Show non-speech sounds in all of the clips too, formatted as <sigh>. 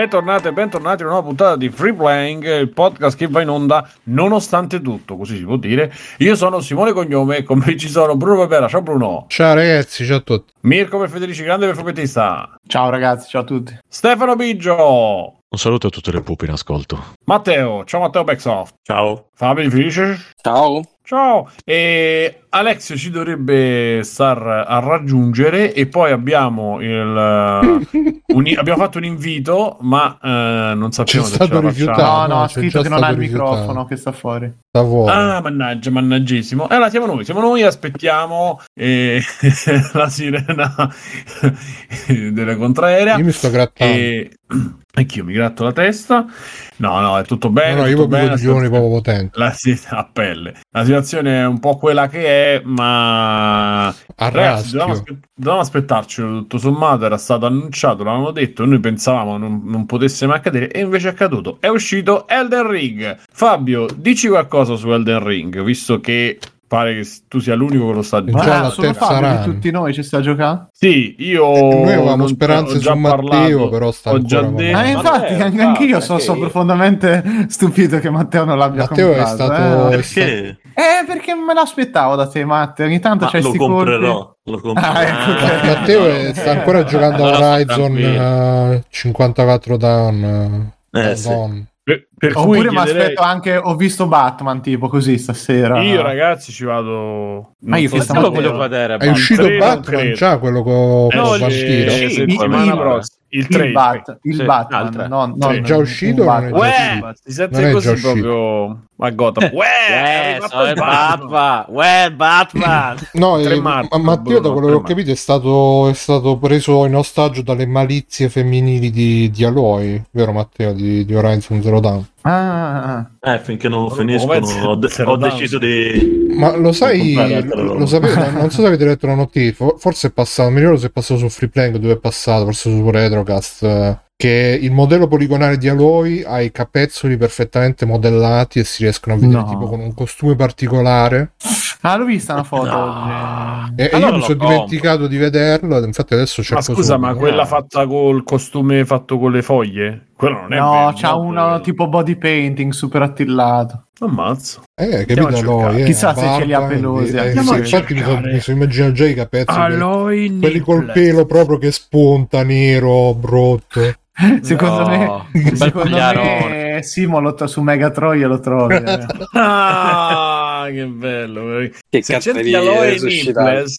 Bentornati e bentornati a una nuova puntata di Free Playing, il podcast che va in onda nonostante tutto, così si può dire. Io sono Simone Cognome e con me ci sono Bruno Barbera. Ciao Bruno. Ciao ragazzi, ciao a tutti. Mirko per Federici, grande per fumettista. Ciao ragazzi, ciao a tutti. Stefano Biggio. Un saluto a tutte le pupe in ascolto. Matteo. Ciao Matteo Backsoft. Ciao. Fabio di Felice. Ciao. Ciao, e Alexio ci dovrebbe star a raggiungere e poi abbiamo il <laughs> un, abbiamo fatto un invito, ma eh, non sappiamo C'è se stato ce rifiutato. No, no, ha c'è scritto che non ha il rifiutato. microfono, che sta fuori. Sta vuoto. Ah, mannaggia, mannaggisimo. Eh, allora siamo noi, siamo noi, aspettiamo eh, <laughs> la sirena <laughs> della contraerea. Io mi sto grattando. E anch'io mi gratto la testa. No, no, è tutto bene. no, no, io proprio bene. di giovani proprio potenti. La, sì, a pelle. La situazione è un po' quella che è, ma ragazzi, dovevamo, aspe- dovevamo aspettarci. Tutto sommato era stato annunciato, l'avevano detto, e noi pensavamo non, non potesse mai accadere, e invece è accaduto. È uscito Elden Ring. Fabio, dici qualcosa su Elden Ring, visto che pare che tu sia l'unico che lo sta Già giocando. la Ah, terza Fabio di tutti noi ci sta giocando? Sì, io Eh, noi avevamo speranze su Matteo, parlato, però sta ho già detto. Ah, Eh, infatti, vabbè, anche anch'io infatti, sono, sono io- profondamente <laughs> stupito che Matteo non l'abbia Matteo è comprato. stato- eh. Perché? Eh, perché me l'aspettavo da te, Matteo. Ogni tanto Ma c'è lo sti colpi. comprerò. Lo comprerò. Ah, ecco che- Matteo è- sta ancora giocando Allora, a Horizon tranquillo. eh, 54 down. Eh, eh, sì. down. Per, per Oppure mi aspetto anche, ho visto Batman tipo così stasera. Io ragazzi ci vado... Ma io so questa Io lo voglio vedere. È uscito tre Batman credo. già quello con Eh, con no, il vampiro. sì, Sì, settimana il- prossima. Il il, 3. Bat, il Sì, Batman, altre. non, Sì. non È già uscito o non è Batman. già Uè, Non è così proprio a Gotham. Uè, è arrivato sono il il Batman. Batman. Uè, Batman. No, 3 eh, marzo, ma Matteo, Bruno, da quello 3 che ho capito, è stato, è stato preso in ostaggio dalle malizie femminili di, di Aloy, vero Matteo, di, di Horizon Zero Dawn. Ah, Eh, finché non Come finiscono, ho, de- ho lo deciso di. Ma lo sai, lo, lo sapete, non so se avete letto la notifica, for- forse è passato, mi ricordo se è passato su Free Playing, dove è passato, forse su Retrocast, eh, che il modello poligonale di Aloy ha i capezzoli perfettamente modellati e si riescono a vedere No. tipo con un costume particolare. ah, l'ho vista una foto No. oggi. E, Allora io mi lo sono compro. dimenticato di vederlo, ed infatti adesso cerco Ma scusa, ma quella fatta col costume fatto con le foglie? Quello non è No, vero, c'ha no, uno quello. tipo body painting super attillato. Ammazza. Eh, capito Aloy? eh, Chissà se ce li ha barba, pelosi, eh, sì, infatti mi sono, cercare. mi sono immaginato già i capezzoli. Aloy quelli col pelo proprio che spunta, nero, brutto. <laughs> Secondo No, me, secondo me Simo lo- su Megatroid lo trovi. eh. <laughs> Ah, che bello. Che Se cerchi Aloy? Nipples,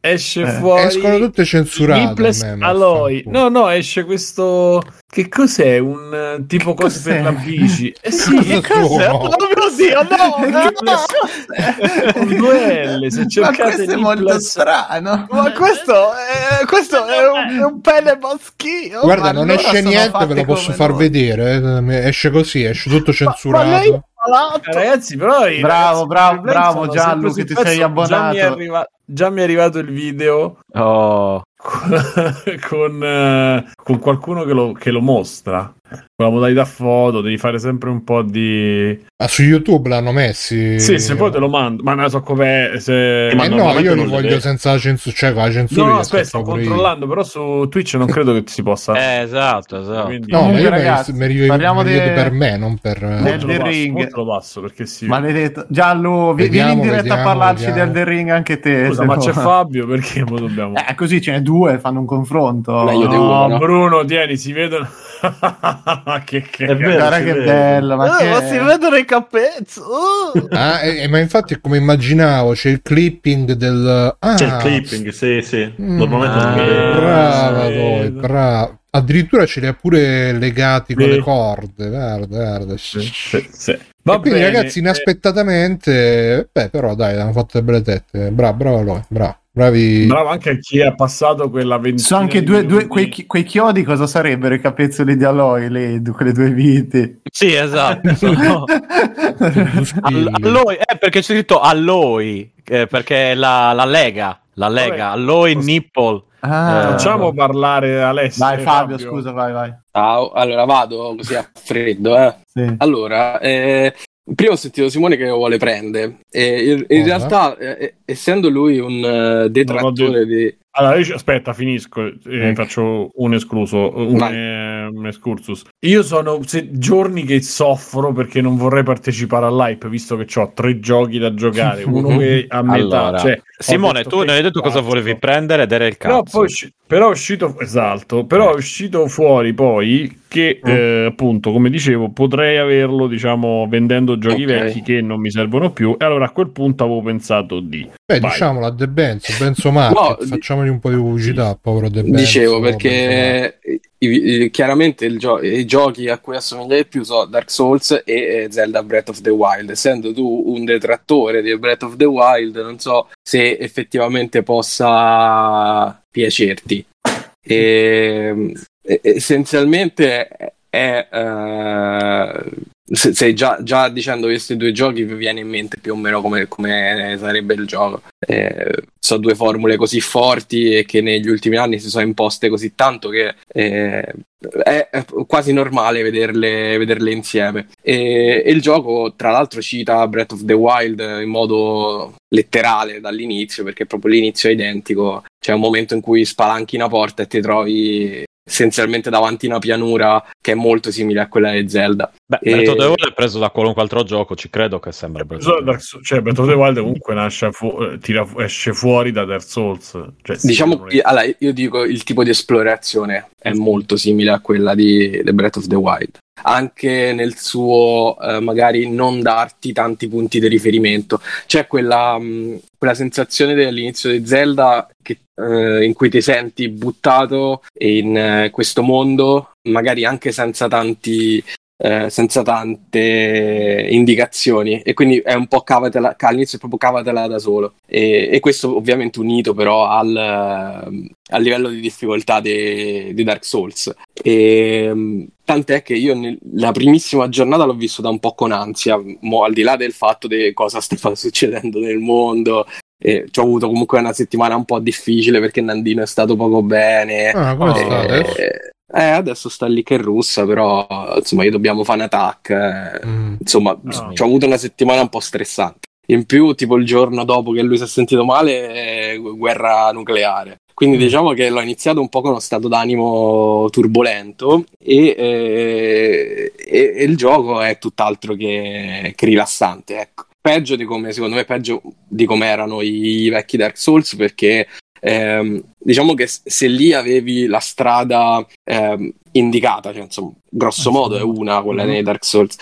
esce Eh. fuori... Escono tutte censurate. Ma Aloy. No, no, esce questo... Che cos'è? Un eh, tipo cose cos'è? per la bici. <laughs> Eh sì, che sono? Oh mio Dio, no! Con due L, se Ma cercate questo è molto strano. Ma questo è, questo è un, un pene maschio. Guarda, ma non allora esce niente, ve lo posso far noi. vedere. eh, Esce così, esce tutto Ma, censurato. ma lei malato. Eh, Ragazzi, però Bravo, bravo, bravo, Gianlu, che ti sei pezzo. Già mi, abbonato. arriva- già mi è arrivato il video Oh. <laughs> con, eh, con qualcuno che lo, che lo mostra. Con la modalità foto, devi fare sempre un po' di... Ma su YouTube l'hanno messi. Sì, se poi te lo mando. Ma ne so come... Se... Eh Ma no, io li non li voglio senza la censura. Cioè, con la censura. No, aspetta, sto pure io. controllando, però su Twitch non credo che si possa. Eh, esatto, esatto. Quindi- No, ma io ragazzi, me li parliamo vedo de- per me, non per. Lo Elden passo, Ring. lo passo perché sì. Maledetto. Giallo, vi- Vediamo, vieni in diretta vediamo, a parlarci vediamo. del The Ring anche te. Scusa, ma no- c'è Fabio perché poi dobbiamo... Eh, così ce n'è due, fanno un confronto. Meglio di no, uno, no? Bruno, tieni, si vedono... che <laughs> che... È vero. Guarda si che vede. bello, ma, Eh, che- ma si vedono i capezzi. Uh. Ah, eh, eh, ma infatti è come immaginavo, c'è il clipping del. Ah, C'è il clipping, sì, sì. Mm. Normalmente Ah. Brava. Doi, brava. Addirittura ce li ha pure legati con Sì. le corde. Guarda, guarda. Sì, sì, sì. E Va quindi, bene, ragazzi, inaspettatamente, beh, però dai, hanno fatto delle belle tette. Bravo, bravo, bravo. Bravi. Bravo anche a chi ha passato quella ventina Sono anche due, due- quei, chi- quei chiodi, cosa sarebbero i capezzoli di Aloy, le, quelle due viti? Sì, esatto. <laughs> Sono- All- Alloy, eh, perché c'è scritto Alloy, eh, perché la, la Lega, la Lega, Vabbè. Alloy Posso- Nipple. Ah. Facciamo parlare Alessio. Vai e Fabio, scusa, vai, vai. Ciao, allora vado così a freddo, eh. Sì. Allora, eh, prima ho sentito Simone che lo vuole prendere. E in, in Cosa? realtà, eh, essendo lui un eh, detrattore di. Allora, io- aspetta, finisco, eh, Ecco. faccio un escluso, un, eh, un excursus. Io sono se- giorni che soffro perché non vorrei partecipare all'hype, visto che ho tre giochi da giocare, <laughs> uno che a metà, Allora, cioè, Simone, tu non hai detto cosa cazzo. volevi prendere ed era il Però cazzo. poi usci- però è uscito esatto, però è uscito fuori poi che Mm. eh, appunto, come dicevo, potrei averlo, diciamo, vendendo giochi Ok. vecchi che non mi servono più e allora a quel punto avevo pensato di Beh, Vai. diciamolo a The Benzo, Benzo Market, No, facciamogli un po' di pubblicità, povero The Benzo. Dicevo Benzo perché i- i- chiaramente gio- i giochi a cui assomiglia di più sono Dark Souls e Zelda Breath of the Wild. Essendo tu un detrattore di Breath of the Wild, non so se effettivamente possa piacerti. E, essenzialmente è. eh, se, se già, già dicendo questi due giochi vi viene in mente più o meno come, come sarebbe il gioco. Eh, sono due formule così forti e che negli ultimi anni si sono imposte così tanto che eh, è quasi normale vederle, vederle insieme. E, e il gioco, tra l'altro, cita Breath of the Wild in modo letterale dall'inizio, perché proprio l'inizio è identico. C'è un momento in cui spalanchi una porta e ti trovi essenzialmente davanti a una pianura che è molto simile a quella di Zelda. Beh, E- Breath of the Wild è preso da qualunque altro gioco, ci credo che sembra Breath of the Souls- cioè Breath of the Wild comunque nasce fu- tira fu- esce fuori da Dark Souls cioè, Diciamo che allora, io dico il tipo di esplorazione è molto simile a quella di The Breath of the Wild. Anche nel suo eh, magari non darti tanti punti di riferimento. C'è quella, mh, quella sensazione dell'inizio di Zelda che, eh, in cui ti senti buttato in eh, questo mondo, magari anche senza tanti. eh, senza tante indicazioni e quindi è un po' cavatela all'inizio è proprio cavatela da solo e, e questo ovviamente unito però al, ehm, al livello di difficoltà de- di Dark Souls e, mh, tant'è che io nel- la primissima giornata l'ho vissuta un po' con ansia mo, al di là del fatto di cosa sta <laughs> succedendo nel mondo e ci ho avuto comunque una settimana un po' difficile perché Nandino è stato poco bene Ah, come Oh, sta adesso? eh, adesso sta lì che è russa, però insomma, io dobbiamo fare un attack. eh, Mm. Insomma, Ah. ci ho avuto una settimana un po' stressante. In più, tipo il giorno dopo che lui si è sentito male, eh, guerra nucleare. Quindi Mm. diciamo che l'ho iniziato un po' con uno stato d'animo turbolento e, eh, e- e il gioco è tutt'altro che, che rilassante. Ecco. Peggio di come, secondo me, peggio di come erano i vecchi Dark Souls perché ehm, diciamo che se lì avevi la strada ehm, indicata, cioè insomma, grosso modo è una quella Mhm. nei Dark Souls.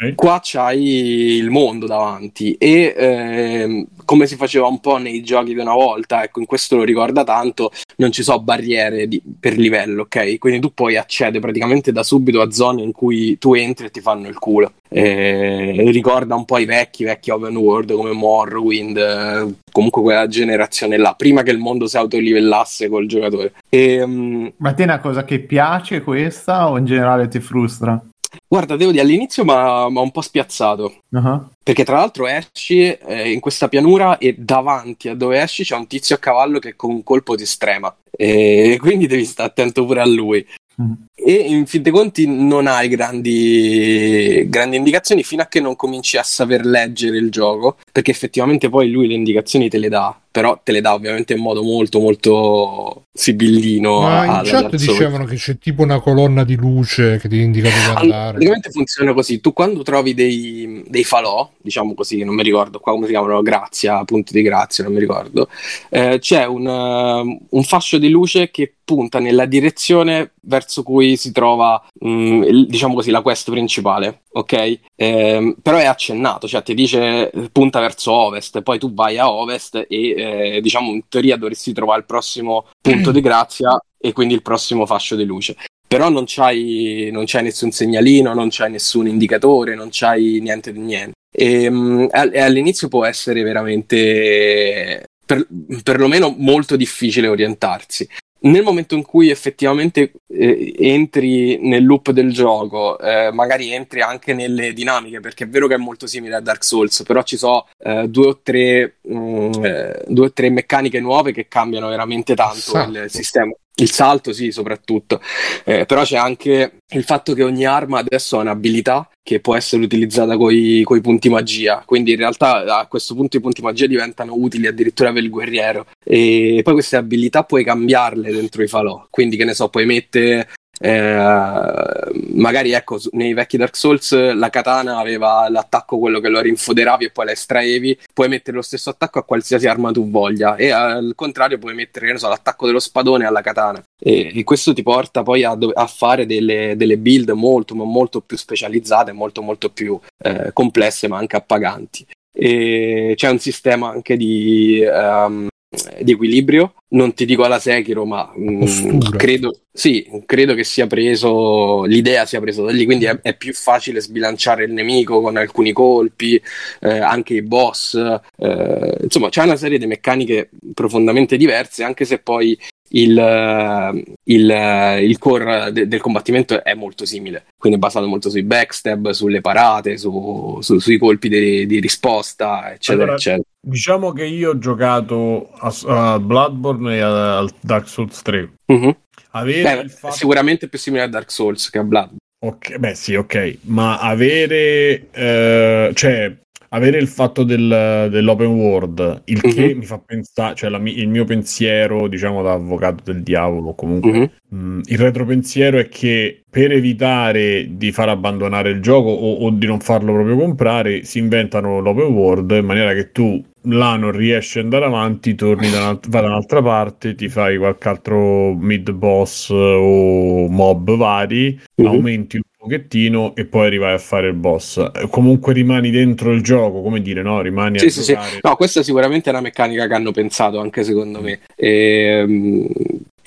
Ok. Qua c'hai il mondo davanti e ehm, come si faceva un po' nei giochi di una volta, ecco, in questo lo ricorda tanto, non ci sono barriere di- per livello, ok? Quindi tu puoi accedere praticamente da subito a zone in cui tu entri e ti fanno il culo. Eh, ricorda un po' i vecchi, vecchi open world come Morrowind, comunque quella generazione là, prima che il mondo si autolivellasse col giocatore. E, mm, Ma te è una cosa che piace questa o in generale ti frustra? Guarda, devo dire, all'inizio mi ha un po' spiazzato. Ah, Perché tra l'altro esci eh, in questa pianura e davanti a dove esci c'è un tizio a cavallo che con un colpo ti strema. E quindi devi stare attento pure a lui. Mm. E in fin dei conti non hai grandi, grandi indicazioni fino a che non cominci a saper leggere il gioco, perché effettivamente poi lui le indicazioni te le dà, però te le dà ovviamente in modo molto molto sibillino. Ma in chat dicevano che c'è tipo una colonna di luce che ti indica dove Allora, andare. praticamente funziona così: tu quando trovi dei, dei falò, diciamo così, non mi ricordo qua come si chiamano, Grazia, punti di grazia, non mi ricordo, eh, c'è un, uh, un fascio di luce che punta nella direzione verso cui si trova, mm, il- diciamo così, la quest principale, ok? Ehm, però è accennato, cioè ti dice eh, punta verso ovest, poi tu vai a ovest e eh, diciamo in teoria dovresti trovare il prossimo punto di grazia e quindi il prossimo fascio di luce però non c'hai, non c'hai nessun segnalino, non c'hai nessun indicatore, non c'hai niente di niente. E, mm, all- e all'inizio può essere veramente, per, perlomeno, molto difficile orientarsi. Nel momento in cui effettivamente eh, entri nel loop del gioco, eh, magari entri anche nelle dinamiche, perché è vero che è molto simile a Dark Souls, però ci sono eh, due, o tre, mm, eh, due o tre meccaniche nuove che cambiano veramente tanto Esatto. il sistema il salto sì, soprattutto, eh, però c'è anche il fatto che ogni arma adesso ha un'abilità che può essere utilizzata con i punti magia, quindi in realtà a questo punto i punti magia diventano utili addirittura per il guerriero. E poi queste abilità puoi cambiarle dentro i falò, quindi che ne so, puoi mettere eh, magari ecco nei vecchi Dark Souls la katana aveva l'attacco quello che lo rinfoderavi e poi la estraevi. Puoi mettere lo stesso attacco a qualsiasi arma tu voglia. E al contrario puoi mettere so, l'attacco dello spadone alla katana. E, e questo ti porta poi a, a fare delle, delle, build molto molto più specializzate molto molto più eh, complesse ma anche appaganti. E c'è un sistema anche di um, di equilibrio. Non ti dico alla Sekiro, ma mh, mm, credo, sì, credo che sia preso, l'idea sia presa da lì, quindi è, è più facile sbilanciare il nemico con alcuni colpi, eh, anche i boss. Eh, insomma, c'è una serie di meccaniche profondamente diverse, anche se poi il, il, il core de, del combattimento è molto simile, quindi è basato molto sui backstab, sulle parate, su, su, sui colpi di, di risposta, eccetera, allora, eccetera. Diciamo che io ho giocato a, a Bloodborne e a, a, Dark Souls 3. Mm-hmm. Beh, fatto... Sicuramente più simile a Dark Souls che a Bloodborne. Ok, beh sì, ok, ma avere, eh, cioè, avere il fatto del, dell'open world, il che mm-hmm. mi fa pensare, cioè la, il mio pensiero, diciamo da avvocato del diavolo, comunque, mm-hmm. mh, il retropensiero è che per evitare di far abbandonare il gioco o, o, di non farlo proprio comprare, si inventano l'open world in maniera che tu là non riesci ad andare avanti, torni da, da un'altra parte, ti fai qualche altro mid boss o mob vari, mm-hmm. aumenti un pochettino e poi arrivai a fare il boss. Comunque rimani dentro il gioco, come dire, no? Rimani sì, a sì. Sì. No, questa sicuramente è una meccanica che hanno pensato anche secondo me. E, ehm,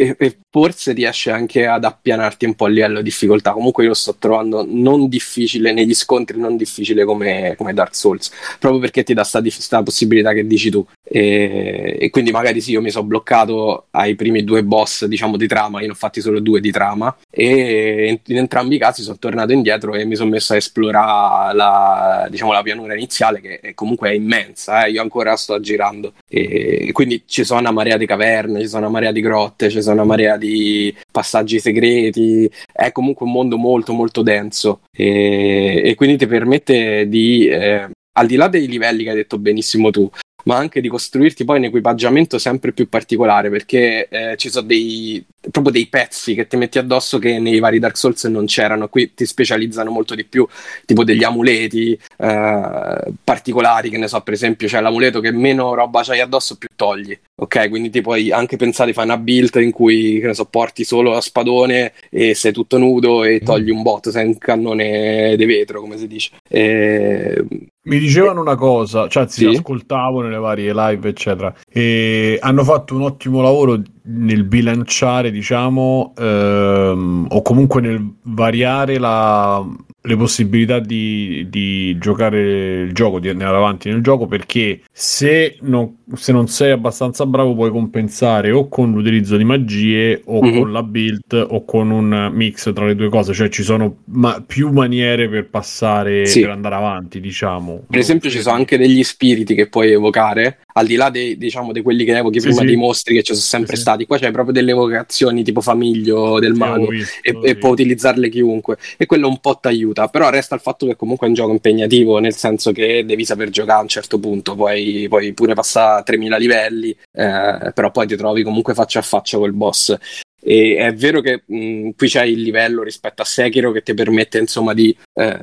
e, e, forse riesce anche ad appianarti un po' a livello di difficoltà. Comunque io lo sto trovando non difficile negli scontri, non difficile come, come Dark Souls, proprio perché ti dà questa possibilità che dici tu. E, e, quindi magari sì, io mi sono bloccato ai primi due boss, diciamo, di trama, io ne ho fatti solo due di trama, e in, in entrambi i casi sono tornato indietro e mi sono messo a esplorare la, diciamo, la pianura iniziale, che è, comunque è immensa, eh? io ancora sto girando. E, quindi ci sono una marea di caverne, ci sono una marea di grotte, ci sono una marea di passaggi segreti, è comunque un mondo molto molto denso. E, e quindi ti permette di, eh, al di là dei livelli che hai detto benissimo tu, ma anche di costruirti poi un equipaggiamento sempre più particolare perché eh, ci sono dei, proprio dei pezzi che ti metti addosso che nei vari Dark Souls non c'erano, qui ti specializzano molto di più, tipo degli amuleti eh, particolari, che ne so, per esempio c'è l'amuleto che meno roba c'hai addosso più togli, ok? Quindi ti puoi anche pensare di fare una build in cui, che ne so, porti solo a spadone e sei tutto nudo e togli un botto, sei un cannone di vetro, come si dice. E... Mi dicevano una cosa, cioè sì. ascoltavo nelle varie live, eccetera, e hanno fatto un ottimo lavoro nel bilanciare, diciamo, ehm, o comunque nel variare la, le possibilità di, di, giocare il gioco, di andare avanti nel gioco, perché se non, se non, sei abbastanza bravo puoi compensare o con l'utilizzo di magie o mm-hmm. con la build o con un mix tra le due cose, cioè ci sono ma- più maniere per passare, sì. per andare avanti, diciamo. Per esempio ci sono anche degli spiriti che puoi evocare, al di là dei, diciamo, di quelli che evochi sì, prima sì. dei mostri che ci sono sempre stati, qua c'è proprio delle evocazioni tipo famiglio del mago visto, e, e può utilizzarle chiunque e quello un po' ti aiuta, però resta il fatto che comunque è un gioco impegnativo, nel senso che devi saper giocare a un certo punto, poi, poi pure passare 3000 livelli, eh, però poi ti trovi comunque faccia a faccia col boss. E è vero che mh, qui c'è il livello rispetto a Sekiro che ti permette insomma di eh,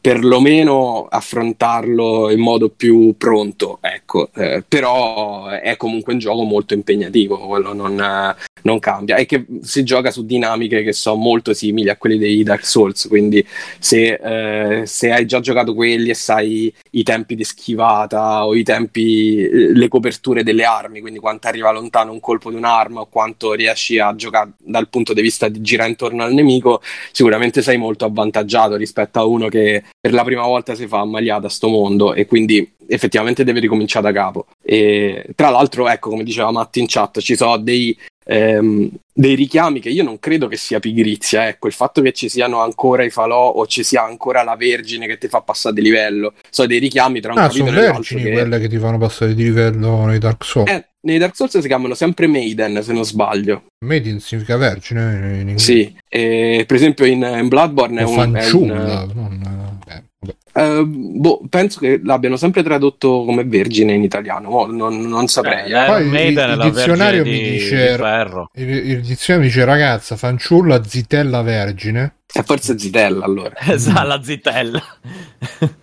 perlomeno affrontarlo in modo più pronto, ecco. Eh, però è comunque un gioco molto impegnativo, quello non, non cambia e che si gioca su dinamiche che sono molto simili a quelle dei Dark Souls. Quindi, se, eh, se hai già giocato quelli e sai i tempi di schivata o i tempi, eh, le coperture delle armi, quindi quanto arriva lontano un colpo di un'arma o quanto riesci a giocare dal punto di vista di girare intorno al nemico, sicuramente sei molto avvantaggiato rispetto a uno che per la prima volta si fa ammaliata a sto mondo e quindi effettivamente deve ricominciare da capo. E, tra l'altro, ecco, come diceva Matti in chat, ci sono dei ehm, dei richiami che io non credo che sia pigrizia, ecco, il fatto che ci siano ancora i falò o ci sia ancora la vergine che ti fa passare di livello, sono dei richiami tra un Ah, capitolo sono e l'altro vergini che... quelle che ti fanno passare di livello nei Dark Souls. Eh, nei Dark Souls si chiamano sempre Maiden, se non sbaglio. Maiden significa vergine in inglese. Sì, e, per esempio in, in Bloodborne è O un... è un- fanciulla. non- eh. Eh, boh, penso che l'abbiano sempre tradotto come vergine in italiano, mo non, non saprei. Eh, eh. Poi il- il dizionario mi di- dice- di ferro. Il, il dizionario dice ragazza, fanciulla, zitella, vergine. E forse Zitella allora. <laughs> Esatto, la zitella. <laughs>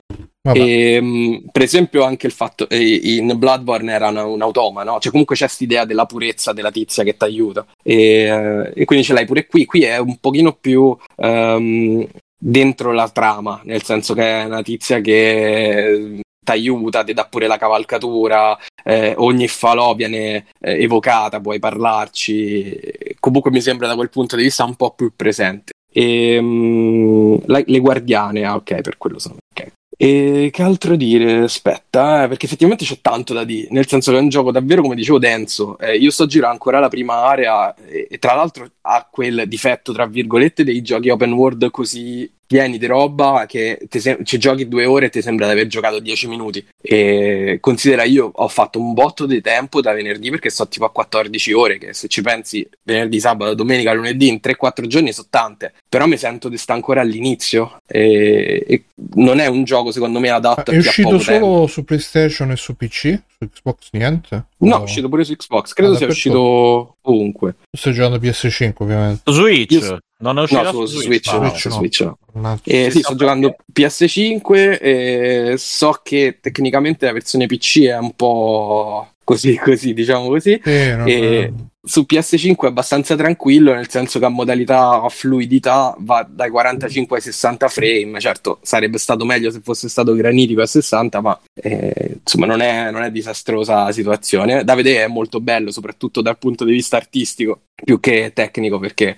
E, mh, per esempio anche il fatto eh, in Bloodborne era una- un automa, no? Cioè comunque c'è quest'idea della purezza della tizia che ti aiuta e, eh, e quindi ce l'hai pure qui. Qui è un pochino più ehm, dentro la trama, nel senso che è una tizia che ti aiuta, ti dà pure la cavalcatura, eh, ogni falò viene eh, evocata, puoi parlarci. Comunque mi sembra da quel punto di vista un po' più presente. E, mh, la- le guardiane, ah ok, per quello sono ok. E che altro dire? Aspetta, eh, perché effettivamente c'è tanto da dire, nel senso che è un gioco davvero, come dicevo, denso. Eh, io sto girando ancora la prima area e, e tra l'altro ha quel difetto, tra virgolette, dei giochi open world così pieni di roba che sem- ci giochi due ore e ti sembra di aver giocato dieci minuti. E considera, io ho fatto un botto di tempo da venerdì perché sto tipo a 14 ore, che se ci pensi venerdì, sabato, domenica, lunedì, in 3-4 giorni sono tante. Però mi sento di stare ancora all'inizio e, e non è un gioco secondo me adatto è a chi ha uscito solo tempo. su PlayStation e su PC? Su Xbox niente? No, O- è uscito pure su Xbox, credo Ah, sia uscito ovunque. Stai giocando PS5 ovviamente. Su Switch. Io- Non è uscito No, su, su Switch, Ah, no, Switch su no. Switch no. Eh, sì, sto giocando PS5 e so che tecnicamente la versione PC è un po' così, così, diciamo così. Sì, non- E su PS5 è abbastanza tranquillo, nel senso che a modalità fluidità va dai 45 ai 60 frame. Certo, sarebbe stato meglio se fosse stato granitico a 60, ma eh, insomma non è, non è disastrosa la situazione. Da vedere è molto bello, soprattutto dal punto di vista artistico, più che tecnico, perché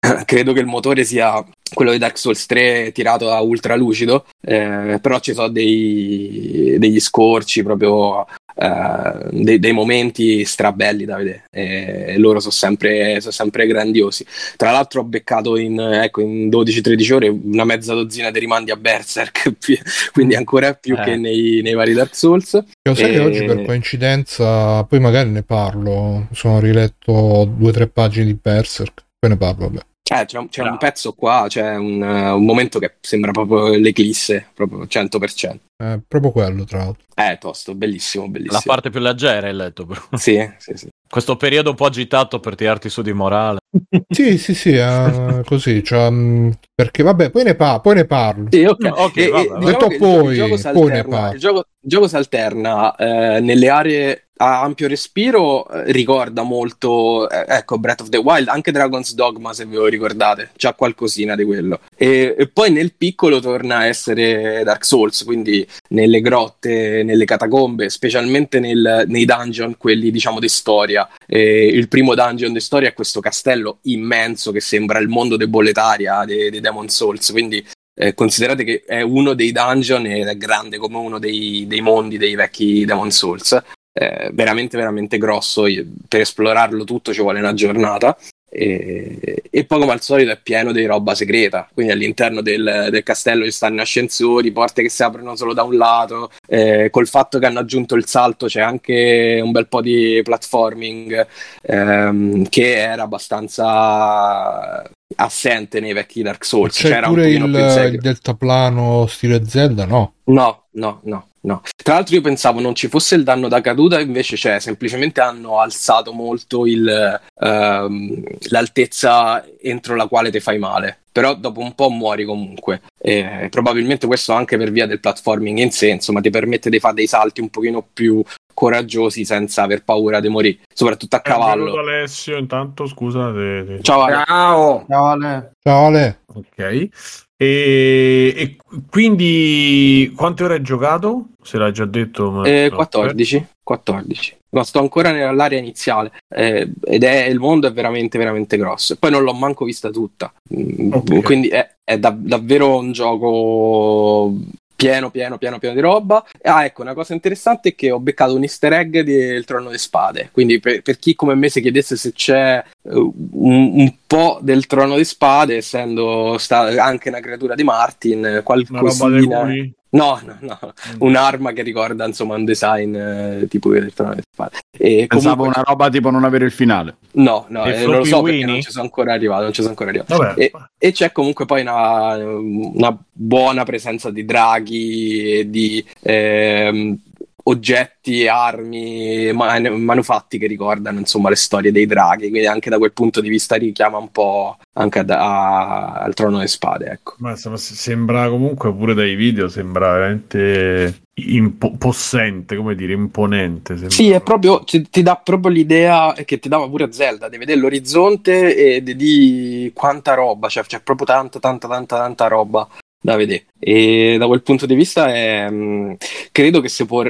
<coughs> credo che il motore sia quello di Dark Souls 3 tirato a ultra lucido, eh, però ci sono dei, degli scorci proprio eh, dei, dei momenti strabelli da vedere e loro sono sempre, sono sempre grandiosi. Tra l'altro ho beccato in, ecco, in 12-13 ore una mezza dozzina di rimandi a Berserk, <laughs> quindi ancora più Eh. che nei, nei vari Dark Souls. Io sai che E- oggi per coincidenza, poi magari ne parlo, sono riletto due o tre pagine di Berserk, poi ne parlo, vabbè. Eh, c'è, un- c'è un pezzo qua, c'è un, eh, un momento che sembra proprio l'eclisse, proprio 100%. È proprio quello, tra l'altro. Eh, tosto, bellissimo, bellissimo. La parte più leggera hai letto, però. <laughs> Sì, sì, sì. Questo periodo un po' agitato per tirarti su di morale. <laughs> Sì, sì, sì, eh, così, cioè, mh, perché vabbè, poi ne, pa- poi ne parlo. Sì, ok. Ok, E- e vabbè, diciamo detto che il poi, gioco si poi ne alterna- parlo. il gioco, il gioco si alterna eh, nelle aree a ampio respiro, eh, ricorda molto, eh, ecco, Breath of the Wild, anche Dragon's Dogma, se ve lo ricordate, c'ha qualcosina di quello. E, e poi nel piccolo torna a essere Dark Souls, quindi nelle grotte, nelle catacombe, specialmente nel- nei dungeon, quelli diciamo di storia. E il primo dungeon di storia è questo castello immenso che sembra il mondo de Bolletaria dei, dei Demon Souls, quindi eh, considerate che è uno dei dungeon ed è grande come uno dei, dei mondi dei vecchi Demon Souls. Eh, veramente, veramente grosso. Per esplorarlo tutto ci vuole una giornata. E, e poi, come al solito, è pieno di roba segreta. Quindi all'interno del, del castello ci stanno ascensori, porte che si aprono solo da un lato. Eh, col fatto che hanno aggiunto il salto, c'è anche un bel po' di platforming ehm, che era abbastanza assente nei vecchi Dark Souls. C'è un pure il, il deltaplano stile Zelda, no? No, no, no, no. Tra l'altro io pensavo non ci fosse il danno da caduta, invece c'è, semplicemente hanno alzato molto il, ehm, l'altezza entro la quale ti fai male. Però dopo un po' muori comunque. E probabilmente questo anche per via del platforming in sé, insomma, ti permette di fare dei salti un pochino più coraggiosi senza aver paura di morire, soprattutto a Benvenuto cavallo. Alessio, intanto scusa. te- te- Ciao Ale. Ciao. Ciao Ale. Ciao Ale. Ok. E, e quindi quante ore hai giocato? Se l'hai già detto. Ma... Eh, no. 14, 14. Ma sto ancora nell'area iniziale eh, ed è il mondo è veramente veramente grosso. E poi non l'ho manco vista tutta. Mm, Ok. Quindi è, è da- davvero un gioco pieno, pieno, pieno, pieno di roba. Ah, ecco, una cosa interessante è che ho beccato un easter egg del Trono di Spade. Quindi, per, per chi come me si chiedesse se c'è uh, un, un, po' del Trono di Spade, essendo sta- anche una creatura di Martin, qualcosina. No, no, no, mm. un'arma che ricorda insomma un design eh, tipo del Trono di Spade. E Pensavo comunque... una roba tipo non avere il finale. No, no, eh, non lo so perché non ci sono ancora arrivato. Non ci sono ancora arrivato. E, e, c'è comunque poi una, una buona presenza di draghi e di eh, oggetti armi man- manufatti che ricordano insomma le storie dei draghi quindi anche da quel punto di vista richiama un po' anche ad, a, al trono delle spade ecco. ma sembra comunque pure dai video sembra veramente impo- possente come dire imponente sembra. sì è proprio ti, ti, dà proprio l'idea che ti dava pure a Zelda di vedere l'orizzonte e di quanta roba cioè c'è proprio tanta tanta tanta tanta roba da vedere. E da quel punto di vista è, mm, credo che si può,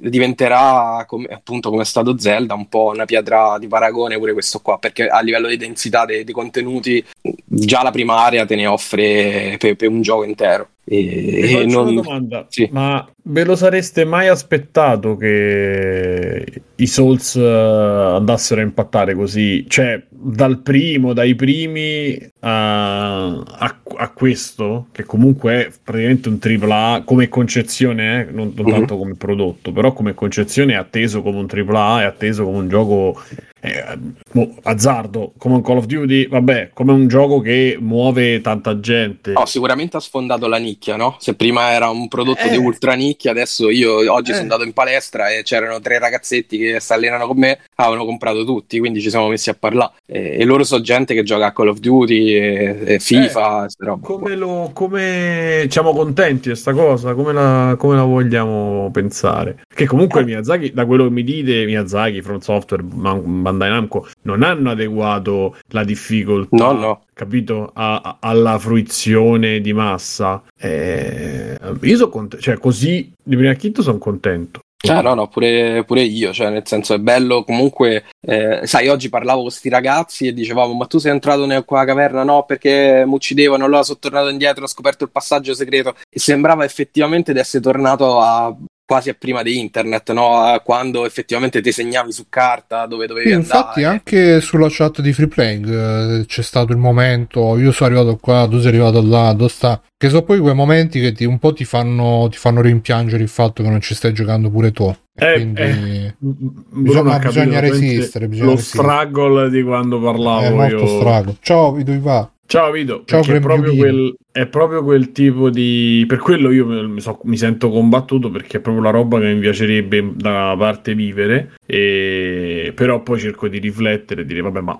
diventerà come, appunto come è stato Zelda un po' una pietra di paragone pure questo qua perché a livello di densità dei, dei contenuti già la prima area te ne offre per, per un gioco intero e, e non... una domanda, sì. ma ve lo sareste mai aspettato che i Souls uh, andassero a impattare così? Cioè, dal primo, dai primi a, a, a questo, che comunque è praticamente un AAA come concezione, eh? non, non uh-huh. tanto come prodotto, però come concezione è atteso come un AAA, è atteso come un gioco eh, boh, azzardo come un Call of Duty, vabbè, come un gioco che muove tanta gente. No, sicuramente ha sfondato la nicchia, no? Se prima era un prodotto eh. di ultra nicchia, adesso io oggi eh. sono andato in palestra e c'erano tre ragazzetti che si allenano con me, avevano comprato tutti, quindi ci siamo messi a parlare. E, e loro sono gente che gioca a Call of Duty e, e FIFA. Eh, come, lo, come siamo contenti di questa cosa? Come la, come la vogliamo pensare? Che comunque Miyazaki, da quello che mi dite, Miyazaki, From Software, Bandai Namco non hanno adeguato la difficoltà no, no. Capito a, a, alla fruizione di massa. Eh, io sono contento cioè così di prima acchito sono contento. Cioè, no, no, pure, pure, io, cioè, nel senso è bello comunque, eh, sai, oggi parlavo con questi ragazzi e dicevamo, ma tu sei entrato nella caverna? No, perché mi uccidevano, allora sono tornato indietro, ho scoperto il passaggio segreto. E sembrava effettivamente di essere tornato a quasi a prima di internet, no? quando effettivamente ti segnavi su carta dove dovevi sì, andare. Infatti anche sulla chat di Free Playing eh, c'è stato il momento, io sono arrivato qua, tu sei arrivato là, dove sta? Che sono poi quei momenti che ti, un po' ti fanno, ti fanno rimpiangere il fatto che non ci stai giocando pure tu. Eh, quindi eh, bisogna, bisogna resistere. Bisogna lo resistere. struggle di quando parlavo. È molto io... struggle. Ciao, Vido Iva. Ciao Vito, Ciao, è proprio, quel, è proprio, quel, tipo di... Per quello io mi, so, mi, sento combattuto perché è proprio la roba che mi piacerebbe da parte vivere, e... però poi cerco di riflettere e dire vabbè ma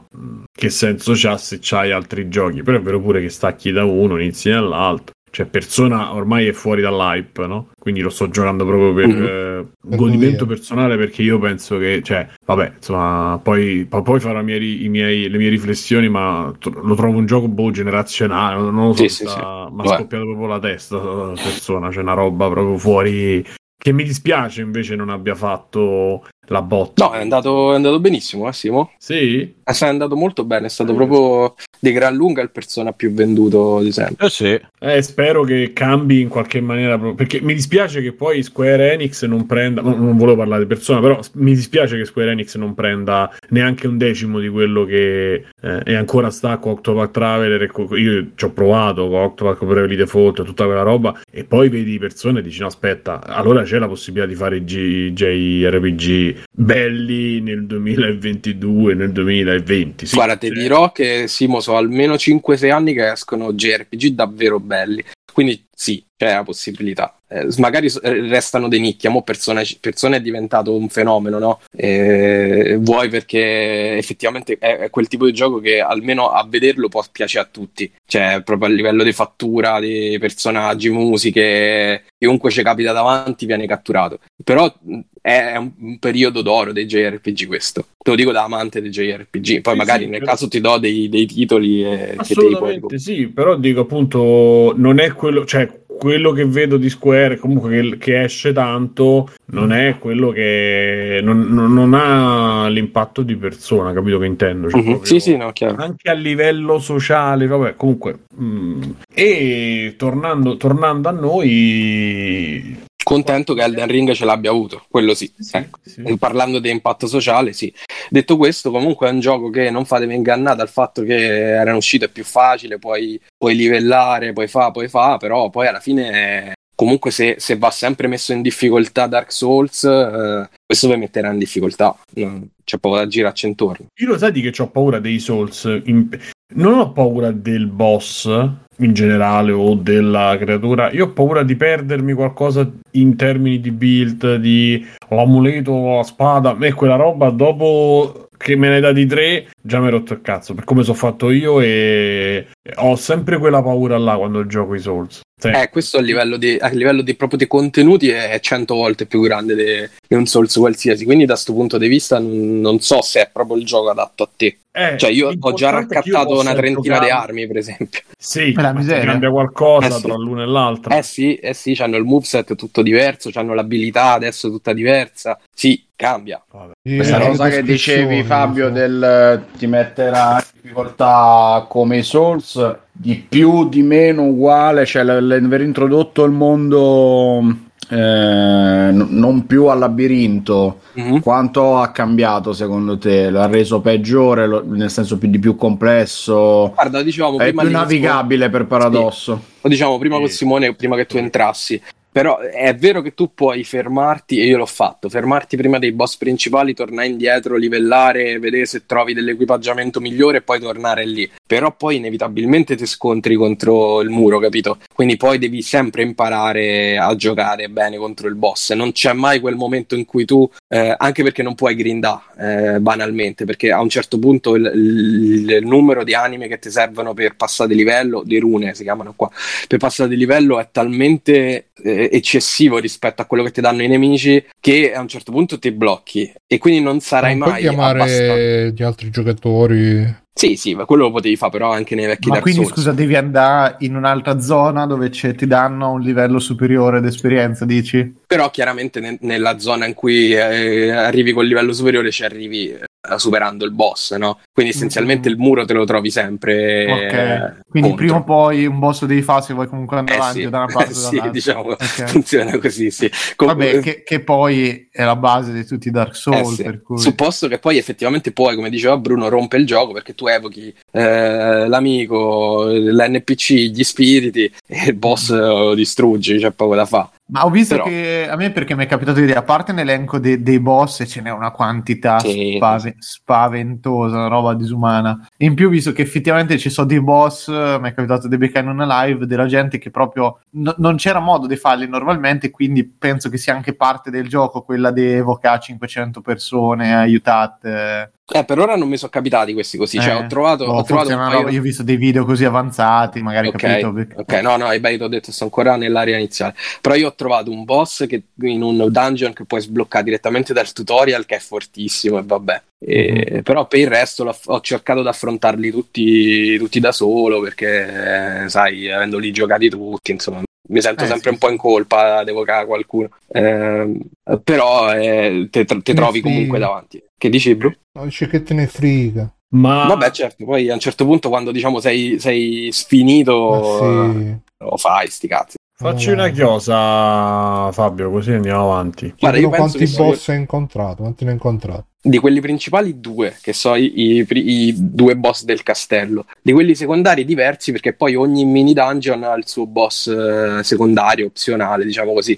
che senso c'ha se c'hai altri giochi? Però è vero pure che stacchi da uno, inizi dall'altro. Cioè, Persona ormai è fuori dall'hype, no? Quindi lo sto giocando proprio per mm-hmm. eh, godimento personale perché io penso che, cioè, vabbè, insomma, poi, poi farò miei, miei, le mie riflessioni, ma lo trovo un gioco boh, generazionale, non lo so, sì, sta, sì, sì. mi ha scoppiato proprio la testa Persona, c'è cioè una roba proprio fuori che mi dispiace invece non abbia fatto la botta. No, è andato, è andato benissimo, eh, Simo? Sì? È andato molto bene, è stato eh, proprio di gran lunga il persona più venduto di sempre. Eh sì. Eh, spero che cambi in qualche maniera, perché mi dispiace che poi Square Enix non prenda, no, non volevo parlare di persona, però mi dispiace che Square Enix non prenda neanche un decimo di quello che eh, è ancora sta con Octopath Traveler. Io ci ho provato con Octopath Bravely Default, tutta quella roba, e poi vedi persone e dici no aspetta, allora c'è la possibilità di fare i JRPG belli nel 2022, nel 2020. Sì, Guarda, ti dirò che Simo so almeno 5-6 anni che escono JRPG davvero belli. Quindi sì, c'è la possibilità. Eh, magari eh, restano dei nicchia, mo persone, persone è diventato un fenomeno, no? Eh, vuoi perché effettivamente è, è, quel tipo di gioco che almeno a vederlo può piacere a tutti, cioè proprio a livello di fattura, di personaggi, musiche, chiunque ci capita davanti viene catturato. Però è un, un periodo d'oro dei JRPG questo, te lo dico da amante dei JRPG, poi sì, magari sì, nel però... caso ti do dei, dei titoli e Assolutamente che te li puoi... sì, però dico appunto non è quello, cioè quello che vedo di Square, comunque che, che esce tanto, non è quello che non, non- non ha l'impatto di persona, capito che intendo? Cioè, Mhm. proprio- Sì, sì, no, chiaro. anche a livello sociale, vabbè, comunque. mm. E tornando, tornando a noi, Contento che Elden Ring ce l'abbia avuto, quello sì. ecco. sì. Parlando di impatto sociale, sì. Detto questo, comunque è un gioco che non fatevi ingannare dal fatto che erano uscite più facile, puoi, puoi livellare, puoi fa, puoi fa, però poi alla fine, comunque se, se va sempre messo in difficoltà Dark Souls, eh, questo vi metterà in difficoltà. C'è poco da girarci intorno. Io lo sai di che ho paura dei Souls. in- Non ho paura del boss in generale o della creatura. Io ho paura di perdermi qualcosa in termini di build, di l'amuleto, la spada. E quella roba dopo che me ne dati tre, già mi hai rotto il cazzo. Per come sono fatto io e ho sempre quella paura là quando gioco i Souls. Sì. Eh, questo a livello di, a livello di proprio di contenuti è 100 volte più grande de- di un Souls qualsiasi, quindi da questo punto di vista n- non so se è proprio il gioco adatto a te. Eh, Cioè io ho già raccattato una trentina di armi, per esempio. Sì, La cambia qualcosa Eh sì. tra l'una e l'altra. Eh sì, eh sì, hanno il moveset tutto diverso, hanno l'abilità adesso tutta diversa. Sì, cambia. Vabbè. Questa le cosa che dicevi Fabio del eh, ti metterà in difficoltà come i Souls di più di meno uguale cioè l'aver introdotto il mondo eh, n- non più al labirinto Mhm. quanto ha cambiato secondo te? L'ha reso peggiore, lo- nel senso più di più complesso? Guarda, dicevamo È prima più di- navigabile per paradosso. Lo diciamo prima Sì. con Simone, prima che tu entrassi. Però è vero che tu puoi fermarti, e io l'ho fatto, fermarti prima dei boss principali, tornare indietro, livellare, vedere se trovi dell'equipaggiamento migliore e poi tornare lì. Però poi inevitabilmente ti scontri contro il muro, capito? Quindi poi devi sempre imparare a giocare bene contro il boss. Non c'è mai quel momento in cui tu, eh, anche perché non puoi grindare eh, banalmente, perché a un certo punto il, il- il numero di anime che ti servono per passare di livello, di rune si chiamano qua, per passare di livello è talmente eh, eccessivo rispetto a quello che ti danno i nemici che a un certo punto ti blocchi e quindi non sarai Non puoi mai abbastanza. chiamare gli altri giocatori. Sì, sì, ma quello lo potevi fare però anche nei vecchi Ma Dark quindi Souls. scusa, devi andare in un'altra zona dove c'è- ti danno un livello superiore d'esperienza, dici? Però chiaramente ne- nella zona in cui eh, arrivi col livello superiore ci arrivi eh, superando il boss, no? Quindi essenzialmente Mm. il muro te lo trovi sempre Ok. eh, Quindi contro. prima o poi un boss lo devi fare se vuoi comunque andare Eh avanti sì, da una parte <laughs> sì, dall'altra. diciamo, Ok. <laughs> funziona così, sì. Comunque- Vabbè, che, che poi è la base di tutti i Dark Eh Souls, sì. per cui... Supposto che poi effettivamente poi, come diceva Bruno, rompe il gioco perché tu evochi eh, l'amico, l'NPC, gli spiriti e il boss eh, lo distruggi, c'è poco da fare. Ma ho visto Però- che a me perché mi è capitato di dire, a parte nell'elenco de- dei boss e ce n'è una quantità Sì, spave- spaventosa, una roba disumana. In più, visto che effettivamente ci sono dei boss, mi è capitato di beccare in una live della gente che proprio no- non c'era modo di farli normalmente, quindi penso che sia anche parte del gioco quella di evocare 500 persone, aiutate. Eh, per ora non mi sono capitati questi così, cioè Eh, ho trovato, boh, ho trovato paio- io ho visto dei video così avanzati, magari Ok, capito. perché- ok, no, no, beh, ti ho detto, sto ancora nell'area iniziale. Però io ho trovato un boss che in un dungeon che puoi sbloccare direttamente dal tutorial, che è fortissimo, e vabbè. E- Mhm. Però per il resto ho cercato di affrontarli tutti, tutti da solo, perché, sai, avendoli giocati tutti, insomma, mi sento Eh, sempre sì, un po' in colpa ad evocare qualcuno. Ehm, però eh, te, te trovi frega. comunque davanti. Che dici, Bru? No, dice che te ne frega. Ma Vabbè, certo, poi a un certo punto quando diciamo sei, sei sfinito, eh, sì. lo fai, sti cazzi. facci Eh. una chiosa, Fabio, così andiamo avanti. Guarda, io quanti boss hai incontrato? Quanti ne hai incontrato? Di quelli principali due, che so i, i i due boss del castello. Di quelli secondari diversi, perché poi ogni mini dungeon ha il suo boss eh, secondario, opzionale, diciamo così,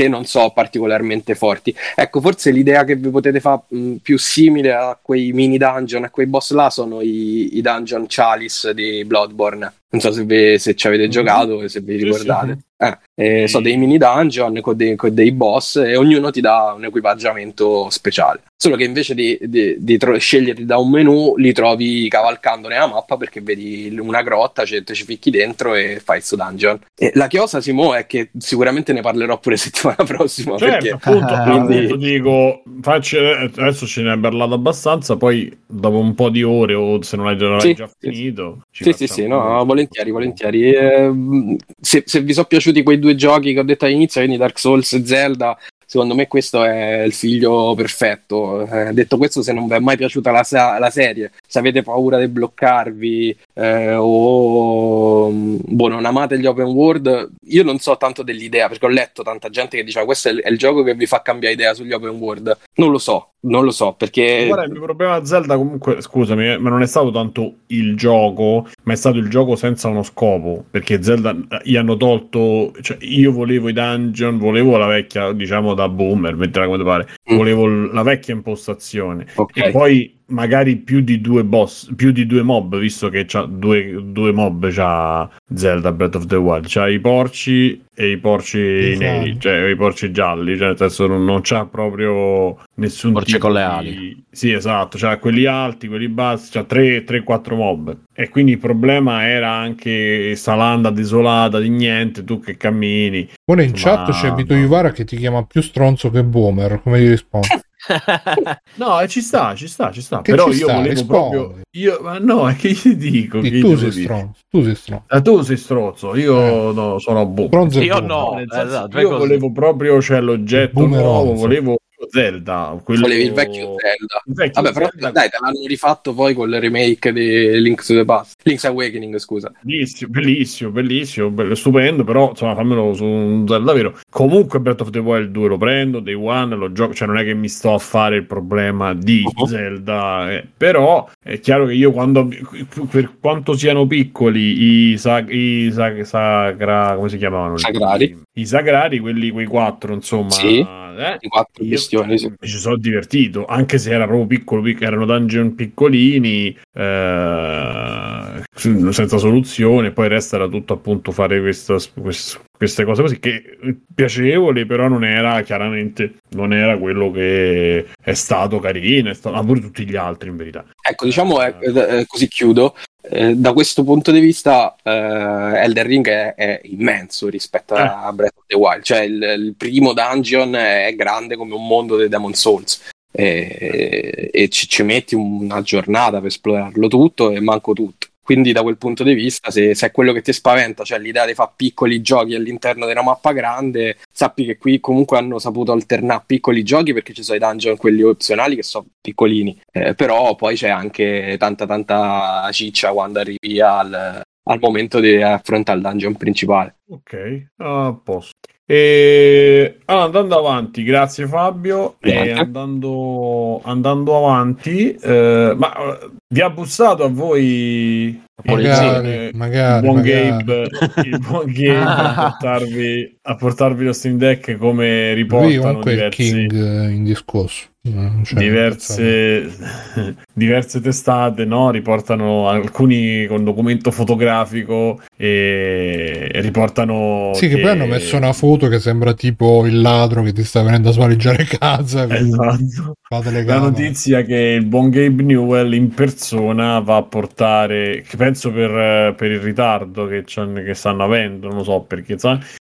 che non so particolarmente forti. Ecco, forse l'idea che vi potete fare più simile a quei mini dungeon, a quei boss là, sono i, i dungeon Chalice di Bloodborne. Non so se, vi- se ci avete giocato, se vi ricordate. Eh, eh, so dei mini dungeon con dei, con dei boss e ognuno ti dà un equipaggiamento speciale. Solo che invece di, di- di tro- sceglierli da un menu, li trovi cavalcando nella mappa perché vedi una grotta, cioè, ci ficchi dentro e fai sto dungeon. E la chiosa, Simo, è che sicuramente ne parlerò pure settimana <laughs> prossima. Certo, perché appunto, <laughs> Quindi- appunto dico, facci, adesso ce ne hai parlato abbastanza, poi dopo un po' di ore o se non l'hai già, Sì, già sì, finito... Sì, sì, sì, no, volentieri, volentieri. Eh, se, se, vi sono piaciuti quei due giochi che ho detto all'inizio, quindi Dark Souls e Zelda, secondo me questo è il figlio perfetto. Eh, detto questo, se non vi è mai piaciuta la, la serie, se avete paura di bloccarvi eh, o boh, non amate gli open world, io non so tanto dell'idea perché ho letto tanta gente che diceva questo è il, è il gioco che vi fa cambiare idea sugli open world. Non lo so, non lo so perché. Guarda, il mio problema a Zelda, comunque, scusami, eh, ma non è stato tanto il gioco, ma è stato il gioco senza uno scopo. Perché Zelda eh, gli hanno tolto. Cioè, io volevo i dungeon, volevo la vecchia, diciamo da boomer, mettila come pare. Mm. Volevo la vecchia impostazione. Okay. E poi magari più di due boss, più di due mob, visto che c'ha due, due mob c'ha Zelda Breath of the Wild, c'ha i porci e i porci esatto. neri, cioè i porci gialli, cioè nel senso non, non c'ha proprio nessun porci tipo con le ali. Sì, esatto, c'ha quelli alti, quelli bassi, c'ha 3-4 mob. E quindi il problema era anche sta landa desolata di niente, tu che cammini. Ora in Insomma, chat c'è Vito Ivara che ti chiama più stronzo che boomer, come gli rispondi? <laughs> no, ci sta, ci sta, ci sta. Che Però ci io sta, volevo rispondi. proprio. Io, ma no, è <laughs> che ti dico. Che tu, sei stronzo, tu sei stronzo. Ah, tu sei strozzo, io eh. no, sono boom. Io no, esatto, io volevo proprio, cioè l'oggetto nuovo, volevo Zelda. Quello... Volevi il vecchio Zelda. Il vecchio Vabbè, Zelda. però dai, te l'hanno rifatto poi con il remake di Link's to the Past. Link's Awakening, scusa. Bellissimo, bellissimo, bellissimo, bello, stupendo, però insomma fammelo su un Zelda vero. Comunque Breath of the Wild 2 lo prendo, Day One lo gioco, cioè non è che mi sto a fare il problema di uh-huh. Zelda, eh. però è chiaro che io quando, per quanto siano piccoli i, sag, i sag, sagra, come si chiamavano? Sagrari. I, i sagrari, quelli, quei quattro, insomma. Sì eh, in quattro io, questioni. Sì. Mi ci sono divertito, anche se era proprio piccolo, piccolo erano dungeon piccolini, eh, senza soluzione, poi resta era tutto appunto fare questa, questa, queste cose così che piacevoli, però non era chiaramente non era quello che è stato carino, è stato, ma pure tutti gli altri in verità. Ecco, diciamo eh, eh, così chiudo. Eh, da questo punto di vista, eh, Elden Ring è, è immenso rispetto eh. a Breath of the Wild. Cioè, il, il, primo dungeon è grande come un mondo dei Demon Souls. E, e ci, ci, metti una giornata per esplorarlo tutto e manco tutto. Quindi, da quel punto di vista, se, se, è quello che ti spaventa, cioè l'idea di fare piccoli giochi all'interno della mappa grande, sappi che qui comunque hanno saputo alternare piccoli giochi perché ci sono i dungeon, quelli opzionali, che sono piccolini. Eh, però poi c'è anche tanta, tanta ciccia quando arrivi al, al momento di affrontare il dungeon principale. Ok, a posto. E allora, andando avanti, grazie Fabio. E andando, andando avanti, eh, ma vi ha bussato a voi magari, magari, il buon magari. Gabe, il buon <laughs> Gabe a, portarvi, a, portarvi, lo Steam Deck come riportano Lui diversi... King eh, in discorso. Cioè, diverse, <laughs> diverse testate no? riportano alcuni con documento fotografico e riportano sì che, che, poi hanno messo una foto che sembra tipo il ladro che ti sta venendo a svaligiare casa esatto. la notizia che il buon Gabe Newell in persona va a portare che penso per, per il ritardo che, che, stanno avendo non lo so perché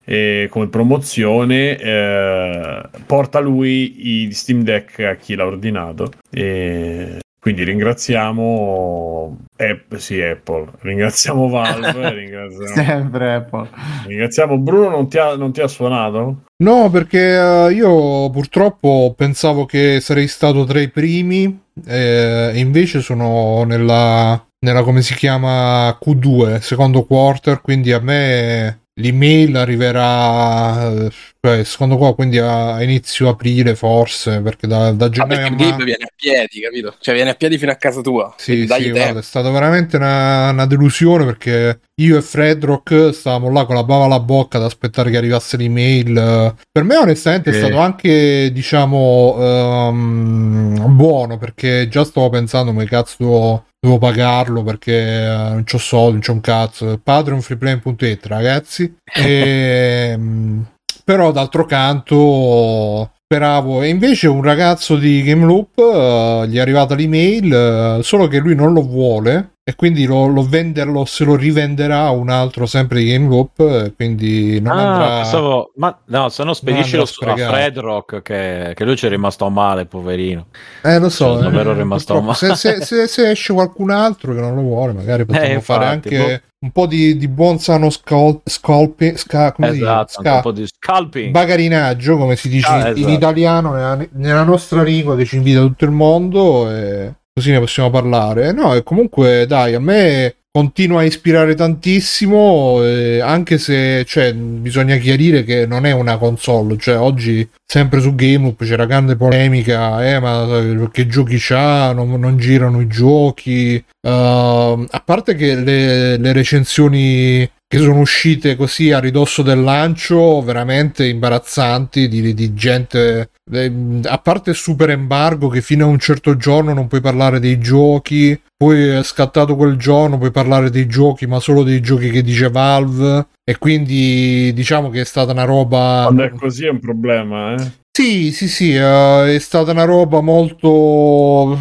eh, come promozione eh, porta lui i Steam Deck a chi l'ha ordinato. E quindi ringraziamo Apple, sì, Apple, ringraziamo <laughs> Valve, ringraziamo... sempre Apple. Ringraziamo Bruno, non ti ha, non ti ha suonato? No, perché uh, io purtroppo pensavo che sarei stato tra i primi eh, e invece sono nella, nella come si chiama Q2, secondo quarter, quindi a me l'email arriverà cioè, secondo qua quindi a inizio aprile forse perché da, da gennaio ah, perché a viene a piedi capito? Cioè viene a piedi fino a casa tua. Sì, sì guarda, è stata veramente una, una, delusione perché io e Fredrock stavamo là con la bava alla bocca ad aspettare che arrivasse l'email per me onestamente eh. è stato anche diciamo um, buono perché già stavo pensando come cazzo devo pagarlo perché uh, non c'ho soldi, non c'ho un cazzo. Patreonfreeplane.it ragazzi. <laughs> E, um, però d'altro canto speravo e invece un ragazzo di Game Loop uh, gli è arrivata l'email uh, solo che lui non lo vuole e quindi lo, lo venderlo se lo rivenderà un altro sempre di Game Loop quindi non ah, andrà pensavo, ma no se no spediscilo a sprecato. Fred Rock che, che lui ci è rimasto male poverino eh lo so Sono davvero eh, rimasto purtroppo. se, se- se- se esce qualcun altro che non lo vuole magari possiamo Eh, infatti, fare anche boh. un po' di, di buon sano scol- scolpi sca- esatto anche Sca- un po' di scalping bagarinaggio come si dice Ah, in- in esatto. italiano nella, nella nostra lingua che ci invita tutto il mondo e così ne possiamo parlare. No e comunque dai a me continua a ispirare tantissimo eh, anche se cioè, bisogna chiarire che non è una console cioè oggi sempre su GameLoop c'era grande polemica eh ma che giochi c'ha non, non girano i giochi Ehm, a parte che le, le recensioni che sono uscite così a ridosso del lancio veramente imbarazzanti di, di gente eh, a parte super embargo che fino a un certo giorno non puoi parlare dei giochi poi è scattato quel giorno puoi parlare dei giochi ma solo dei giochi che dice Valve e quindi diciamo che è stata una roba Quando è così è un problema, eh. sì, sì, sì, eh, è stata una roba molto...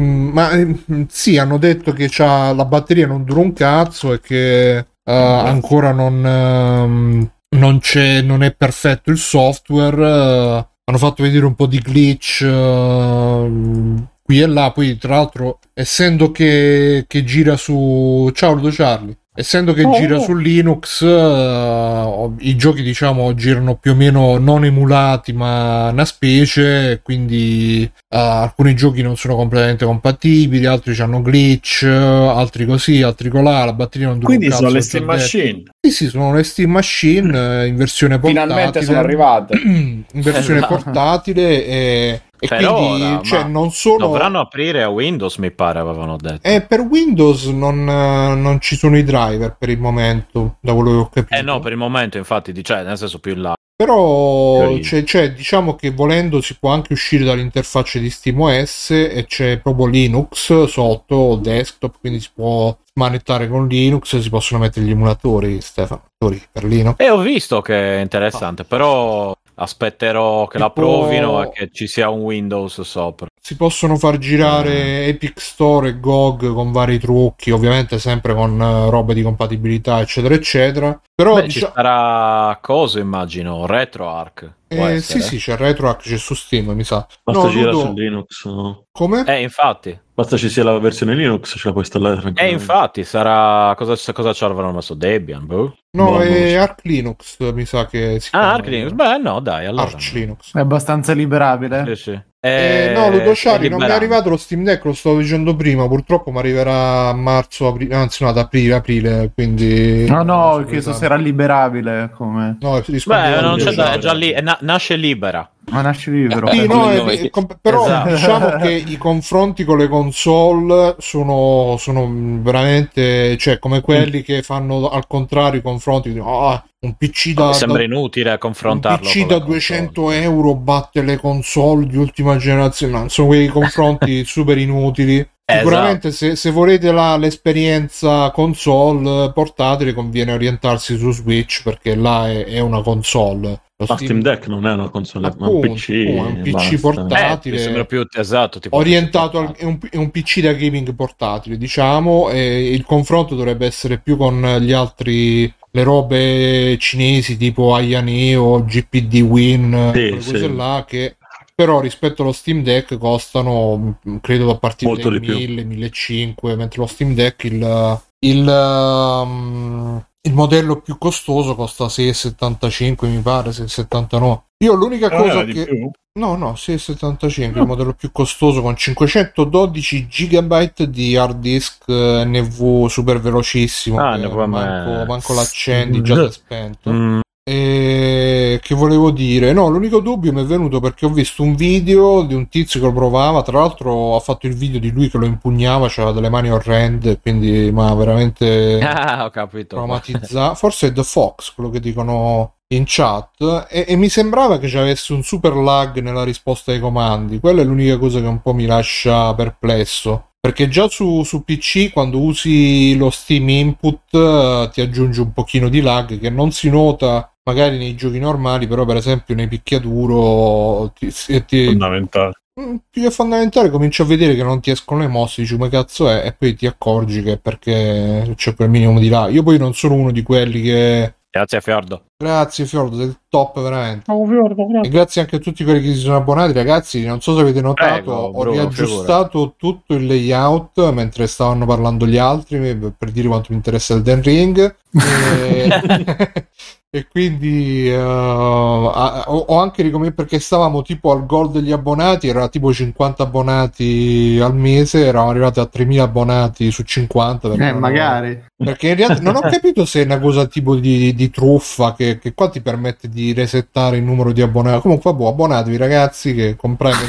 Mm, Ma eh, sì, hanno detto che c'ha, la batteria non dura un cazzo e che eh, ancora non, ehm, non c'è, non è perfetto il software. eh, hanno fatto vedere un po' di glitch eh, qui e là. Poi, tra l'altro, essendo che, che gira su. Ciao, Ludo Charlie. Essendo che Oh. gira su Linux, eh, i giochi diciamo girano più o meno non emulati ma una specie, quindi eh, alcuni giochi non sono completamente compatibili, altri hanno glitch, altri così, altri colà, la batteria non dura Quindi un cazzo, sono le Steam. Machine. Sì, sì, sono le Steam Machine eh, in versione portatile. Finalmente sono <clears throat> arrivate. in versione Esatto. portatile e, e Per quindi ora, cioè, non sono dovranno aprire a Windows mi pare avevano detto eh, per Windows non, eh, non ci sono i driver per il momento, da quello che ho capito. eh no per il momento infatti cioè nel senso più in là Però c'è, c'è- diciamo che volendo si può anche uscire dall'interfaccia di SteamOS e c'è proprio Linux sotto o desktop, quindi si può manettare con Linux, si possono mettere gli emulatori, Stefano, per Linux. E ho visto che è interessante, però aspetterò che la Tipo- provino e che ci sia un Windows sopra. Si possono far girare Epic Store e GOG con vari trucchi, ovviamente sempre con eh, robe di compatibilità, eccetera, eccetera. Però Beh, ci diciamo- sarà coso, immagino, RetroArch. Eh, sì, sì, c'è RetroArch, c'è su Steam, mi sa. Basta No, girare Ludo- su Linux. no? Come? Eh, infatti. Basta ci sia la versione Linux, ce la puoi installare Eh, infatti, sarà... Cosa, cosa ci avranno messo? Debian, boh? No, Boh, è. Arch Linux, mi sa che si Ah, chiama. Arch Linux? Beh, no, dai, allora. Arch Linux. È abbastanza liberabile. Sì, sì. Eh, Eh, no, Ludo Ciari, non mi è arrivato lo Steam Deck, lo stavo dicendo prima, purtroppo mi arriverà a marzo, aprile, anzi no, ad aprile, aprile, quindi... No, no, chiesto se era liberabile come... No, Beh, non c'è da... È già lì, è na- nasce libera. Ma nasce libero. Sì, no, Come è- però Esatto. diciamo che i confronti con le console sono, sono veramente, cioè, come quelli che fanno al contrario i confronti, "Ah, un PC da, Sembra da- inutile un confrontarlo. PC con da la console. 200 euro batte le console di ultima generazione. No, sono quei confronti <laughs> super inutili. Esatto. Sicuramente se, se volete la- l'esperienza console portatile conviene orientarsi su Switch perché là è, è una console. Lo Ma Steam Deck non è una console, ma un Appunto, PC. è un PC basta. portatile. Eh, mi sembra più esatto, tipo orientato al, è, un, è un PC da gaming portatile, diciamo, e il confronto dovrebbe essere più con gli altri le robe cinesi tipo Ayaneo, GPD Win, Sì, quelle cose sì. là che però rispetto allo Steam Deck costano mh, credo a partire dai di più. 1000, 1500, mentre lo Steam Deck il, il, um, il modello più costoso costa 6,75 mi pare, 6,79. Io l'unica Non cosa che? No, no, 675, il modello più costoso con 512 GB di hard disk eh, NV super velocissimo. Ah, manco, manco l'accendi, <laughs> già si è spento. Mm, E che volevo dire? No, l'unico dubbio mi è venuto perché ho visto un video di un tizio che lo provava. Tra l'altro, ha fatto il video di lui che lo impugnava, c'aveva delle mani orrende, quindi ma veramente <laughs> Ah, ho capito. traumatizzato. Forse è The Fox, quello che dicono in chat. E, e mi sembrava che ci avesse un super lag nella risposta ai comandi. Quella è l'unica cosa che un po' mi lascia perplesso. Perché già su, su PC, quando usi lo Steam Input, eh, ti aggiunge un pochino di lag che non si nota magari nei giochi normali, però per esempio nei picchiaduro ti, ti- Fondamentale. Mm, Più che fondamentale, cominci a vedere che non ti escono le mosse, dici come cazzo è, e poi ti accorgi che è perché c'è quel minimo di là. Io poi non sono uno di quelli che. Grazie Fiordo. Grazie Fiordo, sei top veramente. Oh, Fiordo, E grazie. grazie anche a tutti quelli che si sono abbonati, ragazzi. Non so se avete notato, Prego, ho Bruno, riaggiustato tutto il layout mentre stavano parlando gli altri per dire quanto mi interessa il Den Ring. <laughs> E, <laughs> e quindi ha- ho, ho anche ricominciato perché stavamo tipo al gol degli abbonati, era tipo 50 abbonati al mese, eravamo arrivati a 3000 abbonati su 50. perché Eh, magari. perché in realtà non ho capito se è una cosa tipo di, di truffa che, che qua ti permette di resettare il numero di abbonati. Comunque, boh, abbonatevi ragazzi che è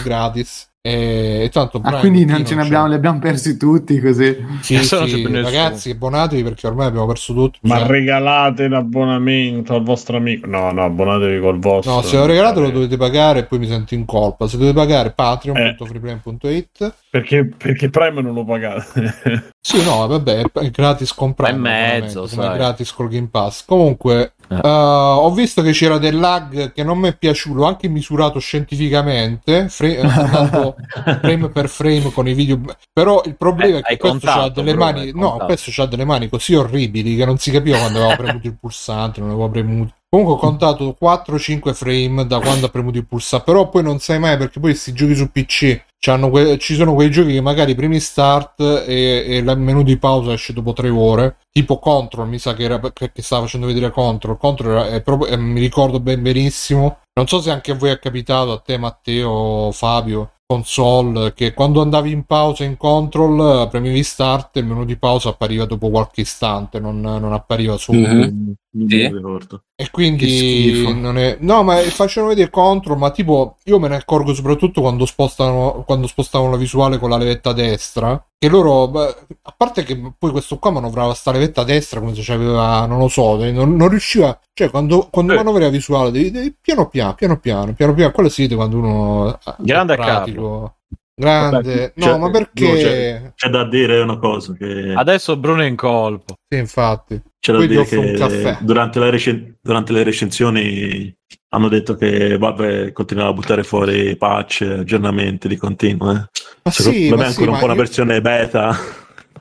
gratis. E, e tanto Ah, Prime quindi qui non ce ne c'è. abbiamo, li abbiamo persi tutti così. Sì, non sì, ragazzi, abbonatevi perché ormai abbiamo perso tutto. Ma Cioè, regalate l'abbonamento al vostro amico. No, no, abbonatevi col vostro. No, se lo regalate lo dovete pagare e poi mi sento in colpa. Se dovete pagare Eh. patreon.freeplane.it Perché, perché Prime non lo pagate. Sì, no, vabbè, è gratis con Prime. È mezzo, sai. gratis col Game Pass. Comunque, Eh, ho visto che c'era del lag che non mi è piaciuto, anche misurato scientificamente, fra- eh, <laughs> frame per frame con i video. Però il problema Eh, è che questo contato, ha delle mani, no, contato. questo ha delle mani così orribili che non si capiva quando aveva premuto il pulsante, non avevo premuto. Comunque ho contato 4-5 frame da quando ha premuto il pulsante, però poi non sai mai perché poi questi giochi su PC que- ci sono quei giochi che magari primi start e, e il menu di pausa esce dopo 3 ore, tipo Control, mi sa che, era, che, che stava facendo vedere Control. Control era, è proprio, eh, mi ricordo ben benissimo. Non so se anche a voi è capitato, a te Matteo, Fabio, console, che quando andavi in pausa in Control, premevi start e il menu di pausa appariva dopo qualche istante, non, non appariva subito. Mhm. Non Sì. mi ricordo. E quindi schifo. non è... No, ma facevano vedere contro, ma tipo io me ne accorgo soprattutto quando spostano quando spostavano la visuale con la levetta destra. Che loro, beh, a parte che poi questo qua manovrava sta levetta destra come se c'aveva, non lo so, non, non riusciva. Cioè, quando, quando Eh. manovri la visuale, devi, devi- piano piano, piano piano, piano piano, quello si vede quando uno è Grande pratico. Grande, Vabbè, no, cioè, ma perché? no, cioè- C'è da dire una cosa che Adesso Bruno è in colpo. Sì, infatti. c'è da poi dire un che caffè. durante, la recen- durante le recensioni hanno detto che Valve continuerà a buttare fuori patch, aggiornamenti di continuo. Eh. Ma Secondo sì, me ma è sì, ancora un ma po' una io- versione beta,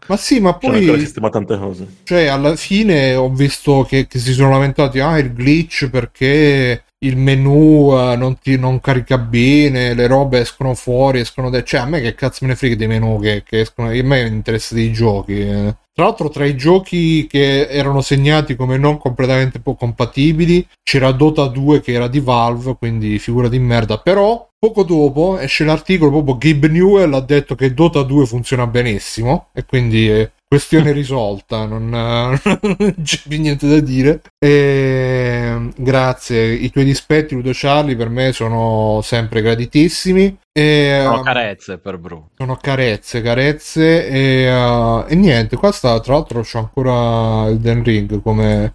Ma sì, ma <laughs> poi sistemato tante cose. Cioè, alla fine ho visto che, che si sono lamentati, ah, il glitch perché il menu eh, non, ti, non carica bene, le robe escono fuori, escono da... Cioè, a me che cazzo me ne frega dei menu che, che escono, a me interessa dei giochi. eh. Tra l'altro, tra i giochi che erano segnati come non completamente compatibili, c'era Dota 2 che era di Valve, quindi figura di merda. Però, poco dopo esce l'articolo, proprio Gabe Newell ha detto che Dota 2 funziona benissimo, e quindi è questione risolta, non, <laughs> non c'è più niente da dire. E, grazie, i tuoi dispetti, Ludo Charlie, per me sono sempre graditissimi. E, Sono ehm, carezze per Bruno. sono carezze, carezze e, uh, e niente, qua sta, tra l'altro c'ho ancora il Den Ring come,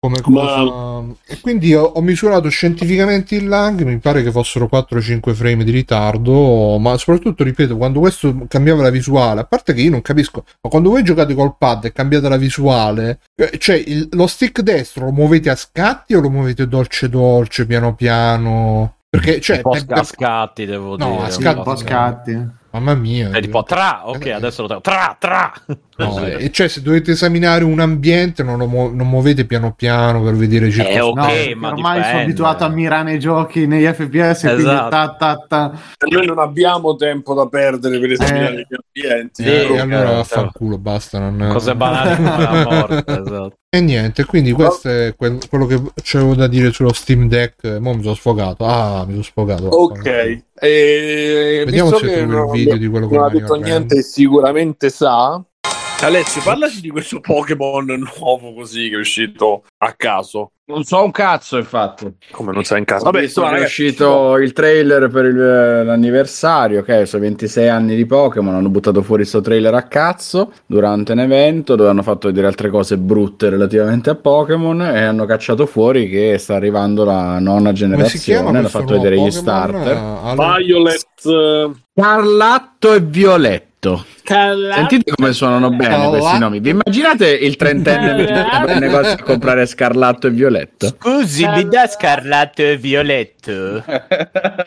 come cosa. E quindi ho, ho misurato scientificamente il lag, mi pare che fossero 4-5 frame di ritardo, ma soprattutto, ripeto, quando questo cambiava la visuale, a parte che io non capisco, ma quando voi giocate col pad e cambiate la visuale, eh, cioè il- lo stick destro lo muovete a scatti o lo muovete dolce dolce, piano piano? Perché, cioè, un po' per- per- a scatti, devo No, dire. a Sì, scatti, un po' no. scatti. mamma mia. È tipo tra, ok, Eh. adesso lo tengo. Tra, tra. No, <laughs> e cioè, se dovete esaminare un ambiente, non lo mu- non muovete piano piano per vedere circa. Eh, ok, No, ma ormai sono dipende. abituato a mirare nei giochi, negli FPS, Esatto. ta, ta, ta. Noi non abbiamo tempo da perdere per esaminare Eh. gli ambienti. Eh, Sì, e allora certo. vaffanculo, basta. Non... Cose banali come <laughs> morte, esatto. E niente, quindi questo è quel- quello che c'avevo da dire sullo Steam Deck. Mo' mi sono sfogato. Ah, mi sono sfogato. Ok, e Vediamo visto se che trovo il non, video di quello che non ha detto niente sicuramente sa. Alessio, parlaci di questo Pokémon nuovo così che è uscito a caso. Non so un cazzo, infatti. Come non sai in caso? Ho Vabbè, insomma, che è ragazzi, uscito il trailer per il- l'anniversario, ok, sono 26 anni di Pokémon, hanno buttato fuori sto trailer a cazzo durante un evento dove hanno fatto vedere altre cose brutte relativamente a Pokémon e hanno cacciato fuori che sta arrivando la nona Come si chiama? generazione, hanno questo fatto vedere gli Pokémon? starter. Eh? Violet eh, Scarlatto e Violetto. Violetto. Sentite come suonano bene questi nomi. Vi immaginate il trentenne che negozio a comprare scarlatto e violetto? Scusi, mi dà scarlatto e violetto?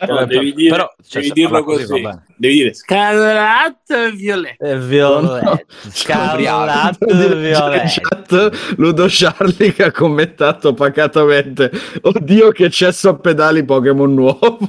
No, devi dire, Però, cioè, devi dirlo così, così. Devi dire scarlatto e violetto. E violetto. Scarlatto e In violetto. chat Ludo Charlie che ha commentato pacatamente Oddio che cesso a pedali Pokémon nuovo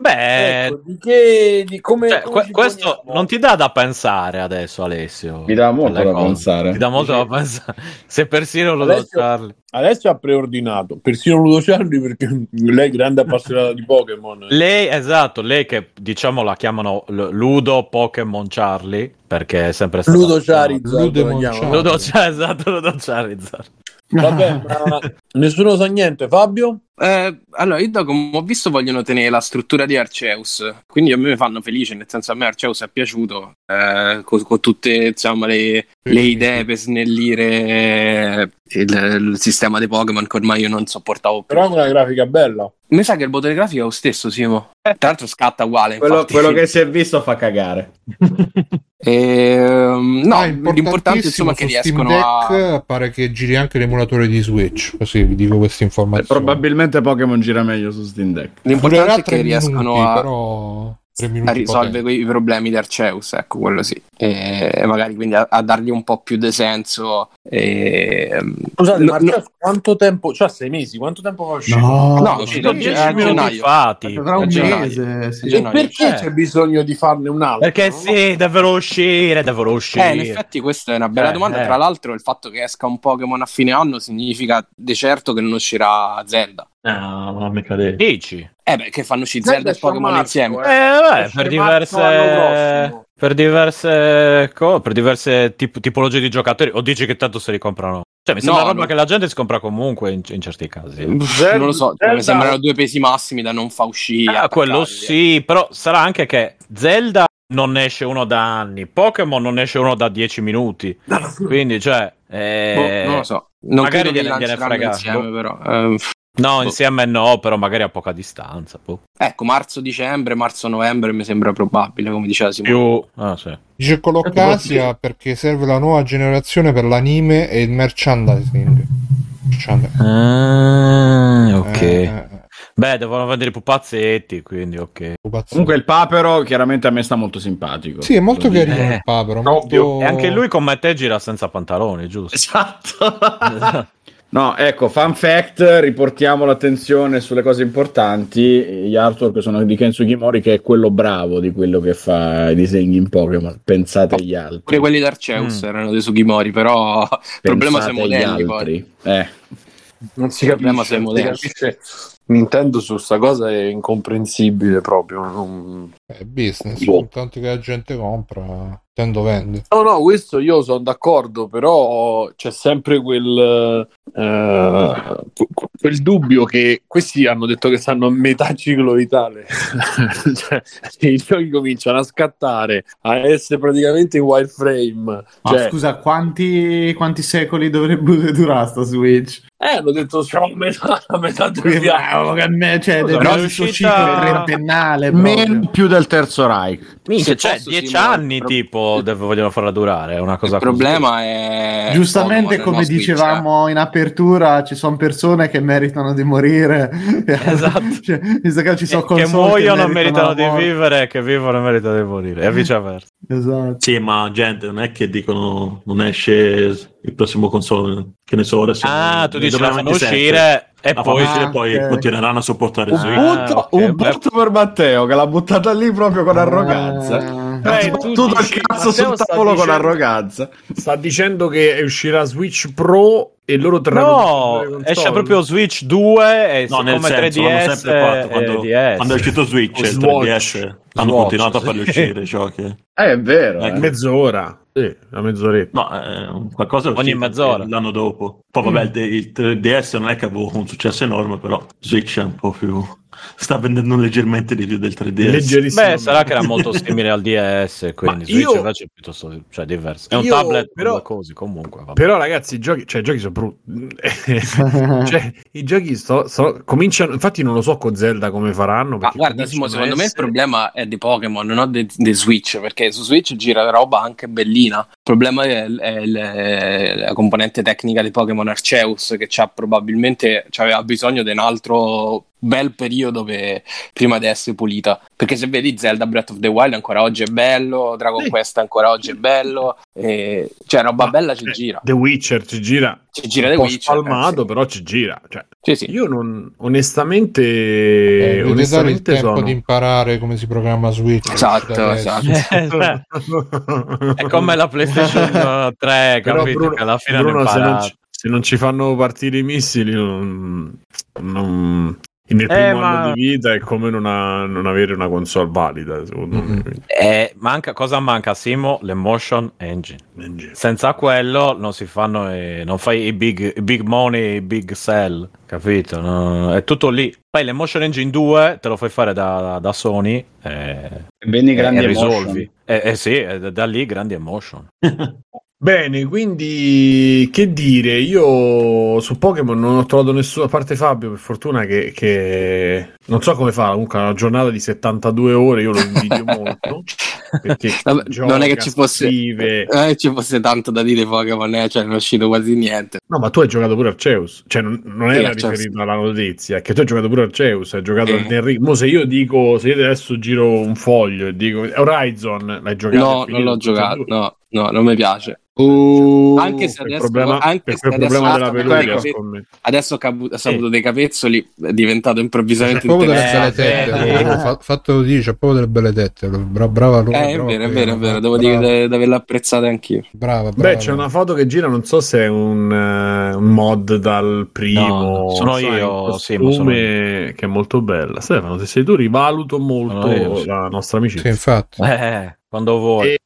Beh, Ecco, di che di come, cioè, come que- questo poniamo? non ti dà da pensare adesso, Alessio. Mi dà molto da cose. pensare. Ti dà molto da pensare. <laughs> Se persino lo Alessio- Charlie. Adesso ha preordinato persino Ludo Charlie perché <laughs> lei è grande appassionata di Pokémon. Lei, esatto, lei che diciamo la chiamano Ludo Pokémon Charlie, perché è sempre stato Ludo Charizard chiamano. Charlie. Ludo, esatto, Ludo Charizard. Vabbè, ma <laughs> nessuno sa niente, Fabio? Eh, allora, io da come ho visto vogliono tenere la struttura di Arceus, quindi a me mi fanno felice, nel senso a me Arceus è piaciuto, eh, con, con tutte insomma, le, le idee per snellire il, il sistema dei Pokémon che ormai io non sopportavo più. Però è una grafica bella. Mi sa che il motore grafico è lo stesso, Simo. Tra l'altro scatta uguale. quello, infatti. quello che <laughs> si è visto fa cagare Ehm, no, Ah, l'importante insomma è che su Steam riescono Deck a... pare che giri anche l'emulatore di Switch, così vi dico questa Eh, informazione. Probabilmente Pokémon gira meglio su Steam Deck L'importante è che riescano minuti, a... però a risolvere quei problemi di Arceus, ecco, quello sì. E magari quindi a, a dargli un po' più di senso. E... Scusate, No, ma no. Arceus quanto tempo? Cioè, sei mesi, quanto tempo fa uscire? No, No, uscito 10 minuti gennaio. fa, tra un mese. sì. E gennaio. perché Eh. c'è bisogno di farne un altro? Perché No? sì, devono uscire, devono uscire. Eh, in effetti questa è una bella Eh, domanda. eh. Tra l'altro il fatto che esca un Pokémon a fine anno significa di certo che non uscirà Zelda. No, non mi cadere. Dici? Eh beh, che fanno uscire Zelda e Pokémon marzo, insieme. eh. Eh, vabbè, Esce per diverse, per diverse, co- per diverse tip- tipologie di giocatori. O dici che tanto se li comprano? Cioè, mi sembra No, roba no. che la gente si compra comunque in, in certi casi. Pff, non lo so, Zelda- mi sembrano due pesi massimi da non fa uscire. Ah, quello attaccarli. sì, però sarà anche che Zelda non ne esce uno da anni, Pokémon non ne esce uno da 10 minuti. <laughs> Quindi, cioè, eh, Boh, non lo so. Non magari gliene- gliene frega. insieme, Boh. però. Eh, no, boh. insieme no, però magari a poca distanza. boh. ecco, marzo-dicembre, marzo-novembre mi sembra probabile, come diceva Simone. Più, ah, sì. Dice Coloccasia perché serve la nuova generazione per l'anime e il merchandising. Merchandising. Ah, ok. Eh, eh, Beh, devono vendere i pupazzetti, quindi ok. pupazzo. Comunque il papero chiaramente a me sta molto simpatico Sì, è molto carino Eh, il papero. molto- E anche lui come te gira senza pantaloni, giusto? Esatto. <laughs> <laughs> no, ecco, fun fact, riportiamo l'attenzione sulle cose importanti. Gli artwork sono di Ken Sugimori, che è quello bravo di quello che fa i disegni in Pokémon. Pensate agli altri. Pure quelli d'Arceus Mm. erano dei Sugimori, però il problema i agli modelli altri. Eh. Non si Il problema capisce, non si modelli. capisce. Nintendo su sta cosa è incomprensibile proprio. non- È business, Boh. intanto che la gente compra, tendo vende. No, no, questo io sono d'accordo, però c'è sempre quel, eh, quel dubbio che questi hanno detto che stanno a metà ciclo vitale. <laughs> cioè, i giochi cominciano a scattare, a essere praticamente in wireframe. Ma Cioè, scusa, quanti, quanti secoli dovrebbe durare sta Switch? eh, hanno detto siamo a metà, a metà del Quindi, viaggio. cioè, del però è uscita- ciclo trentennale. Meno più del terzo Reich. Minchia, Se cioè, 10 Simone, anni pro- tipo devo- vogliono farla durare, è una cosa Il problema è Giustamente, come dicevamo in apertura, ci sono persone che meritano di morire. Esatto. <laughs> Cioè, visto che ci sono che, che muoiono meritano meritano di vivere e che vivono e meritano di morire e viceversa. Esatto. Sì, ma gente, non è che dicono non esce il prossimo console, che ne so, adesso Ah, tu dici la fanno 2027. uscire e La poi e poi ok. continueranno a supportare Un Switch. Ah, punto, ok, un beh. punto per Matteo che l'ha buttata lì proprio con arroganza. Ah. Ha Eh, tu tutto il cazzo Matteo sul tavolo con dicendo- arroganza. Sta dicendo che uscirà Switch Pro e loro terranno No, esce proprio Switch 2 e No, nel come senso, l'hanno 3DS sempre fatto quando, DS. quando è uscito Switch e il Swatch. 3DS hanno Swatch, continuato a farli sì. uscire i giochi. Eh, è vero. Eh, eh. mezz'ora. Sì, una mezz'oretta. No, eh, qualcosa è Ogni mezz'ora. l'anno dopo. Poi vabbè, il, il 3DS non è che ha avuto un successo enorme, però Switch è un po' più... sta vendendo leggermente di più del 3DS. Leggerissimo. Beh, sarà che era molto simile al DS, <laughs> quindi Switch io- invece è piuttosto cioè, diverso. È un Io, tablet però- così comunque. vabbè. Però, ragazzi, i giochi, cioè, i giochi sono brutti. <laughs> cioè, i giochi sto, sto- cominciano. Infatti, non lo so con Zelda come faranno. Ma guarda, Simo, secondo me il essere- problema è di Pokémon, non de- dei Switch, perché su Switch gira roba anche bellina. Il problema è, è è la componente tecnica di Pokémon Arceus, che c'ha probabilmente aveva bisogno di un altro bel periodo per- prima di essere pulita. Perché se vedi Zelda Breath of the Wild ancora oggi è bello, Dragon Sì. Quest ancora oggi è bello, e- cioè roba bella ci eh, gira. The Witcher ci gira. Ci gira un The po' Witcher, spalmato, eh, però ci gira. Cioè, Sì, sì. io non, onestamente, Eh, dare il onestamente tempo sono. di imparare come si programma Switch. Esatto, esatto. adesso. <laughs> È come la PlayStation eh, <laughs> 3, Però, capito? Bruno, che alla fine Bruno, se, non ci, se non ci fanno partire i missili, non, non- nel Eh, primo ma- anno di vita è come non, ha- non avere una console valida, secondo me. Mm-mm. Quindi, Eh, manca, cosa manca Simo? L'emotion engine. engine. Senza quello non si fanno i- non fai i big, i big money, i big sell, capito? No, è tutto lì. Poi l'emotion engine 2 te lo fai fare da, da Sony eh, e, grandi e emotion. risolvi. Eh, eh sì, eh, da- da lì grandi emotion. <laughs> Bene, quindi che dire, io su Pokémon non ho trovato nessuno, a parte Fabio per fortuna che, che non so come fa, comunque una giornata di 72 ore io lo invidio <laughs> molto, perché <laughs> Vabbè, gioca, non è che ci fosse, scrive. eh, ci fosse tanto da dire Pokémon, eh, cioè non è uscito quasi niente. No, ma tu hai giocato pure Arceus, cioè non, non era Arceus. riferito alla notizia, che tu hai giocato pure Arceus, hai giocato Eh. al Elden Ring. Mo se io dico, se io adesso giro un foglio e dico Horizon, l'hai giocato? No, non l'ho giocato, no, no, non mi piace. Uh, Anche se adesso, problema, anche per se adesso problema della basta, peluria, adesso ho saputo dei capezzoli, è diventato C'è improvvisamente proprio delle tette, proprio, fa- fatto di, c'è proprio delle belle tette. Bra- brava Luna, Eh, è brava vero, è vero, è vero, devo brava, dire di, averla apprezzata anch'io. Brava, brava. Beh, c'è una foto che gira, non so se è un, eh, un mod dal primo. No, sono sai, io, sì, sono costume, che è molto bella. Stefano, se sei tu, rivaluto molto io, sì. la nostra Sì, amicizia. infatti. Eh, quando vuoi. E,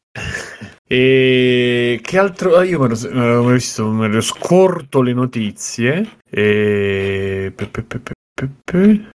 e che altro? ah, Io me lo visto, me lo scorto le notizie. E... pe- pe- pe-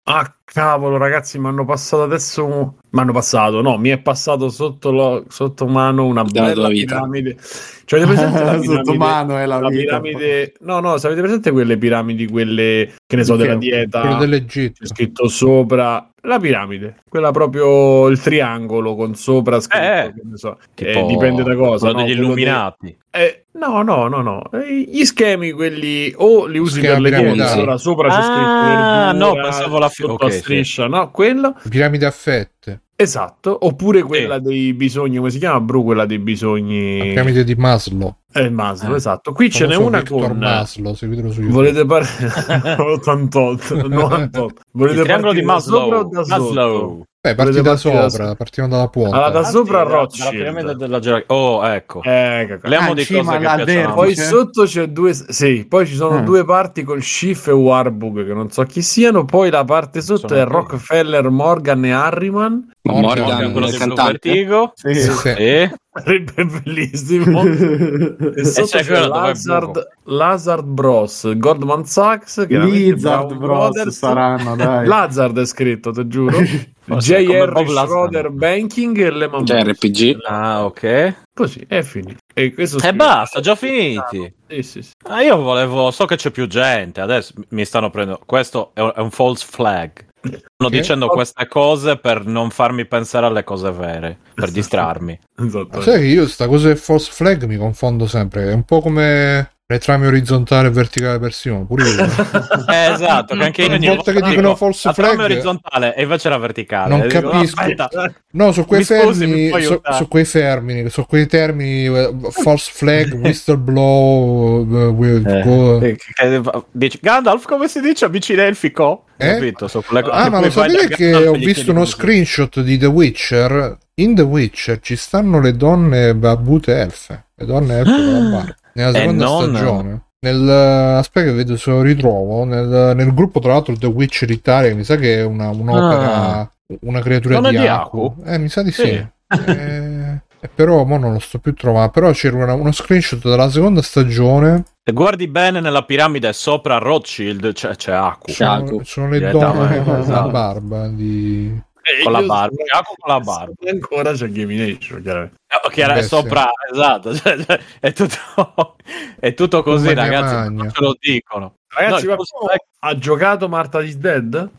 Ah, cavolo, ragazzi, mi hanno passato adesso. un- Mi hanno passato, no, mi è passato sotto, lo- sotto mano una bella vita. piramide. Cioè, avete presente la <laughs> Sotto mano è la, la vita. piramide, no, no, se avete presente quelle piramidi, quelle che ne so, Di della dieta, Quello dell'Egitto. c'è scritto sopra la piramide, quella proprio il triangolo con sopra scritto, Eh, che ne so, Tipo eh, dipende da cosa. quello no? degli illuminati. dei- eh, no, no, no, no, Eh, gli schemi quelli o li usi Schema per le conti, allora sopra c'è scritto Ah, no, pensavo la sotto ok, a sì. striscia, no, quello Piramide a fette. esatto, oppure quella dei bisogni, come si chiama Bru, quella dei La bisogni piramide di Maslow. eh, Maslow, Eh. esatto. Qui ce n'è una Victor con Maslow, seguitelo su YouTube. Volete parlare 88, 98. Volete Il triangolo di Maslow. Maslow. Beh, parti da da sopra, partiamo dalla punta. Allora, da sopra Dalla- Rothschild. dalla piramide della gerarchia. Oh, ecco. Eh, che cazzo. Parliamo Ah, di cima cose che piacciono. Poi sotto c'è due, sì, poi ci sono Ah. due parti con Schiff e Warburg che non so chi siano, poi la parte sotto Sono è qui. Rockefeller, Morgan e Harriman. Morgan, Morgan, Morgan, di cantante. Vertigo. Sì. Sì, sì. E Sarebbe bellissimo. <laughs> e sotto c'è Lazard, Lazard Bros, Goldman Sachs, Lizard Bros Brothers. saranno, <laughs> dai. Lazard è scritto, te giuro. <laughs> J.R. Schroeder Banking e Lehman Cioè Brothers. RPG. Ah, ok. Così è finito. E questo E basta, già finiti. Sì, sì, sì. Ah, io volevo, so che c'è più gente, adesso mi stanno prendendo. Questo è un false flag. Stanno Che? dicendo queste cose per non farmi pensare alle cose vere, per distrarmi. Esatto. Sai che io sta cosa del false flag mi confondo sempre. È un po' come le trame orizzontale e verticale versione. Pure io. <laughs> Eh, esatto, che anche io Ogni volta che dico, dicono false la trama flag- è orizzontale e invece era verticale. Non dico, capisco. aspetta, No, su quei fermi, su, su quei fermi, su quei termini, eh, false flag, <laughs> whistleblow, eh, will Eh, go- che- che- dici, Gandalf come si dice amici elfico? Eh? Capito? Su quelle- Ah, ma lo sapete che ho visto uno come si- screenshot di The Witcher? In The Witcher ci stanno le donne babute elfe, le donne elfe con la barba, nella E seconda non- stagione. Nel, aspetta che vedo se lo ritrovo, nel, nel gruppo tra l'altro The Witcher Italia, mi sa che è una, un'opera, Ah. una creatura di di Aku. Aku? Eh, mi sa di sì. Sì. Eh, Eh, però mo non lo sto più trovando. Però c'era una- uno screenshot della seconda stagione. Se guardi bene nella piramide sopra Rothschild c'è, c'è Aku. Sono, sono le donne con la esatto. barba di... Con la barba, con la barba. Ancora c'è Gamination, chiaramente. Eh, Che era Beh, sì. sopra, esatto, cioè, <laughs> cioè, è, tutto, è tutto così, Magna ragazzi. Non ce lo dicono. Ragazzi, No, qualcuno ha giocato Marta is Dead?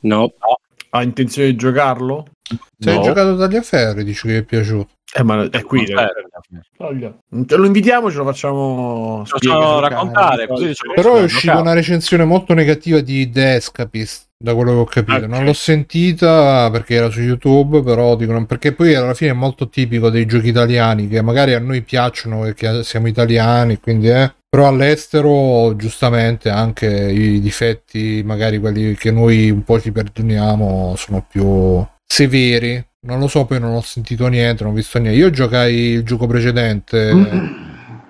No. Ha intenzione di giocarlo? Se hai No. giocato Tagliaferri, dici che è piaciuto. Eh, ma è qui. Eh. Te lo invitiamo, ce lo facciamo Ce lo facciamo raccontare, così Però è uscita una recensione molto negativa di The Escapist, da quello che ho capito. Ok. Non l'ho sentita perché era su YouTube, però dicono perché poi alla fine è molto tipico dei giochi italiani che magari a noi piacciono perché siamo italiani, quindi eh. Però all'estero, giustamente, anche i difetti, magari quelli che noi un po' ci perdoniamo, sono più severi. Non lo so, poi non ho sentito niente, non ho visto niente. Io giocai il gioco precedente,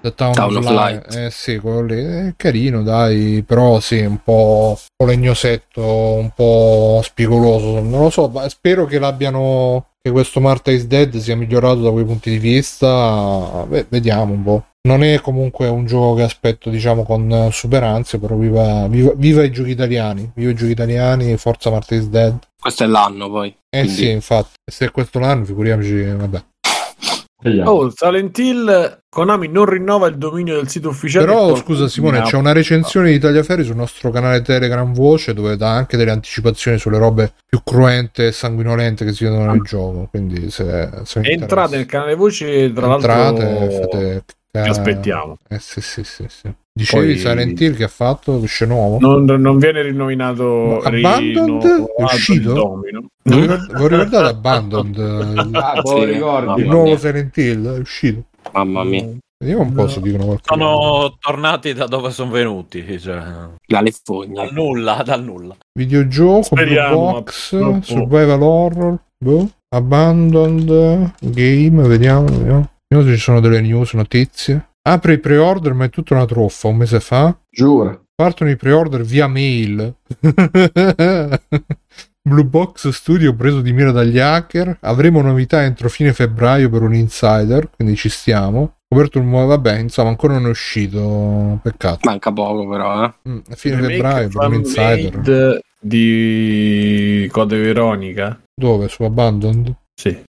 The Town, Town of of Light. Light. Eh sì, quello lì è carino, dai, però sì, un po', un po' legnosetto, un po' spigoloso. Non lo so, ma spero che l'abbiano. Che questo Marta is Dead sia migliorato da quei punti di vista. Beh, vediamo un po'. Non è comunque un gioco che aspetto, diciamo, con super ansia, però viva, viva, viva i giochi italiani. Viva i giochi italiani, forza Marta is Dead. Questo è l'anno poi. Eh Quindi- sì, infatti, se è questo l'anno, figuriamoci, vabbè. Vediamo. Oh, Silent Hill, Konami non rinnova il dominio del sito ufficiale. Però scusa Simone, c'è una recensione di Tagliaferri sul nostro canale Telegram Voce dove dà anche delle anticipazioni sulle robe più cruente e sanguinolente che si vedono nel gioco. Quindi se, se Entrate nel canale voce, tra Entrate, l'altro fate- vi aspettiamo. Eh sì sì sì, sì. Dicevi Poi- Silent Hill che ha fatto? Esce nuovo? Non, non viene rinominato Abandoned? rinnovato È uscito? domino. Voi ricordate Abandoned? il- Ah, Sì, lo ricordi? il nuovo Hill è uscito. Mamma mia. Vediamo un po' se dicono qualcosa. Sono tornati da dove sono venuti, cioè, La Lefogna. dal nulla, dal nulla. Videogioco, Box, ma Survival Horror, boh, Abandoned Game, vediamo, vediamo. Se ci sono delle news, notizie. Apre i pre-order, ma è tutta una truffa, un mese fa. Giura. Partono i pre-order via mail. <laughs> Blue Box Studio preso di mira dagli hacker. Avremo novità entro fine febbraio per un insider, quindi ci stiamo. Coperto il nuovo, vabbè, insomma, ancora non è uscito. Peccato. Manca poco però, eh. Mm, a fine Remake febbraio per un insider. di Code Veronica. Dove? Su Abandoned? Sì.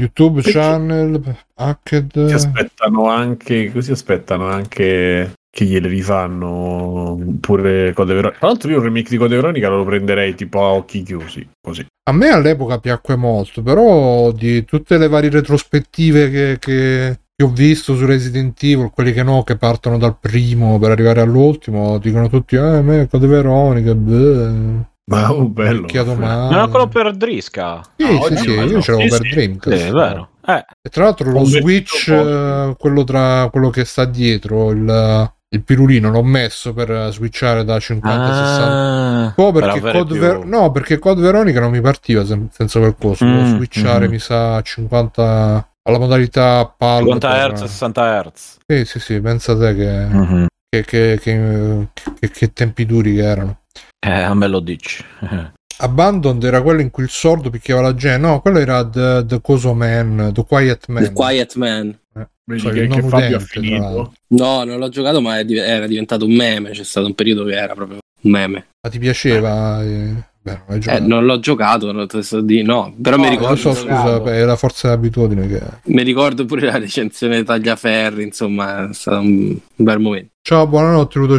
YouTube Perché- channel, hacked. Si aspettano anche, così aspettano anche che gliele rifanno pure Code Veronica. Tra l'altro io il remake di Code Veronica lo prenderei tipo a occhi chiusi, così. A me all'epoca piacque molto, però di tutte le varie retrospettive che, che- che ho visto su Resident Evil, quelli che no, che partono dal primo per arrivare all'ultimo, dicono tutti, eh, a me Code Veronica, beh, Ma oh, bello. Non è quello per Drisca. Sì, Ah, sì, sì, bello. io ce l'avevo Sì, per sì. Dreamcast. Sì, è vero. Eh, E tra l'altro lo Switch, eh, quello, tra, quello che sta dietro, il, il pirulino, l'ho messo per switchare da 50 a 60. ah, Un po' per perché avere Code Ver- no, perché Code Veronica non mi partiva sen- senza quel coso. Devo Mm, switchare, mhm. mi sa, a 50 alla modalità PAL. 50 per- Hz, 60 Hz. Sì, sì, sì, pensa te che, Mhm. che, che, che, che- che tempi duri che erano. Eh, a me lo dici. <laughs> Abandoned era quello in cui il sordo picchiava la gente. No, quello era The, the Coso Man, The Quiet Man. The Quiet Man. Vedi Cioè, che, che non Fabio ha finito. No, non l'ho giocato, ma div- era diventato un meme. C'è stato un periodo che era proprio un meme. Ma ti piaceva? Eh, beh, non Eh, non l'ho giocato, non te so di no. Però No, mi Eh, ricordo. lo so, scusa, beh, è la forza dell'abitudine che... Mi ricordo pure la recensione Tagliaferri, insomma, è stato un, bel momento. Ciao, buonanotte Ludo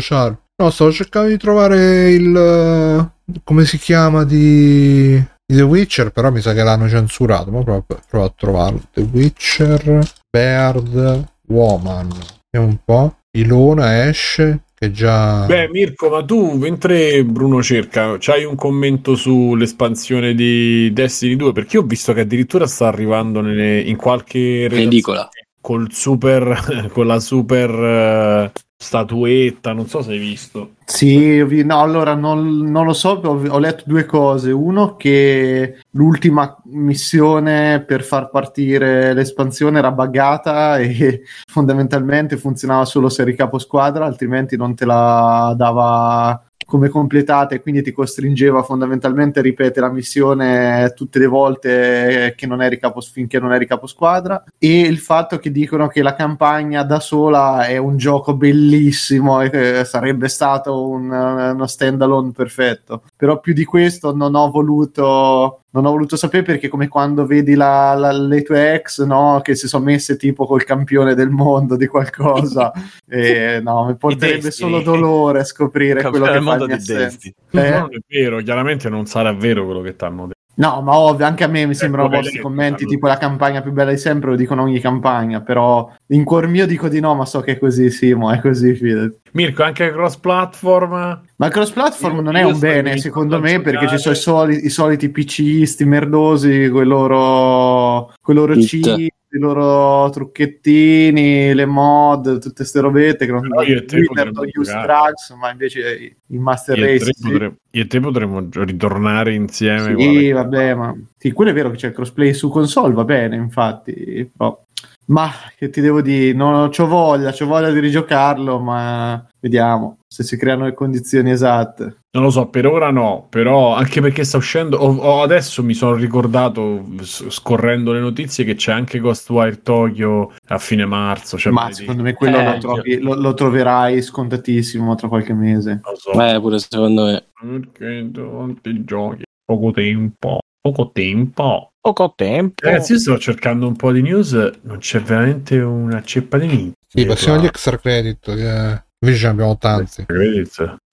No, stavo cercando di trovare il... eh, come si chiama di... di The Witcher, però mi sa che l'hanno censurato, ma provo, provo a trovarlo. The Witcher, Bird, Woman. Vediamo un po'. Ilona esce, che già... Beh, Mirko, ma tu mentre Bruno cerca, c'hai un commento sull'espansione di Destiny 2? Perché io ho visto che addirittura sta arrivando nelle- in qualche redazione Edicola. col super, <laughs> con la super eh, statuetta, non so se hai visto. Sì, no, allora non, non lo so, ho, ho letto due cose. Uno che l'ultima missione per far partire l'espansione era buggata e <laughs> fondamentalmente funzionava solo se eri capo squadra, altrimenti non te la dava come completata e quindi ti costringeva fondamentalmente a ripetere la missione tutte le volte che non eri capo, finché non eri capo squadra. E il fatto che dicono che la campagna da sola è un gioco bellissimo e che sarebbe stato un, uno stand alone perfetto. Però più di questo non ho voluto non ho voluto sapere perché come quando vedi la, la, le tue ex no, che si sono messe tipo col campione del mondo di qualcosa <laughs> e no, mi porterebbe solo dolore a scoprire quello che fa in assenza. Eh? Non è vero, chiaramente non sarà vero quello che ti hanno detto. No, ma ovvio, anche a me mi sembrano vostri commenti, tipo la campagna più bella di sempre, lo dicono ogni campagna, però in cuor mio dico di no, ma so che è così, sì, ma è così, fidati. Mirko, anche cross platform? Ma il cross platform non è un bene, secondo me, perché ci sono i, soli, i soliti PCisti merdosi, quei loro, quei loro cheat, i loro trucchettini, le mod, tutte queste robette che non te potremmo use drugs, ma invece il Master Io Race sì. potremmo, io e te potremmo ritornare insieme. Sì, vabbè, ma sì, quello è vero che c'è il crossplay su console, va bene, infatti, però ma che ti devo dire, non c'ho voglia, c'ho voglia di rigiocarlo, ma vediamo se si creano le condizioni esatte. Non lo so, per ora no, però anche perché sta uscendo, ho- ho- adesso mi sono ricordato, scorrendo le notizie, che c'è anche Ghostwire Tokyo a fine marzo. Cioè ma secondo me quello Eh, lo, trovi- lo- lo troverai scontatissimo tra qualche mese. lo so, Eh, pure secondo me. perché tanti giochi, poco tempo, poco tempo. Poco tempo. Ragazzi, io sto cercando un po' di news, non c'è veramente una ceppa di niente. Sì, passiamo agli extra credit, che invece ne abbiamo tanti.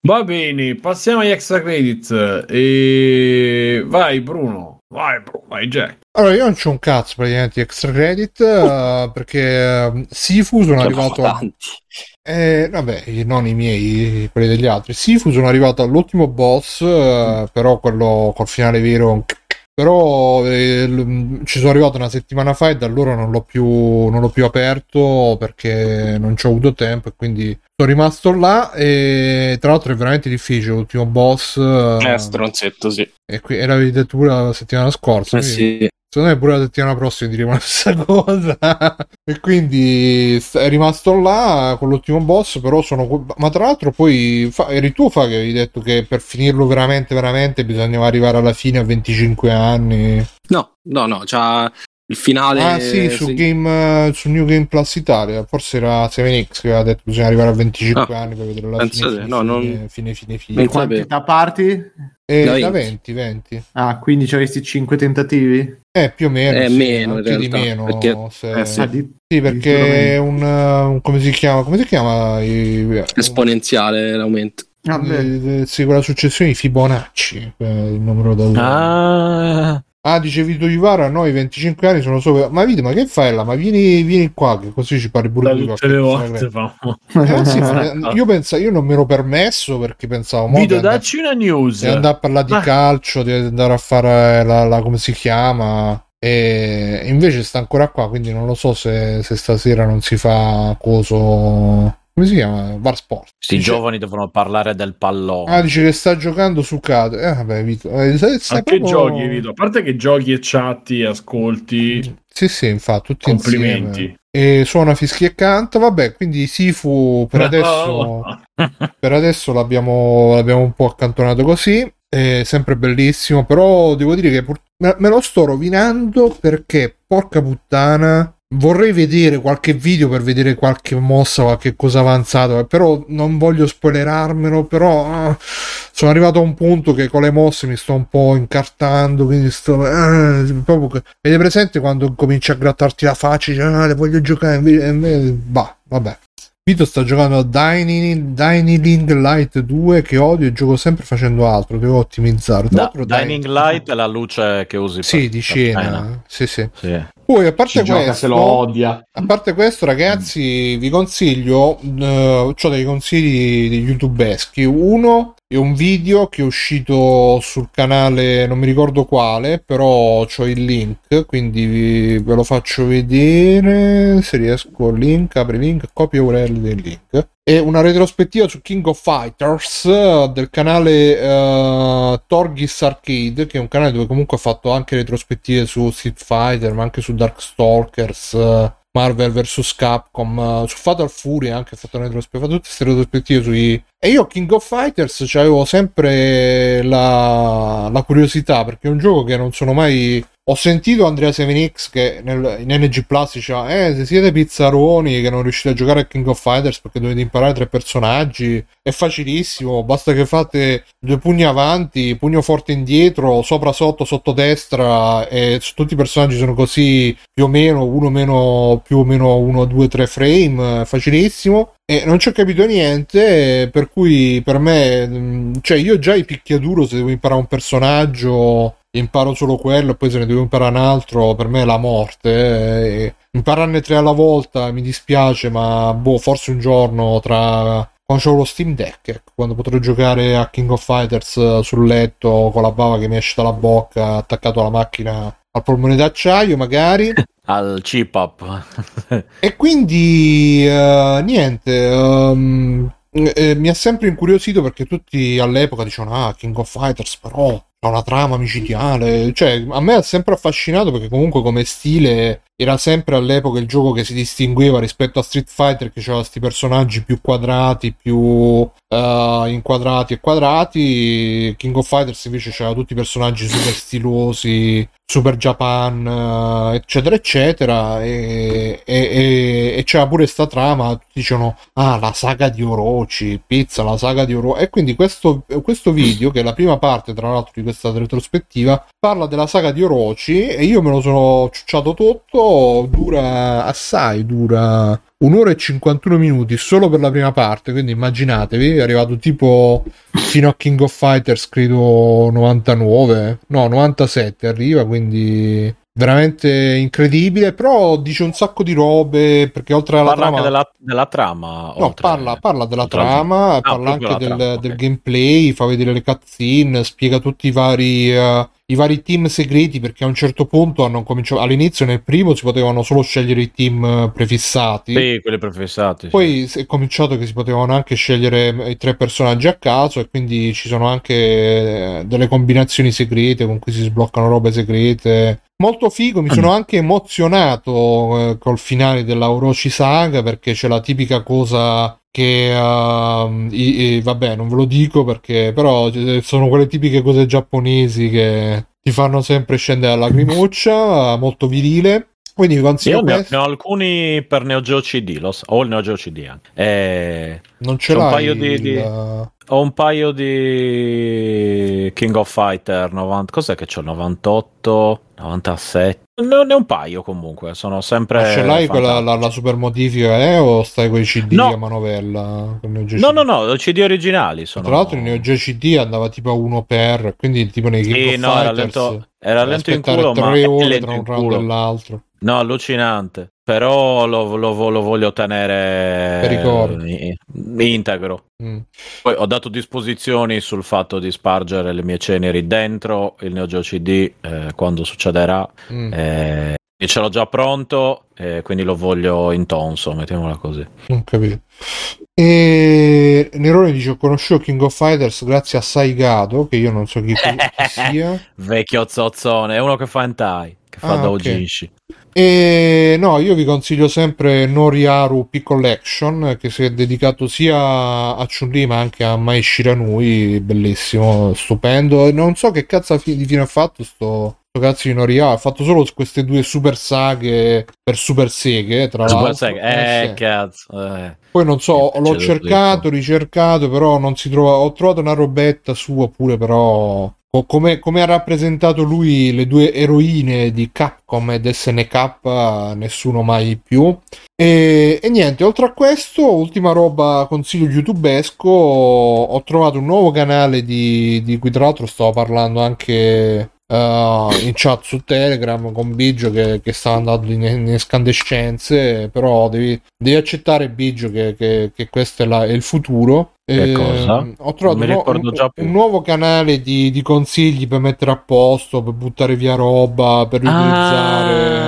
Va bene, passiamo agli extra credits. E vai Bruno, vai Bruno, vai Jack. Allora, io non c'ho un cazzo praticamente di extra credit eh, perché eh, Sifu sono arrivato a... tanti. Eh, vabbè, i- non i miei, quelli degli altri. Sifu sono arrivato all'ultimo boss, eh, però quello col finale vero. Però eh, ci sono arrivato una settimana fa e da allora non l'ho più, non l'ho più aperto perché non ci ho avuto tempo e quindi sono rimasto là. E tra l'altro è veramente difficile l'ultimo boss. eh, Eh, stronzetto, sì. e, qui, e l'avevi detto pure la settimana scorsa. Eh, sì. Secondo me pure la settimana prossima diremo la <laughs> stessa cosa. e quindi è rimasto là con l'ultimo boss. Però sono. Ma tra l'altro, poi fa- eri tu fa che avevi detto che per finirlo veramente, veramente bisognava arrivare alla fine a 25 anni. No, no, no, c'ha il finale. Ah, sì, su, Game, eh, su New Game Plus Italia. Forse era 7X che aveva detto che bisogna arrivare a 25 Ah, anni per vedere la fine. Fine, no, non- fine, fine, fine, fine. Non quanti sapevo. da parti? E Da da 20, 20. 20. Ah, quindi ci avresti 5 tentativi? Eh, più o meno. Eh, sì, meno, in più di meno. perché- se- eh, sì. Ah, di- Sì, perché è un, un- come si chiama? Come si chiama? I- Esponenziale l'aumento. Vabbè. eh, sì, quella successione di Fibonacci, eh, il numero da Ah, Ah, dice Vito Ivara, no, i 25 anni sono sopra. Ma Vito, ma che fai là? Ma vieni, vieni qua, che così ci parli pure Da di tutte le volte. Eh, sì, ma <laughs> io, pensa, io non me l'ero permesso perché pensavo Vito, dacci una news. di andare a parlare di Ah. calcio, di andare a fare la, la- come si chiama. E invece sta ancora qua, quindi non lo so se, se stasera non si fa coso. Come si chiama? Bar Sport. sti Dice- giovani devono parlare del pallone. Ah, dice che sta giocando su Cade. Eh, vabbè, Vito. eh, sai- sai A che proprio- giochi, Vito? A parte che giochi e chatti, ascolti, Sì, sì, infatti, tutti complimenti. insieme. E suona fischi e canta. Vabbè, quindi Sifu per adesso, <laughs> per adesso l'abbiamo, l'abbiamo un po' accantonato così. È sempre bellissimo, però devo dire che pur- me lo sto rovinando perché, porca puttana, vorrei vedere qualche video per vedere qualche mossa, qualche cosa avanzata, però non voglio spoilerarmelo, però ah, sono arrivato a un punto che con le mosse mi sto un po' incartando, quindi sto... ah, proprio Avete presente quando cominci a grattarti la faccia, dici, ah, le voglio giocare, bah, vabbè. Vito sta giocando a Dining, Dining Light 2 che odio e gioco sempre facendo altro, devo ottimizzare. Da- Dining Light è la luce che usi Sì, per- di per scena. Sì, sì. Sì. Poi a parte Ci gioca se lo questo, odia. a parte questo, ragazzi, vi consiglio, eh, ho dei consigli di youtubeschi. Uno è un video che è uscito sul canale, non mi ricordo quale, però ho il link, quindi vi- ve lo faccio vedere. Se riesco, link, apri link, copia URL del link. È una retrospettiva su King of Fighters eh, del canale eh, Torgis Arcade, che è un canale dove comunque ha fatto anche retrospettive su Street Fighter, ma anche su Darkstalkers, eh, Marvel vs Capcom, uh, su Fatal Fury anche fatto retrospettiva, tutte queste retrospettive sui... E io King of Fighters avevo sempre la, la curiosità perché è un gioco che non sono mai ho sentito Andrea 7X che nel, in NG Plus diceva eh se siete pizzaroni che non riuscite a giocare a King of Fighters perché dovete imparare tre personaggi è facilissimo basta che fate due pugni avanti pugno forte indietro sopra sotto sotto destra e tutti i personaggi sono così più o meno uno meno più o meno 1 2 3 frame facilissimo e non ci ho capito niente per cui per me cioè io già i picchiaduro se devo imparare un personaggio imparo solo quello e poi se ne devo imparare un altro per me è la morte eh. impararne tre alla volta mi dispiace ma boh forse un giorno tra quando ho lo Steam Deck ecco, quando potrò giocare a King of Fighters sul letto con la bava che mi esce dalla bocca attaccato alla macchina al polmone d'acciaio magari <laughs> al chip up <laughs> e quindi uh, niente um, eh, mi ha sempre incuriosito perché tutti all'epoca dicevano ah King of Fighters però ha una trama micidiale. Cioè, a me ha sempre affascinato perché comunque come stile era sempre all'epoca il gioco che si distingueva rispetto a Street Fighter che aveva questi personaggi più quadrati, più uh, inquadrati e quadrati. King of Fighters invece c'era tutti i personaggi super stilosi, Super Japan, uh, eccetera, eccetera. E, e, e, e, c'era pure sta trama. Tutti dicono: Ah, la saga di Orochi, pizza, la saga di Orochi. E quindi questo, questo video, che è la prima parte, tra l'altro, di questa retrospettiva, parla della saga di Orochi. E io me lo sono ciucciato tutto dura assai, dura un'ora e 51 minuti solo per la prima parte, quindi immaginatevi, è arrivato tipo fino a King of Fighters credo 99, no 97 arriva, quindi veramente incredibile, però dice un sacco di robe perché oltre alla parla trama... anche della, della trama. No, oltre... parla, parla della trama, al- parla Ah, anche del, trama, del ok. gameplay, fa vedere le cutscene, spiega tutti i vari, eh, i vari team segreti perché a un certo punto hanno cominciato, all'inizio nel primo si potevano solo scegliere i team eh, prefissati. Sì, quelli prefissati. sì. Poi si è cominciato che si potevano anche scegliere eh, i tre personaggi a caso e quindi ci sono anche eh, delle combinazioni segrete con cui si sbloccano robe segrete. Molto figo, mi sono anche emozionato eh, col finale della Orochi Saga perché c'è la tipica cosa che ehm, i- i- vabbè non ve lo dico perché però eh, sono quelle tipiche cose giapponesi che ti fanno sempre scendere la lacrimuccia molto virile quindi vi consiglio Io ne ho, ne ho alcuni per Neo Geo CD, lo so, ho il Neo Geo CD anche. Eh, non ce c'ho un l'hai paio di, il- di- ho un paio di King of Fighter 90, cos'è che c'ho? 98, 97. Ne ne ho un paio comunque, sono sempre Ma ce l'hai quella, la, la super modifica eh, o stai con i CD No. a manovella? No, no, no, CD originali sono Tra l'altro il Neo Geo CD andava tipo a 1 per, quindi tipo nei King Sì, of no, era Fighters lento, era lento in culo, ma tre ore tra un round e l'altro. No, allucinante. Però lo, lo- lo voglio tenere integro. Mm. Poi ho dato disposizioni sul fatto di spargere le mie ceneri dentro il Neo Geo CD eh, quando succederà. Mm. Eh, e ce l'ho già pronto, eh, quindi lo voglio in tonso, mettiamola così. Non capito. E Nerone dice: Ho conosciuto King of Fighters grazie a Saigato, che io non so chi, chi <laughs> sia. Vecchio zozzone, è uno che fa hentai, che fa Ah, ok. doujinshi. E no, io vi consiglio sempre Noriaru P-Collection che si è dedicato sia a Chun-Li ma anche a Mai Shiranui, bellissimo, stupendo. Non so che cazzo di fine ha fatto sto, cazzo di Noriaru, ha fatto solo queste due super saghe per super seghe, tra Super l'altro. Eh, sì. cazzo. eh. Poi non so, Che l'ho cercato, ricercato, però non si trova. Ho trovato una robetta sua pure, però. Co- Come, come ha rappresentato lui le due eroine di Capcom ed SNK, nessuno mai più. E, e niente, oltre a questo, ultima roba, consiglio youtubesco. Ho trovato un nuovo canale di, di cui tra l'altro stavo parlando anche eh, in chat su Telegram con Biggio che, che sta andando in, in escandescenze, però devi, devi accettare Biggio che, che- che questo è, la- è il futuro. Che Eh, cosa? Ho trovato un, ricordo un- nuovo canale di, di consigli per mettere a posto, per buttare via roba, per riutilizzare. Ah,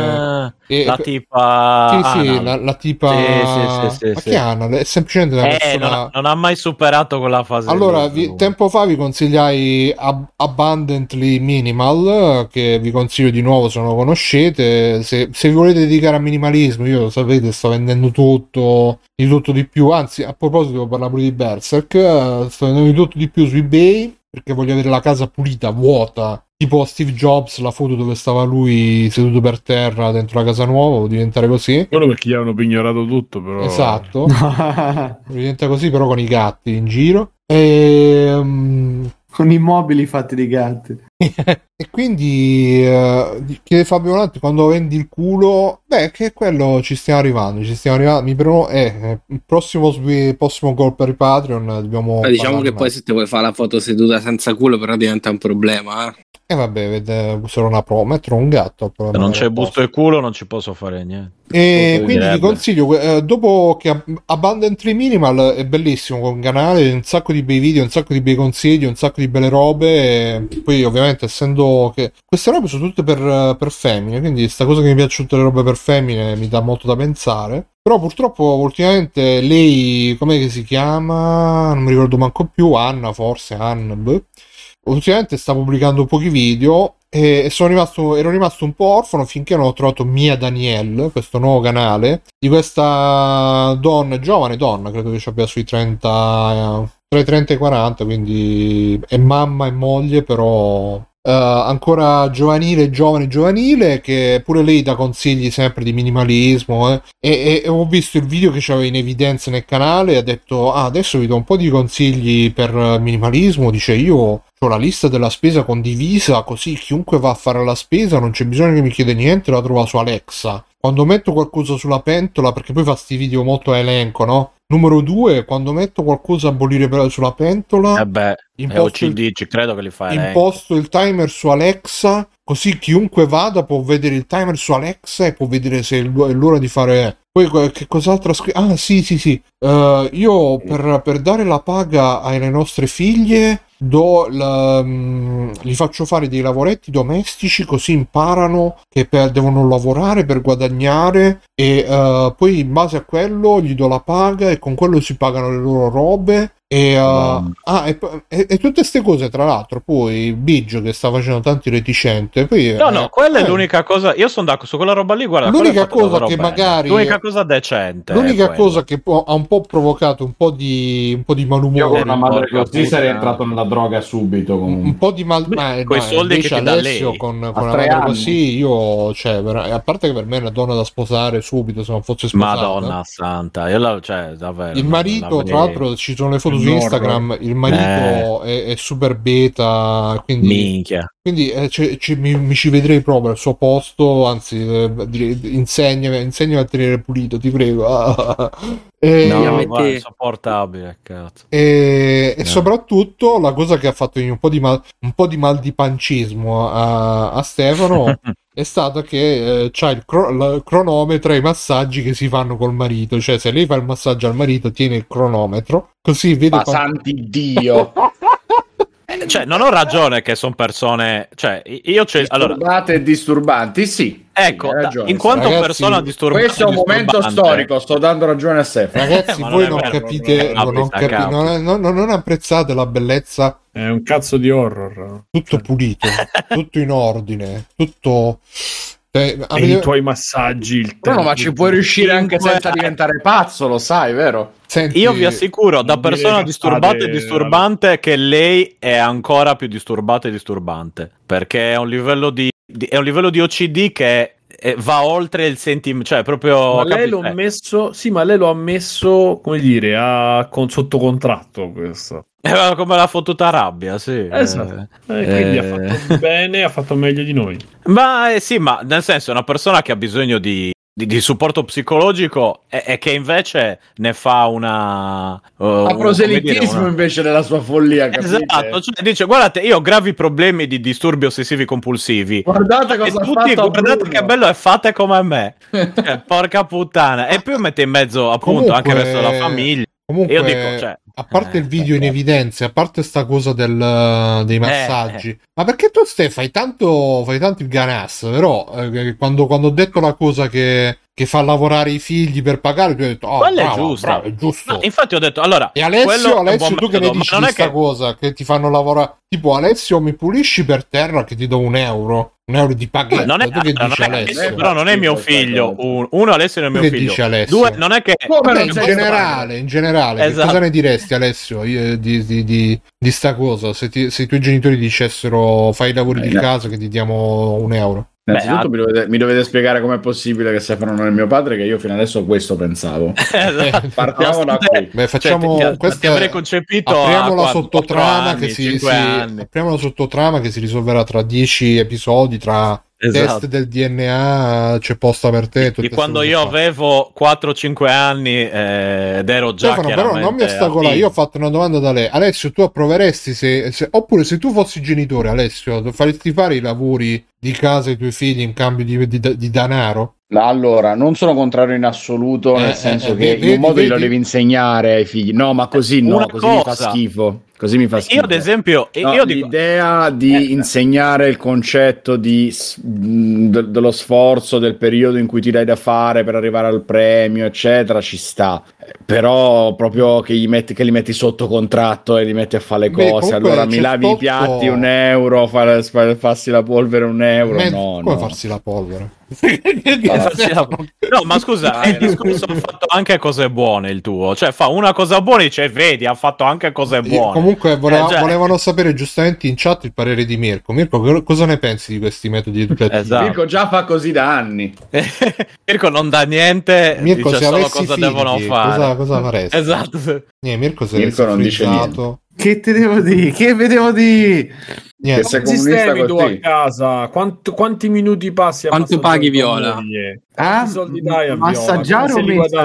E- la tipa Sì, sì, la, la tipa... Sì, sì, sì, Ma sì. Anal? È semplicemente una Eh, persona... non, ha, non ha mai superato quella fase. Allora, vi- tempo fa vi consigliai Ab- Abundantly Minimal, che vi consiglio di nuovo se non lo conoscete. Se, se vi volete dedicare a minimalismo, io lo sapete, sto vendendo tutto, di tutto di più. Anzi, a proposito, parlare pure di Berserk. eh, Sto vendendo di tutto di più su eBay perché voglio avere la casa pulita, vuota. Tipo Steve Jobs, la foto dove stava lui seduto per terra dentro la casa nuova, vuole diventare così. Quello perché gli hanno pignorato tutto, però. Esatto. <laughs> diventa così però con i gatti in giro Ehm, Con i mobili fatti di gatti. <laughs> e quindi eh, chiede Fabio Volante quando vendi il culo beh che quello ci stiamo arrivando ci stiamo arrivando mi preno eh, eh, il prossimo, prossimo gol per i Patreon dobbiamo Ma diciamo parlarne che poi se ti vuoi fare la foto seduta senza culo, però diventa un problema. Eh. E vabbè vede, userò una pro metterò un gatto Se non c'è busto e culo, non ci posso fare niente. E quindi vi direbbe. consiglio, eh, dopo che Ab- Abundantly Minimal è bellissimo con canale, un sacco di bei video, un sacco di bei consigli, un sacco di belle robe. e Poi, ovviamente, essendo che queste robe sono tutte per, per femmine, quindi sta cosa che mi piacciono tutte le robe per femmine mi dà molto da pensare. Però purtroppo ultimamente lei, com'è che si chiama? Non mi ricordo manco più, Anna forse, Anna, boh. Ultimamente sta pubblicando pochi video e sono rimasto, ero rimasto un po' orfano finché non ho trovato Mia Danielle, questo nuovo canale, di questa donna, giovane donna, credo che ci abbia sui 30, eh, tra i 30 e i 40, quindi è mamma e moglie, però eh, ancora giovanile, giovane, giovanile, che pure lei dà consigli sempre di minimalismo. eh. E, e- ho visto il video che c'aveva in evidenza nel canale e ha detto: Ah, adesso vi do un po' di consigli per minimalismo. Dice io. Ho la lista della spesa condivisa, così chiunque va a fare la spesa non c'è bisogno che mi chieda niente, la trova su Alexa. Quando metto qualcosa sulla pentola, perché poi fa sti video molto a elenco, no? Numero due, quando metto qualcosa a bollire per- sulla pentola, Eh beh, è imposto il- OCD, ci credo che li fai. imposto il timer su Alexa, così chiunque vada può vedere il timer su Alexa e può vedere se è l'ora di fare. Poi que- che cos'altro ha scritto? Ah, sì, sì, sì. Eh, io per, per dare la paga alle nostre figlie do la- mm, gli faccio fare dei lavoretti domestici così imparano che per- devono lavorare per guadagnare e eh, poi in base a quello gli do la paga e con quello si pagano le loro robe e, eh, ah, e, e- e tutte queste cose tra l'altro poi Biggio che sta facendo tanti reticente poi, No, eh, no, quella è eh, l'unica cosa. Io sono d'accordo su quella roba lì. Guarda, L'unica quella è cosa che bene. magari- L'unica cosa decente. è L'unica quella. cosa che può- ha un po' provocato un po' di, un po' di Io con malumore, una madre così sarei entrato nella droga subito. comunque. un po' di mal ma, coi ma soldi che ti dà Alessio lei. con, con una tre madre anni. così io cioè vera- a parte che per me è una donna da sposare subito se non fosse sposata Madonna santa, io la, cioè, davvero. il marito la tra l'altro ci sono le foto su. Instagram il marito è, è super beta quindi, Minchia. quindi eh, ci- ci- mi, mi ci vedrei proprio al suo posto anzi eh, insegnami, insegnami a tenere pulito ti prego <laughs> E- No, guarda, insopportabile, cazzo. E, e No. soprattutto la cosa che ha fatto un po' di mal, un po' di mal di pancismo a, a Stefano <laughs> è stata che eh, c'ha il, cro- il cronometro e i massaggi che si fanno col marito. Cioè, se lei fa il massaggio al marito, tiene il cronometro, così vede Ma quanto- santi Dio! <laughs> Eh, Cioè, non ho ragione che sono persone. Cioè, io c'è. Allora, Disturbate e disturbanti, sì. ecco, ragione, in quanto Ragazzi, persona disturbante. Questo è un momento storico, sto dando ragione a Stefano. Ragazzi, Ma voi non non, capite, non non, capi- non- non- non- non apprezzate la bellezza È un cazzo di horror. tutto pulito, <laughs> tutto in ordine, tutto. Cioè, E i tuoi massaggi, il No, no, tempo ma ci puoi riuscire anche senza <laughs> diventare pazzo, lo sai, vero? senti, Io vi assicuro, da persona disturbata e disturbante, che lei è ancora più disturbata e disturbante. Perché è un livello di, di- è un livello di OCD che eh, va oltre il sentimento. Cioè, proprio. Ma lei l'ha eh, messo, sì, ma lei lo ha messo, come dire, a, con, sotto contratto questo. È come la fottuta rabbia, sì. Esatto. Eh, Eh, quindi eh, ha fatto bene, ha fatto meglio di noi. Ma eh, sì, ma nel senso è una persona che ha bisogno di, di- di supporto psicologico e, e che invece ne fa una... uh, A proselitismo una- invece della sua follia, capite? Esatto, cioè dice guardate io ho gravi problemi di disturbi ossessivi compulsivi. Guardate e cosa ha tutti guardate che bello è fate come me. <laughs> Cioè, porca puttana. E poi mette in mezzo appunto Comunque- anche verso la famiglia. Comunque, Io dico, cioè, a parte Eh, il video in eh, evidenza, a parte sta cosa del- dei massaggi, ma perché tu Ste fai tanto, fai tanto il ganas, però eh, quando, quando ho detto la cosa che, che fa lavorare i figli per pagare, tu hai detto, oh, Quello è bravo, giusto. bravo, è giusto. No, infatti ho detto, allora, E Alessio, Alessio tu che ne dici non di è sta che- cosa? Che ti fanno lavorare? Tipo, Alessio, mi pulisci per terra che ti do un euro. Un euro di paghetto. non è, tu che allora, dici non è- Alessio? però non è mio figlio. Un- uno, Alessio non è Tu mio che figlio. dici Alessio? Due, non è che. Vabbè, non in generale, in generale, Esatto. cosa ne diresti Alessio io- di, di, di, di sta cosa? Se, ti- se i tuoi genitori dicessero fai i lavori di Eh, no. casa che ti diamo un euro. Innanzitutto Beh, mi, dovete, mi dovete spiegare com'è possibile che Stefano non è mio padre, che io fino adesso questo pensavo. <laughs> Esatto. Partiamo da qui. Beh, facciamo Cioè, ti- questa ti avrei concepito apriamo la sottotrama che si, si- apriamo la sottotrama che si risolverà tra 10 episodi tra Esatto. test del DNA c'è posta per te Di quando io avevo 4-5 anni eh, ed ero già Stefano, però non mi ostacolare, io ho fatto una domanda da lei. Alessio, tu approveresti se, se- oppure se tu fossi genitore, Alessio, faresti fare i lavori di casa ai tuoi figli in cambio di, di- di denaro? Allora, non sono contrario in assoluto, Eh, nel eh, senso eh, che vedi- in un modo glielo devi insegnare ai figli. No, ma così no, Una così mi fa cosa. schifo. Così mi fa schifo. Io ad esempio, No, io dico, l'idea di Eh. insegnare il concetto di, mh, de- dello sforzo del periodo in cui ti dai da fare per arrivare al premio, eccetera, ci sta. Eh, Però proprio che, gli metti, che li metti sotto contratto e li metti a fare le Beh, cose. Allora mi lavi i tolto- piatti un euro, fa- fa- farsi la polvere un euro. Me- no, come no. farsi la polvere? No, ma scusa, il discorso ha fatto anche cose buone il tuo, cioè fa una cosa buona e dice vedi, ha fatto anche cose Io- buone. comunque voleva- Eh, cioè- volevano sapere giustamente in chat il parere di Mirko. Mirko, co- cosa ne pensi di questi metodi educativi? Esatto. Mirko già fa così da anni. <laughs> Mirko non dà niente, Mirko, dice se solo avessi cosa figli, devono fare. cosa, cosa faresti? Esatto. Eh, Mirko se Mirko non dice frizzato. Che te devo dire? Che vedevo di? Niente. Che sei comunista sistemi tu a casa? Quanto- quanti minuti passi a Quanto massaggiare paghi Viola? Ah, Quanti soldi dai a Viola? massaggiare Come o insomma?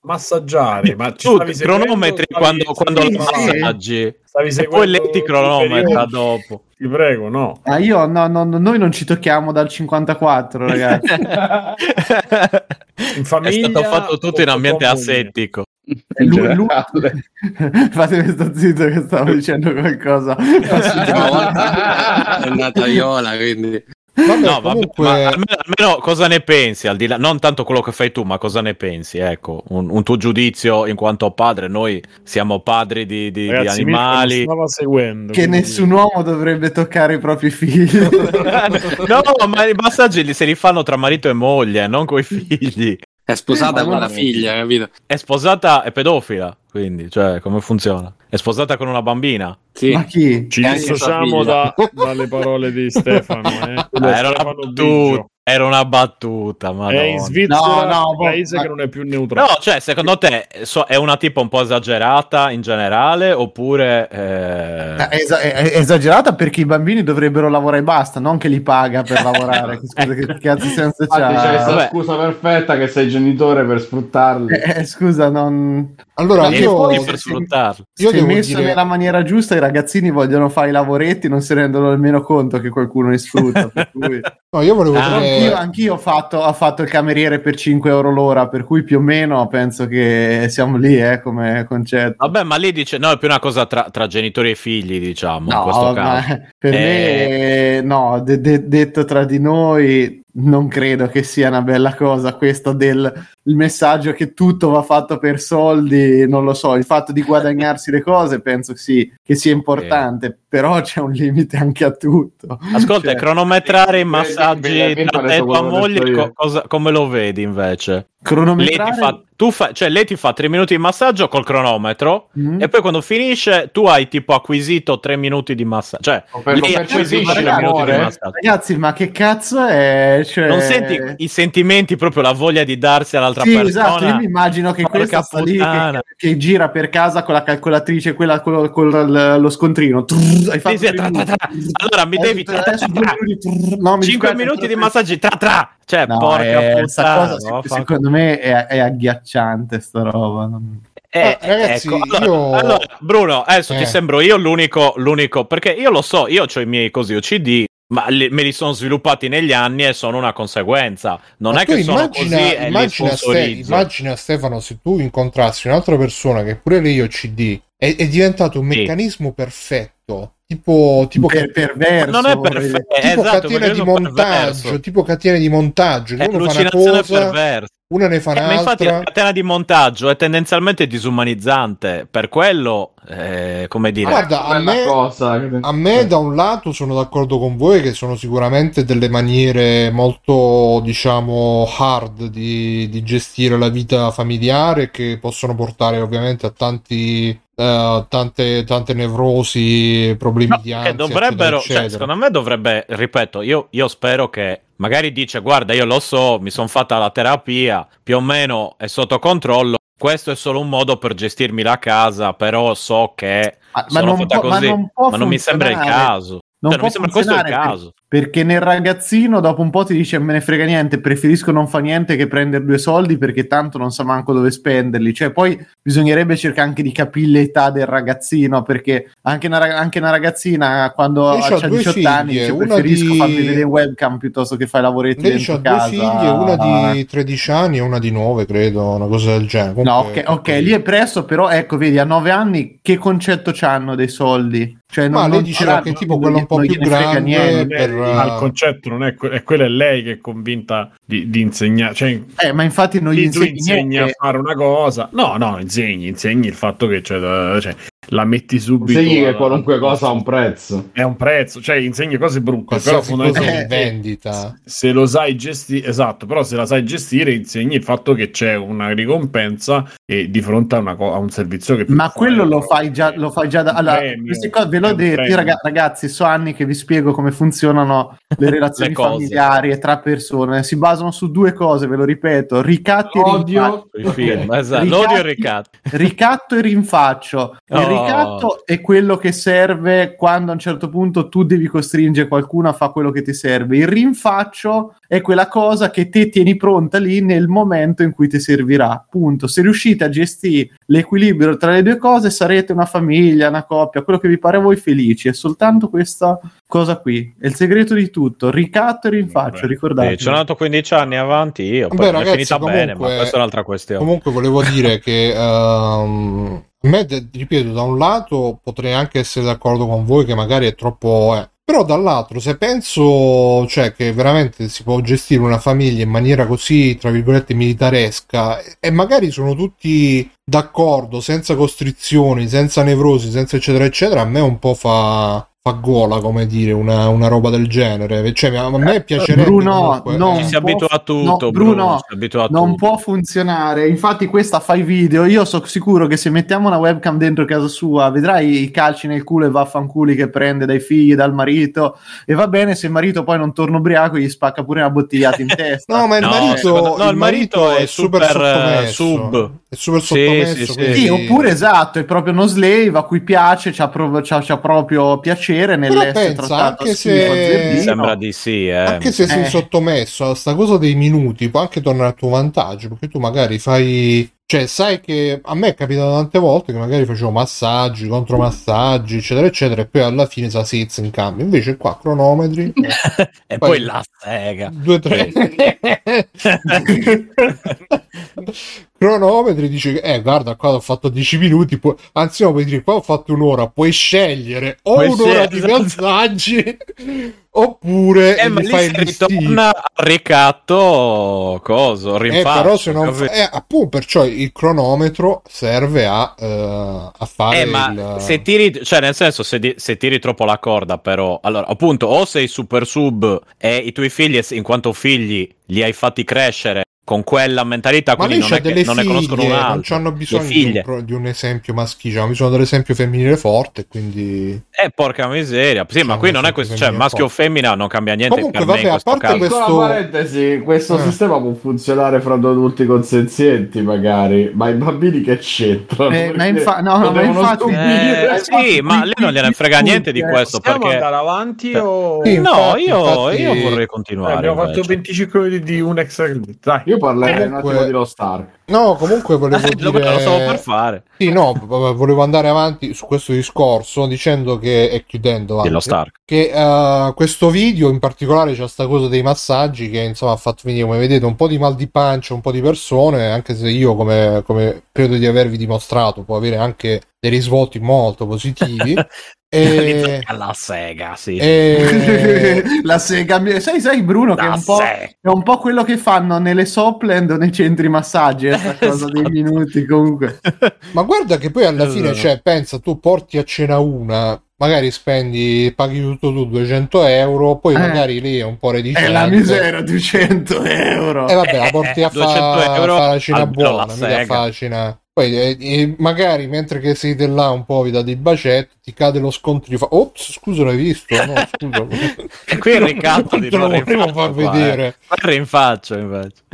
Massaggiare, ma ci Tu cronometri stavi- quando, quando sì. massaggi Stavi e seguendo poi lei ti il cronometra dopo. Ti prego, no. Ah, io no, no, no, noi non ci tocchiamo dal 54, ragazzi. In È famiglia stato fatto tutto in ambiente asettico. Lui- lui-. <laughs> Fatemi sto zitto che stavo dicendo qualcosa. L'ultima <laughs> volta è nata Viola, quindi... Vabbè, No, vabbè, comunque, ma almeno, almeno cosa ne pensi? Al di là, non tanto quello che fai tu, ma cosa ne pensi? Ecco, un, un tuo giudizio in quanto padre. Noi siamo padri di, di- di Ragazzi, non animali. stava seguendo. che quindi- nessun uomo dovrebbe toccare i propri figli. <laughs> no, ma i massaggi li, se li fanno tra marito e moglie, non coi figli. È sposata Ma con la guarda- figlia, capito? È sposata, è pedofila, quindi, cioè, come funziona? È sposata con una bambina? Sì. Ma chi? Ci dissociamo da- dalle parole di <laughs> Stefano. Eh. Ah, era, una battuta, era una battuta, ma È in Svizzera, No, no, un paese ma- che non è più neutrale. No, cioè, secondo te so- è una tipo un po' esagerata in generale oppure... eh, È, esa- è- esagerata perché i bambini dovrebbero lavorare e basta, non che li paga per lavorare. <laughs> Scusa, che cazzo senso c'è c'ha? questa Vabbè. scusa perfetta che sei genitore per sfruttarli. Eh, scusa, non... allora io, poi per sfruttarlo. io se messo dire, nella maniera giusta, i ragazzini vogliono fare i lavoretti, non si rendono nemmeno conto che qualcuno li sfrutta. per cui... <laughs> no, io volevo Ah, dire, Anch'io, anch'io ho, fatto, ho fatto il cameriere per 5 euro l'ora, per cui più o meno penso che siamo lì eh, come concetto. Vabbè, ma lì dice, no, è più una cosa tra, tra genitori e figli, diciamo, in No, questo ma caso. <laughs> per Eh. me, no, de- de- detto tra di noi, non credo che sia una bella cosa questo del il messaggio che tutto va fatto per soldi, non lo so, il fatto di guadagnarsi le cose penso sì, che sia importante, però c'è un limite anche a tutto. Ascolta, Cioè, cronometrare i massaggi ha te e tua moglie, co- cosa- come lo vedi invece? Lei cronometrare... ti fa, tu fa, cioè lei ti fa 3 minuti di massaggio col cronometro Mm. e poi quando finisce tu hai tipo acquisito 3 minuti di massaggio. Cioè, per- lei percepisci 3 minuti di massaggio. Ragazzi, ma che cazzo è? Cioè... Non senti i sentimenti, proprio la voglia di darsi all'altra Sì, persona. esatto, io mi immagino che questa sta lì che, che gira per casa con la calcolatrice, quella con, con lo scontrino. Trrr, hai fatto Sì, sì, tra, tra, tra. Allora mi devi Adesso- adesso due minuti, trrr. No, mi 5 dispiace, minuti di massaggi tra tra. Cioè, No, porca eh, sta puttana. cosa, vaffanculo. secondo me è, è agghiacciante sta roba. non- Eh, Ah, ragazzi, ecco, allora, io- allora, Bruno, adesso Eh. ti sembro io l'unico, l'unico, perché io lo so, io ho i miei così OCD, ma li- me li sono sviluppati negli anni e sono una conseguenza. Non Ma è che sono immagina, così e li immagina, Ste- immagina, Stefano se tu incontrassi un'altra persona che pure lei OCD è, è diventato un Sì. meccanismo perfetto tipo, tipo, Per- perverso. Non è perfetto, tipo esatto, catene di montaggio perverso. tipo catene di montaggio È uno fa una allucinazione cosa perversa. una ne fa Eh, ma infatti la un'altra catena di montaggio è tendenzialmente disumanizzante, per quello, eh, come dire, Guarda, a Bella me, cosa. che- a me da un lato sono d'accordo con voi che sono sicuramente delle maniere molto, diciamo, hard di, di gestire la vita familiare che possono portare ovviamente a tanti, eh, tante, tante nevrosi, problemi No, di che ansia, dovrebbero, eccetera, cioè, eccetera. secondo me dovrebbe, ripeto, io, io spero che magari dice, guarda, io lo so, mi sono fatta la terapia, più o meno è sotto controllo, questo è solo un modo per gestirmi la casa, però so che Ma, ma sono non fatta può, ma così, non può ma non mi sembra il caso. Non Cioè, può mi sembra questo il caso. Perché nel ragazzino dopo un po' ti dice me ne frega niente, preferisco non fa niente che prendere due soldi perché tanto non sa manco dove spenderli. Cioè poi bisognerebbe cercare anche di capire l'età del ragazzino perché anche una, anche una ragazzina quando ha due 18 anni figlie, dice una preferisco di- farmi vedere webcam piuttosto che fare lavoretti Lei dentro ha due casa. figlie, una di 13 anni e una di 9, credo, una cosa del genere. No, Comunque- ok, ok, lì è presto, però ecco, vedi, a 9 anni che concetto c'hanno dei soldi? Cioè, Ma non, lei non diceva ce che tipo quello un po' più grande Ma il concetto non è, que- è quella è lei che è convinta di, di insegnare. Cioè, Eh, ma infatti non gli insegni insegni a fare una cosa. No, no, insegni, insegni il fatto che da- cioè, la metti subito. Segni che qualunque cosa ha un prezzo. È un prezzo, cioè insegni cose brutte, però qualsiasi cosa di fondamentalmente vendita. se lo sai gestire, esatto, però se la sai gestire insegni il fatto che c'è una ricompensa e di fronte a, una co- a un servizio che Ma quello lo fai già, lo fai già da. Allora, premio, queste cose ve l'ho detto, raga- ragazzi, so anni che vi spiego come funzionano le <laughs> relazioni Le familiari e tra persone. Si basano su due cose, ve lo ripeto: ricatti e rinfacci. Odio. I film, <laughs> esatto, Ricatti- l'odio e il ricatto. Ricatto e rinfaccio. Il Oh. Ricatto è quello che serve quando a un certo punto tu devi costringere qualcuno a fare quello che ti serve. Il rinfaccio è quella cosa che te tieni pronta lì nel momento in cui ti servirà. Punto. Se riuscite a gestire l'equilibrio tra le due cose, sarete una famiglia, una coppia, quello che vi pare a voi felici. È soltanto questa cosa qui. È il segreto di tutto. Ricatto e rinfaccio, ricordate. Sì, ci sono andato 15 anni avanti io, poi Beh, ragazzi, è finita bene, ma comunque- questa è un'altra questione. Comunque volevo dire che <laughs> ehm, a me, ripeto, da un lato potrei anche essere d'accordo con voi che magari è troppo... eh, Però dall'altro, se penso cioè, che veramente si può gestire una famiglia in maniera così, tra virgolette, militaresca, e magari sono tutti d'accordo, senza costrizioni, senza nevrosi, senza eccetera eccetera, a me un po' fa, fa gola, come dire, una, una roba del genere. Cioè, a me piacerebbe Bruno, comunque, no. Ci si abitua a tutto, no, Bruno, a non tutto. può funzionare. Infatti, questa fa i video. Io sono sicuro che se mettiamo una webcam dentro casa sua, vedrai i calci nel culo e vaffanculi che prende dai figli, dal marito. E va bene se il marito poi non torna ubriaco, gli spacca pure una bottigliata in <laughs> testa. No, ma il No, marito, secondo- no, il marito è super, eh, sub. È super sottomesso. sì, sì. Sì, oppure esatto, è proprio uno slave a cui piace, c'ha, prov- c'ha- c'ha proprio piacere nell'essere pensa, trattato anche se-. Sembra di sì, eh. Anche se sei Eh. sottomesso a sta cosa dei minuti, può anche tornare a tuo vantaggio, perché tu magari fai... Cioè, sai che a me è capitato tante volte che magari facevo massaggi, contromassaggi, eccetera, eccetera, e poi alla fine sa sezza in cambio. Invece qua cronometri, <laughs> e Poi- poi la sega. due, tre... <laughs> <laughs> cronometri dice eh guarda qua ho fatto 10 minuti pu- anzi no puoi dire qua ho fatto un'ora puoi scegliere o Puoi un'ora scegliere, di esatto. massaggi <laughs> oppure Eh, ma fai il ritorna al ricatto, coso, eh, rinfaccio, però se non fa- eh, appunto perciò il cronometro serve a, eh, a fare Eh, ma il se tiri, cioè, nel senso, se, di- se tiri troppo la corda, però, allora, appunto, o sei super sub e i tuoi figli, in quanto figli, li hai fatti crescere con quella mentalità, ma quindi non, è che delle non ne conoscono un figlie altro. non hanno bisogno di figlie. un, pro- di un esempio maschile hanno bisogno dell'esempio femminile forte quindi Eh, porca miseria. Sì, ma qui non è questo, cioè, maschio o forte. femmina non cambia niente Comunque, per me vabbè, in a questo parte caso. questo- Piccola parentesi, questo Eh. sistema può funzionare fra due adulti consenzienti, magari, ma i bambini che c'entrano? Eh, ma infa- no, lo ma devono infatti- subire. Eh, sì, ma lei non gliene frega niente di questo, Possiamo perché... andare avanti o... Sì, No, io, infatti- io vorrei Eh, continuare. abbiamo fatto invece. 25 minuti di un extra dai Io Io parlerei un Comunque- attimo di Lost Ark. No, comunque volevo Eh, lo, lo stavo per dire... fare. Sì, no, volevo andare avanti su questo discorso dicendo che, e chiudendo anche, Dello Stark. che eh, questo video in particolare c'è sta cosa dei massaggi che insomma ha fatto venire, come vedete, un po' di mal di pancia, un po' di persone, anche se io, come, come credo di avervi dimostrato, può avere anche dei risvolti molto positivi. <laughs> e, alla sega, sì. e- <laughs> la sega sai, sai Bruno che è La un, è un po' quello che fanno nelle Sopland o nei centri massaggi <laughs> questa cosa dei minuti comunque Ma guarda che poi alla fine, Esatto. cioè, pensa, tu porti a cena una, magari spendi, paghi tutto tu 200 euro, poi Eh. magari lì è un po' reticente. è la miseria 200 euro E vabbè, la porti a Eh, 200 fa- euro fare la cena buona, la mica fa la cena... Poi eh, eh, magari mentre che siete là un po' vi date i bacetti, ti cade lo scontro, fa... Ops, scusa l'hai visto? No, <laughs> scusa. E qui il ricatto Non di te lo volevo far vedere. eh. Fare in faccia, invece.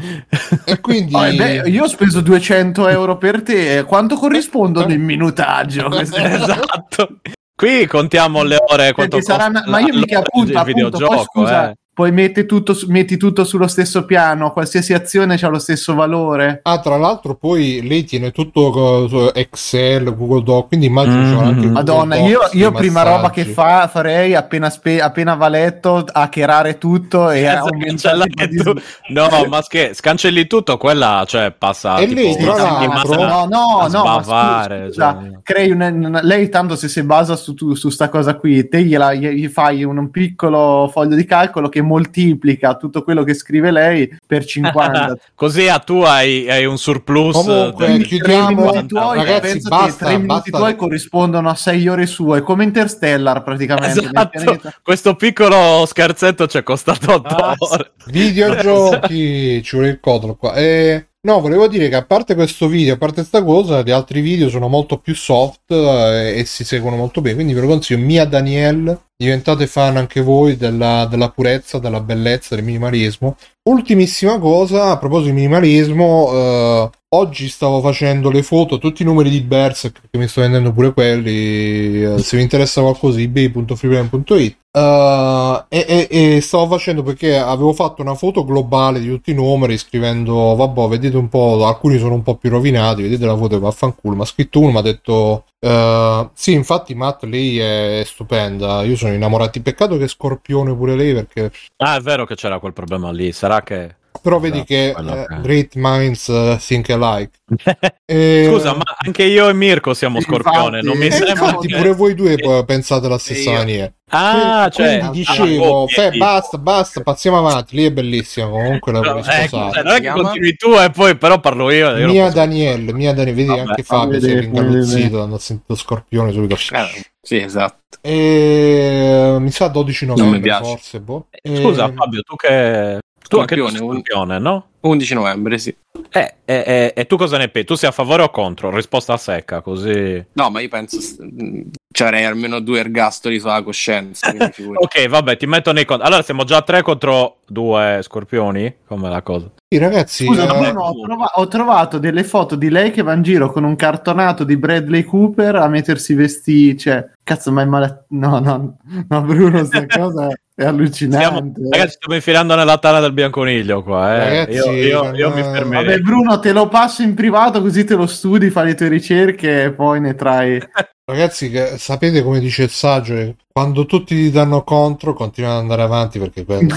E quindi... Oh, e beh, io ho speso 200 euro per te quanto corrispondono in minutaggio <laughs> esatto. Qui contiamo le ore quanto saranno- costa ma io mica il appunto, appunto videogioco, poi scusa eh. Poi metti tutto, su- metti tutto sullo stesso piano qualsiasi azione ha lo stesso valore Ah, tra l'altro poi lei tiene tutto su Excel, Google Doc, quindi immagino Mm. ci vorrà anche il Madonna, io, Docs io dei prima roba che fa, farei appena, spe- appena va a letto hackerare tutto e cancellare il tu- No, <laughs> ma che scancelli tutto, quella cioè passa E tipo lei, tra l'altro- No, no, no, scusa, cioè. crei una- una- lei tanto se si basa su, tu- su sta cosa qui, te gliela, gli gli fai un, un piccolo foglio di calcolo che moltiplica tutto quello che scrive lei per 50. <laughs> Così a tu hai, hai un surplus Comunque, chiudiamo- minuti tuoi, ragazzi, basta, che tre minuti basta. tuoi corrispondono a 6 ore sue, come Interstellar praticamente. Esatto, questo piccolo scherzetto ci è costato 8 Ah, ore. Videogiochi, <laughs> ci vuole il codolo qua. E, no, volevo dire che a parte questo video, a parte sta cosa, gli altri video sono molto più soft eh, e si seguono molto bene. Quindi ve lo consiglio. Mia Daniel, diventate fan anche voi della, della purezza, della bellezza, del minimalismo. Ultimissima cosa, a proposito di minimalismo, eh, oggi stavo facendo le foto, tutti i numeri di Berserk, che mi sto vendendo pure quelli, eh, se vi interessa qualcosa, ebay.freeplane.it. Eh, e, e- e stavo facendo perché avevo fatto una foto globale di tutti i numeri scrivendo, vabbè, vedete un po', alcuni sono un po' più rovinati, vedete la foto vaffanculo, ma ha scritto uno, mi ha detto, eh, sì, infatti Matt, lei è stupenda, io sono innamorato, peccato che è scorpione pure lei perché... Ah, è vero che c'era quel problema lì. Sarà che. Però vedi Esatto, che eh, che- great minds eh, think alike. <laughs> E- Scusa, ma anche io e Mirko siamo scorpione. Non mi e sembra. infatti che- pure voi due poi pensate alla stessa io. maniera. Ah, cioè. Quindi dicevo, ah, fe, ok. basta, basta, passiamo avanti. Lei è bellissima, comunque la vorrei ecco, sposare. cioè, non è che continui tu e poi però parlo io. io Mia Daniele, Mia Daniele, vedi Vabbè, anche Fabio si è ringalluzzito vedere. quando ha sentito Scorpione subito. Eh, sì, esatto. E... Mi sa 12 Non mi novembre forse, boh. Scusa, Fabio, tu che. Tu anche tu sei un- scorpione, no? 11 novembre, sì. Eh, eh, eh, e tu cosa ne pensi? Tu sei a favore o contro? Risposta secca, così. No, ma io penso mh, ci avrei almeno due ergastoli sulla coscienza. <laughs> Ok, vabbè, ti metto nei conti. Allora siamo già tre contro due scorpioni? Com'è la cosa? Sì, ragazzi, Scusa, eh, Bruno, ho, trova- ho trovato delle foto di lei che va in giro con un cartonato di Bradley Cooper a mettersi vestiti. Cioè, cazzo, ma è male. No, no, no, Bruno, sta <laughs> cosa è allucinante. ragazzi, stiamo infilando nella tana del bianconiglio qua. Eh. Ragazzi, io, io- io mi fermerei. Vabbè, Bruno, te lo passo in privato così te lo studi, fai le tue ricerche e poi ne trai. <laughs> ragazzi, che sapete come dice il saggio? che Quando tutti ti danno contro, continua ad andare avanti perché quello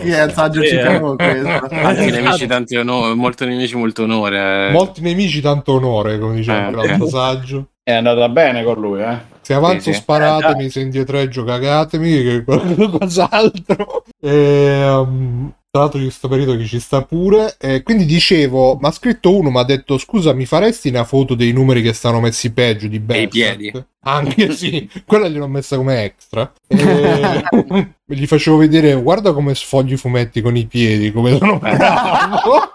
Chi è <laughs> il saggio Sì, ci eh. chiamo questo? <laughs> Anche nemici tanti onore, molto nemici molto onore. eh. Molti nemici, tanto onore, come diceva Eh, l'altro saggio. È andata bene con lui, eh. Se avanzo Sì, sì. sparatemi, se indietreggio cagatemi, che qualcos'altro. E, um, tra l'altro ci sto periodo che ci sta pure. E quindi dicevo, mi ha scritto uno, mi ha detto scusa, mi faresti una foto dei numeri che stanno messi peggio di Berserk? piedi. <laughs> Anche sì, quella gliel'ho messa come extra. E... <laughs> gli facevo vedere, guarda come sfogli i fumetti con i piedi, come sono bravo.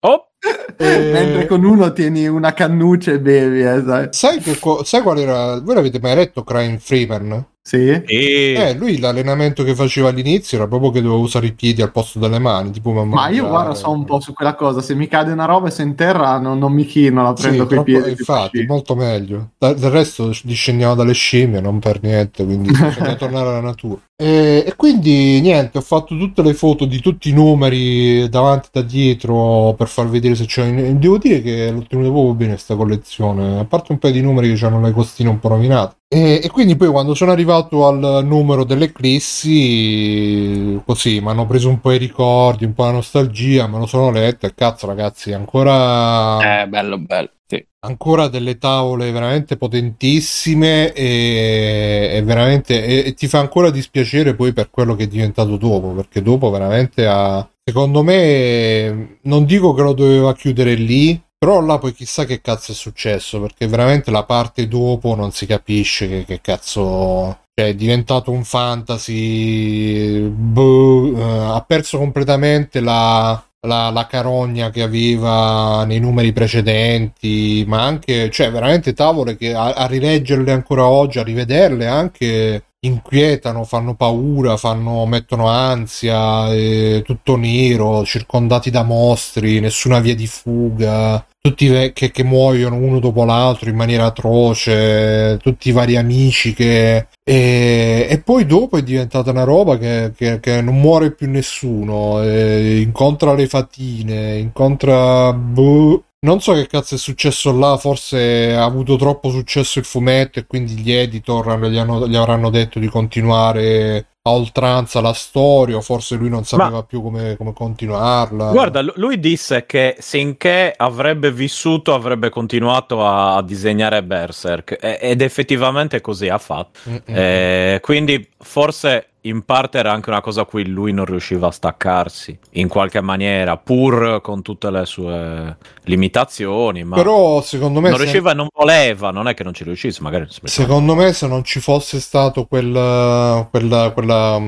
Oh, <laughs> E- Mentre con uno tieni una cannuccia e bevi, eh, sai. Sai, che co- sai qual era? Voi l'avete mai letto Crime Freeman? Sì. Eh, lui l'allenamento che faceva all'inizio era proprio che doveva usare i piedi al posto delle mani, tipo Ma io mangiare. guarda, so un po' su quella cosa. Se mi cade una roba e se in terra non, non mi chino, la Sì, prendo coi troppo- piedi. infatti, molto meglio. Da- del resto discendiamo dalle scimmie, non per niente, quindi <laughs> bisogna tornare alla natura. E, e quindi niente, ho fatto tutte le foto di tutti i numeri davanti e da dietro per far vedere se c'è. Devo dire che l'ho tenuta proprio bene questa collezione, a parte un paio di numeri che hanno le costine un po' rovinate. E, e quindi poi quando sono arrivato al numero dell'Eclissi, così mi hanno preso un po' i ricordi, un po' la nostalgia, me lo sono letto e cazzo ragazzi, ancora... Eh, bello, bello. Sì. ancora delle tavole veramente potentissime e, e veramente e, e ti fa ancora dispiacere poi per quello che è diventato dopo perché dopo veramente ha secondo me non dico che lo doveva chiudere lì però là poi chissà che cazzo è successo perché veramente la parte dopo non si capisce che, che cazzo cioè è diventato un fantasy boh, eh, ha perso completamente la la, la carogna che aveva nei numeri precedenti, ma anche, cioè, veramente tavole che a, a rileggerle ancora oggi, a rivederle anche inquietano, fanno paura, fanno, mettono ansia, è tutto nero, circondati da mostri, nessuna via di fuga, tutti che, che muoiono uno dopo l'altro in maniera atroce, tutti i vari amici che... E, e poi dopo è diventata una roba che, che- che non muore più nessuno, e incontra le fatine, incontra... boh, non so che cazzo è successo là, forse ha avuto troppo successo il fumetto e quindi gli editor gli, hanno- gli avranno detto di continuare a oltranza la storia, o forse lui non sapeva più come, come continuarla. Guarda, lu- lui disse che finché avrebbe vissuto avrebbe continuato a, disegnare Berserk ed effettivamente così ha fatto. Eh, quindi forse in parte era anche una cosa a cui lui non riusciva a staccarsi in qualche maniera, pur con tutte le sue limitazioni. Ma Però secondo me non se- riusciva e non voleva, non è che non ci riuscisse, magari Secondo me, se non ci fosse stato quel, quella, quella,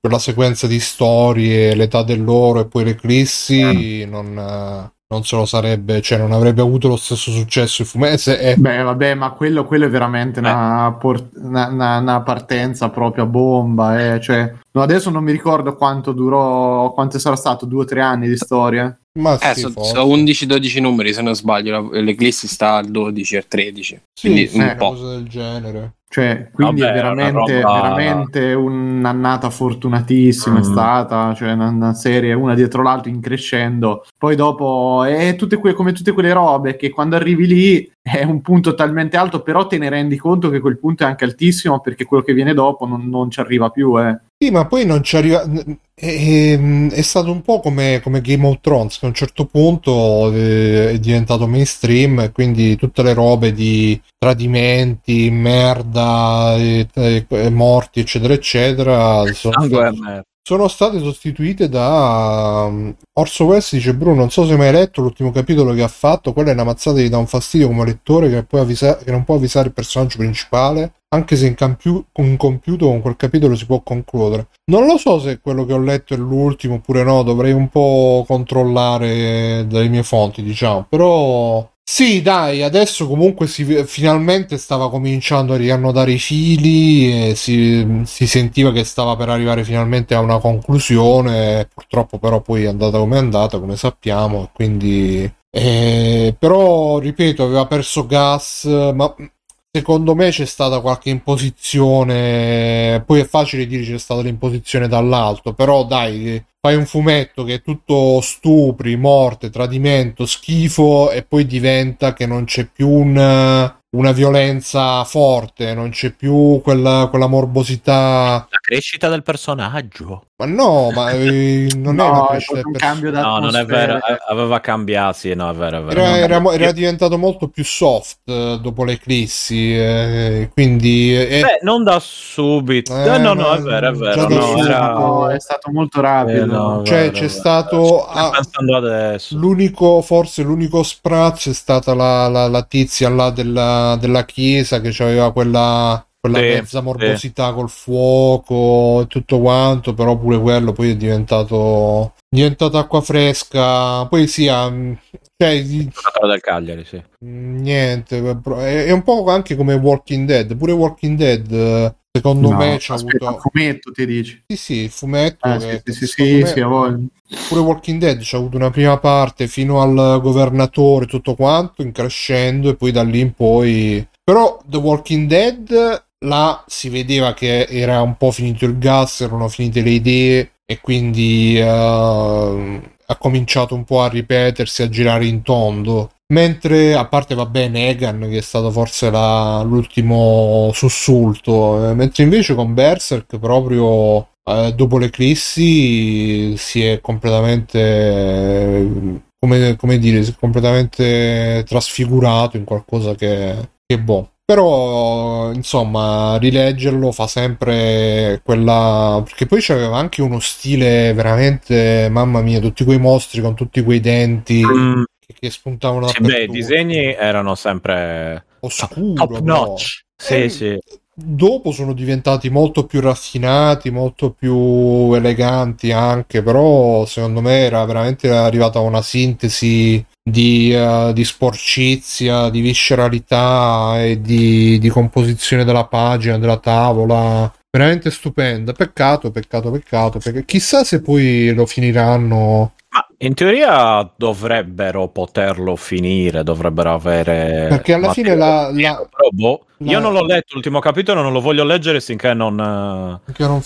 quella sequenza di storie, l'età dell'oro e poi l'eclissi, non, eh, non se lo sarebbe, cioè non avrebbe avuto lo stesso successo il fumetto. E... Beh, vabbè, ma quello, quello è veramente una, por- una- una- una partenza proprio a bomba. eh. Cioè, no, adesso non mi ricordo quanto durò, quanto sarà stato, due o tre anni di storia. Ma Eh, sono 11-12 numeri se non sbaglio, l'Eclissi sta al 12 al 13, quindi sì, un una po'. cosa del genere. Cioè, quindi Vabbè, è veramente, roba- veramente un'annata fortunatissima è Mm. stata, cioè una, una serie una dietro l'altra in crescendo. Poi dopo è tutte que- come tutte quelle robe che quando arrivi lì è un punto talmente alto, però te ne rendi conto che quel punto è anche altissimo perché quello che viene dopo non, non ci arriva più. Eh. Sì, ma poi non ci arriva. È, è- è stato un po' come, come Game of Thrones, che a un certo punto eh, è diventato mainstream, e quindi tutte le robe di tradimenti, merda, e- e- morti, eccetera, eccetera, sono state- sono state sostituite da um, Orso Welles dice Bruno non so se hai mai letto l'ultimo capitolo che ha fatto quella è una mazzata che dà un fastidio come lettore che, avvisa- che non può avvisare il personaggio principale anche se in compiuto con quel capitolo si può concludere non lo so se quello che ho letto è l'ultimo oppure no dovrei un po' controllare dalle mie fonti diciamo però sì, dai, adesso comunque si, finalmente stava cominciando a riannodare i fili si, si sentiva che stava per arrivare finalmente a una conclusione. Purtroppo, però, poi è andata come è andata, come sappiamo. Quindi, eh, però, ripeto, aveva perso gas, ma secondo me c'è stata qualche imposizione. Poi è facile dire c'è stata l'imposizione dall'alto, però dai, fai un fumetto che è tutto stupri, morte, tradimento, schifo e poi diventa che non c'è più un- una violenza forte, non c'è più quella, quella morbosità. La crescita del personaggio. Ma no, ma eh, non è No, una è crescita proprio del un cambio. No, non è vero, eh, aveva cambiato, sì, no, è vero, è vero. Era, era- era diventato molto più soft eh, dopo l'eclissi, eh, quindi eh, Beh, non da subito. No, no, è vero, è vero. no, era- è stato molto rapido. Eh, no, cioè vero, c'è vero. stato ah, pensando adesso. l'unico, forse l'unico sprazzo è stata la, la- la tizia là della, della chiesa che aveva quella quella Sì, mezza morbosità col fuoco e tutto quanto, però pure quello poi è diventato, diventato acqua fresca. Poi sì, ha- cioè, il- Giocatore del Cagliari, sì. niente, è, è un po' anche come Walking Dead. Pure Walking Dead, secondo No, me, c'ha aspetta, avuto. un fumetto ti dici? Sì, sì, il fumetto. Ah, che- sì, sì, sì, sì, sì, pure Walking Dead c'ha avuto una prima parte fino al governatore, tutto quanto, in crescendo, e poi da lì in poi. Però The Walking Dead là si vedeva che era un po' finito il gas, erano finite le idee, e quindi eh, ha cominciato un po' a ripetersi, a girare in tondo. Mentre, a parte, vabbè, Negan, che è stato forse la- l'ultimo sussulto, eh, mentre invece con Berserk proprio eh, dopo l'eclissi si è completamente, eh, come, come dire, si è completamente trasfigurato in qualcosa che, che boh. Però, insomma, rileggerlo fa sempre quella. Perché poi c'aveva anche uno stile veramente, mamma mia, tutti quei mostri con tutti quei denti Mm, che, che spuntavano sì, beh, i disegni erano sempre Oscuro, top notch. Sì, Eh, sì. dopo sono diventati molto più raffinati, molto più eleganti anche, però secondo me era veramente arrivata una sintesi di, eh, di sporcizia, di visceralità e di, di composizione della pagina, della tavola. Veramente stupenda. Peccato, peccato, peccato. Perché chissà se poi lo finiranno. Ma in teoria dovrebbero poterlo finire, dovrebbero avere. Perché alla fine la, la- boh, la- io non l'ho letto l'ultimo capitolo, non lo voglio leggere finché non, non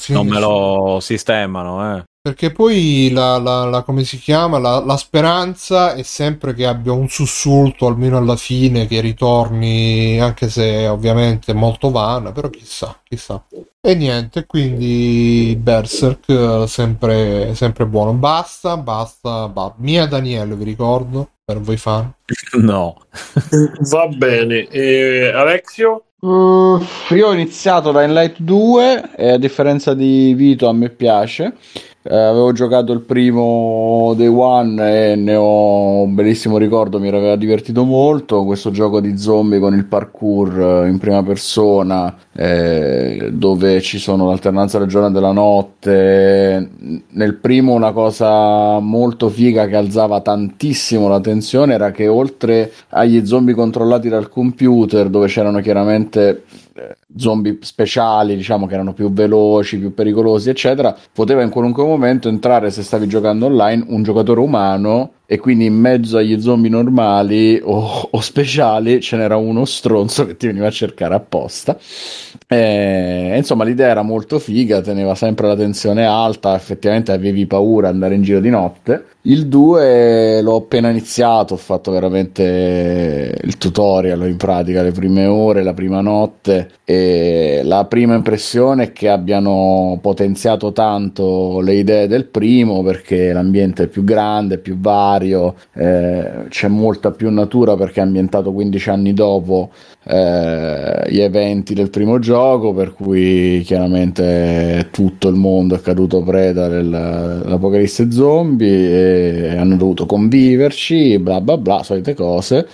non me lo sistemano. Eh. Perché poi la, la- la- come si chiama? La, la speranza è sempre che abbia un sussulto almeno alla fine, che ritorni, anche se ovviamente è molto vana, però chissà, chissà. E niente, quindi Berserk sempre, sempre buono. Basta, basta, ba- Mia Daniele, vi ricordo, per voi fan. <laughs> No. <laughs> Va bene. E Alexio? Uh, io ho iniziato da Light 2 e a differenza di Vito a me piace. Eh, avevo giocato il primo Day One e ne ho un bellissimo ricordo, mi aveva divertito molto. Questo gioco di zombie con il parkour eh, in prima persona, eh, dove ci sono l'alternanza del giorno e della notte. Nel primo una cosa molto figa che alzava tantissimo la tensione era che oltre agli zombie controllati dal computer, dove c'erano chiaramente eh, zombie speciali, diciamo che erano più veloci, più pericolosi, eccetera, poteva in qualunque momento entrare se stavi giocando online un giocatore umano e quindi in mezzo agli zombie normali o, o speciali ce n'era uno stronzo che ti veniva a cercare apposta. E, insomma, l'idea era molto figa, teneva sempre la tensione alta, effettivamente avevi paura di andare in giro di notte. Il 2 l'ho appena iniziato, ho fatto veramente il tutorial in pratica, le prime ore, la prima notte e la prima impressione è che abbiano potenziato tanto le idee del primo perché l'ambiente è più grande, più vario, eh, c'è molta più natura perché è ambientato 15 anni dopo eh, gli eventi del primo gioco, per cui chiaramente tutto il mondo è caduto preda del- dell'apocalisse zombie e hanno dovuto conviverci, bla bla bla, solite cose.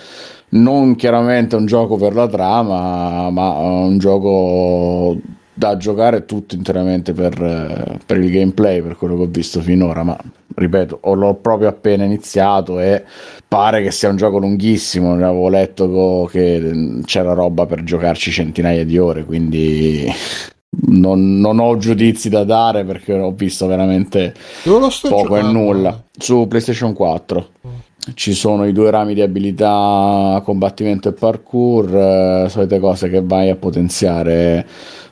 Non chiaramente un gioco per la trama, ma un gioco da giocare tutto interamente per, eh, per il gameplay, per quello che ho visto finora. Ma ripeto, ho- l'ho proprio appena iniziato e pare che sia un gioco lunghissimo. Ne avevo letto che mm, c'era roba per giocarci centinaia di ore, quindi non, non ho giudizi da dare perché ho visto veramente poco e giocando? nulla su PlayStation 4. Ci sono i due rami di abilità, combattimento e parkour, eh, solite cose che vai a potenziare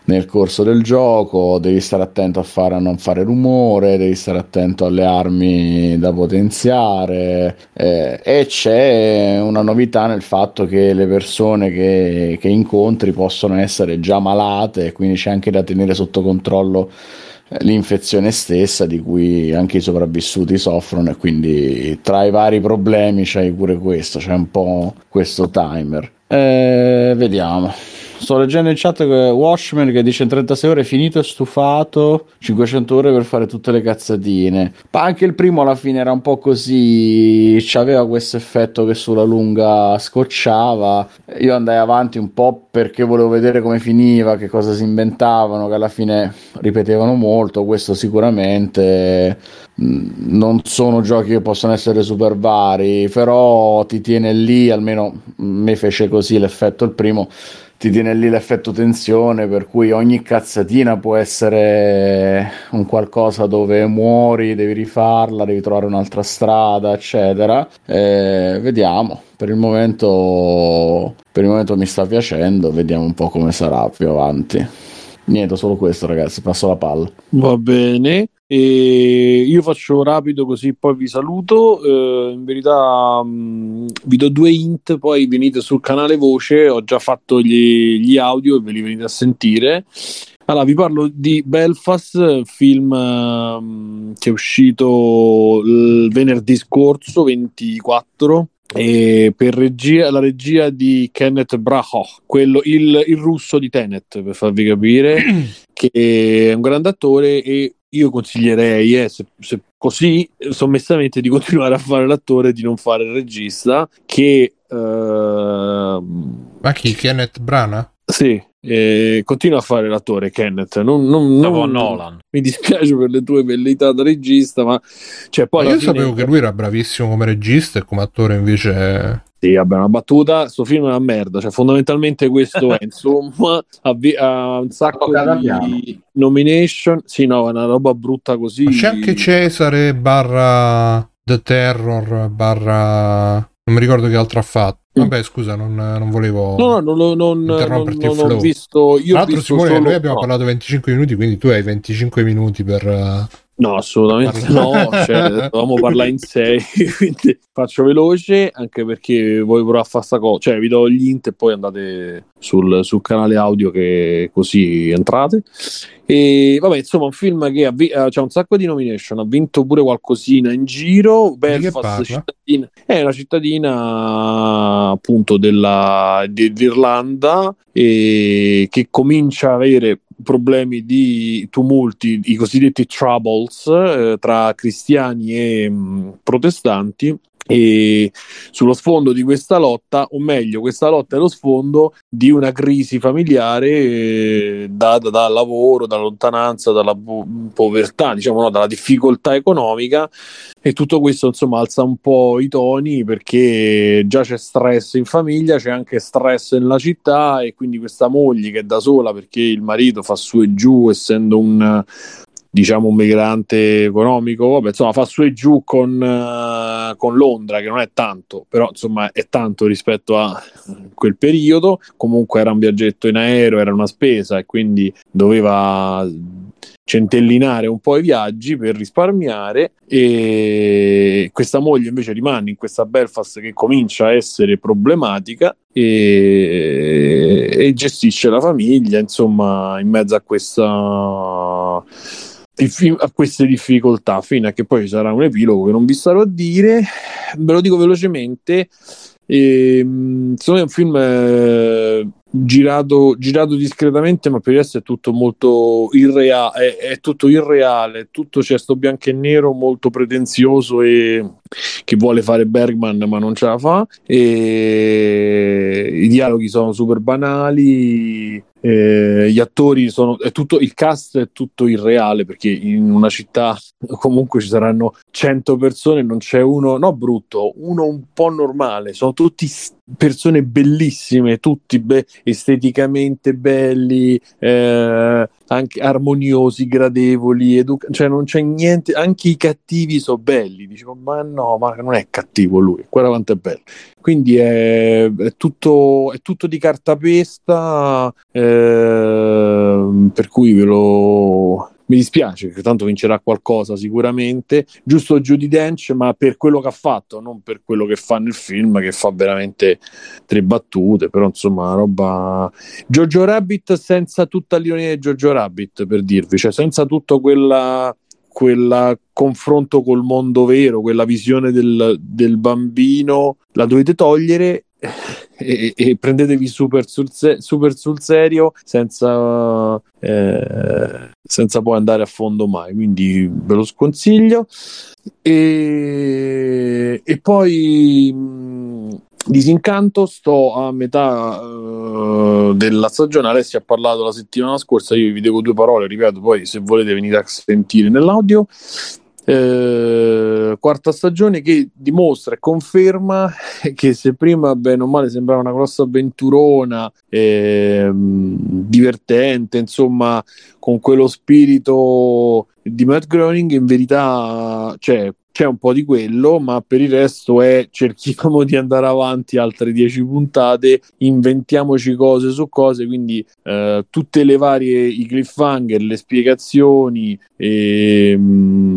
nel corso del gioco. Devi stare attento a, fare, a non fare rumore, devi stare attento alle armi da potenziare. eh, e c'è una novità nel fatto che le persone che, che incontri possono essere già malate, quindi c'è anche da tenere sotto controllo l'infezione stessa di cui anche i sopravvissuti soffrono e quindi tra i vari problemi c'è pure questo, c'è un po' questo timer. Eh, vediamo. Sto leggendo in chat Watchmen che dice in 36 ore finito e stufato, 500 ore per fare tutte le cazzatine. Ma anche il primo alla fine era un po' così, aveva questo effetto che sulla lunga scocciava. Io andai avanti un po' perché volevo vedere come finiva, che cosa si inventavano, che alla fine ripetevano molto, questo sicuramente mm, non sono giochi che possono essere super vari, però ti tiene lì, almeno mi fece così l'effetto il primo ti tiene lì l'effetto tensione, per cui ogni cazzatina può essere un qualcosa dove muori, devi rifarla, devi trovare un'altra strada, eccetera. E vediamo. Per il momento, per il momento mi sta piacendo, vediamo un po' come sarà più avanti. Niente, solo questo, ragazzi. Passo la palla. Va bene. E io faccio rapido così poi vi saluto. Eh, in verità mh, vi do due int, poi venite sul canale voce. Ho già fatto gli, gli audio e ve li venite a sentire. Allora, vi parlo di Belfast, film um, che è uscito il venerdì scorso, 24, e per regia, la regia di Kenneth Branagh, quello, il, il russo di Tenet, per farvi capire, <clears throat> che è un grande attore e io consiglierei, eh, se, se così sommessamente, di <laughs> continuare a fare l'attore e di non fare il regista, che... Uh, Ma chi? Kenneth Brana? Sì, eh, continua a fare l'attore Kenneth. Non, non, non, Nolan. Mi dispiace per le tue velleità da regista, ma, cioè, poi ma io fine... sapevo che lui era bravissimo come regista e come attore invece. Sì, vabbè, una battuta. Sto film è una merda. Cioè, fondamentalmente questo è <laughs> insomma. Ha, vi- ha un sacco di nomination. Sì, no, è una roba brutta così. Ma c'è anche Cesare barra The Terror barra. Non mi ricordo che altro ha fatto. Vabbè, scusa, non, non volevo no, no, no, non, interromperti non, il non flow. ho visto. Io Tra l'altro, Simone, solo... noi abbiamo no. parlato 25 minuti, quindi tu hai 25 minuti per. No, assolutamente no, cioè, dovevamo parlare in sei, <laughs> quindi faccio veloce anche perché voglio provare a fare sta cosa, cioè vi do gli int e poi andate sul, sul canale audio che così entrate. E vabbè, insomma, un film che ha vi- c'ha un sacco di nomination, ha vinto pure qualcosina in giro, Belfast cittadina, è una cittadina appunto della, di- d'Irlanda e che comincia a avere problemi di tumulti, i cosiddetti troubles eh, tra cristiani e mh, protestanti. E sullo sfondo di questa lotta, o meglio, questa lotta è lo sfondo di una crisi familiare eh, data dal lavoro, dalla lontananza, dalla po- povertà, diciamo, no, dalla difficoltà economica. E tutto questo insomma alza un po' i toni perché già c'è stress in famiglia, c'è anche stress nella città e quindi questa moglie che è da sola perché il marito fa su e giù essendo un diciamo un migrante economico, vabbè, insomma fa su e giù con, eh, con Londra che non è tanto, però insomma è tanto rispetto a quel periodo, comunque era un viaggetto in aereo, era una spesa e quindi doveva centellinare un po' i viaggi per risparmiare e questa moglie invece rimane in questa Belfast che comincia a essere problematica e, e gestisce la famiglia insomma in mezzo a questa diffi- a queste difficoltà fino a che poi ci sarà un epilogo che non vi starò a dire ve lo dico velocemente e, secondo me è un film eh, girato, girato discretamente, ma per il resto è tutto molto irreale. È, è tutto irreale, tutto c'è sto bianco e nero molto pretenzioso e che vuole fare Bergman, ma non ce la fa. E i dialoghi sono super banali. Eh, gli attori sono tutto il cast è tutto irreale perché in una città <laughs> comunque ci saranno 100 persone non c'è uno no brutto uno un po' normale sono tutti s- persone bellissime tutti be- esteticamente belli eh, anche armoniosi gradevoli educa- cioè non c'è niente anche i cattivi sono belli dicevo ma no ma non è cattivo lui guarda quanto è bello. Quindi è, è tutto, è tutto di cartapesta ehm, per cui ve lo mi dispiace che tanto vincerà qualcosa sicuramente. Giusto Judy Dench ma per quello che ha fatto non per quello che fa nel film che fa veramente tre battute però insomma roba Jojo Rabbit senza tutta l'ironia di Jojo Rabbit per dirvi. Cioè senza tutto quella quel confronto col mondo vero, quella visione del, del bambino, la dovete togliere e, e prendetevi super sul, se- super sul serio senza, eh, senza poi andare a fondo mai. Quindi ve lo sconsiglio. E, e poi mh, Disincanto sto a metà eh, della stagione. Alessia ha parlato la settimana scorsa. Io vi devo due parole, ripeto. Poi, se volete, venire a sentire nell'audio. Eh, quarta stagione che dimostra e conferma che se prima bene o male sembrava una grossa avventurona ehm, divertente insomma con quello spirito di Matt Groening in verità cioè, c'è un po' di quello, ma per il resto è cerchiamo <laughs> di andare avanti altre 10 puntate, inventiamoci cose su cose, quindi eh, tutte le varie i cliffhanger, le spiegazioni ehm,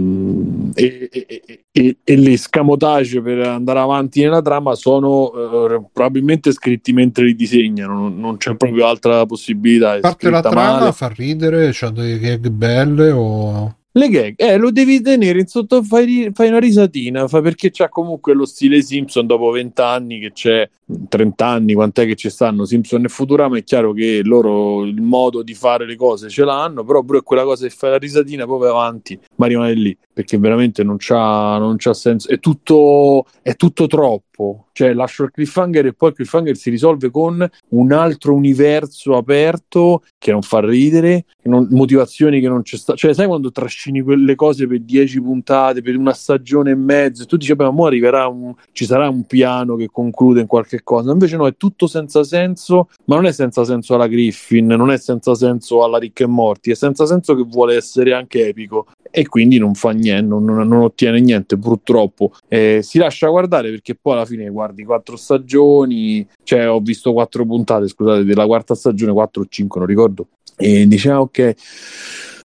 e, e, e, e le scamotage per andare avanti nella trama sono eh, probabilmente scritti mentre li disegnano, non, non c'è proprio altra possibilità. A parte la trama fa ridere, c'ha delle gag belle o... Le gag, eh, lo devi tenere in sotto, fai, fai una risatina, fa, perché c'ha comunque lo stile Simpson dopo 20 anni che c'è, 30 anni, quant'è che ci stanno Simpson e Futurama, è chiaro che loro il modo di fare le cose ce l'hanno, però pure quella cosa che fai la risatina poi vai avanti, ma rimane lì, perché veramente non c'ha, non c'ha senso, è tutto, è tutto troppo, cioè lascio il cliffhanger e poi il cliffhanger si risolve con un altro universo aperto che non fa ridere, non, motivazioni che non c'è sta, cioè sai quando trascini quelle cose per 10 puntate, per una stagione e mezzo, e tu dici, beh, ma arriverà un, ci sarà un piano che conclude in qualche cosa, invece no, è tutto senza senso, ma non è senza senso alla Griffin, non è senza senso alla Rick e Morty, è senza senso che vuole essere anche epico. E quindi non fa niente, non, non ottiene niente purtroppo. Eh, si lascia guardare perché poi alla fine guardi quattro stagioni, cioè ho visto quattro puntate, scusate, della quarta stagione, quattro o cinque, non ricordo, e diciamo ok.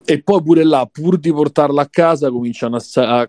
E poi pure là, pur di portarla a casa, cominciano a, a, a,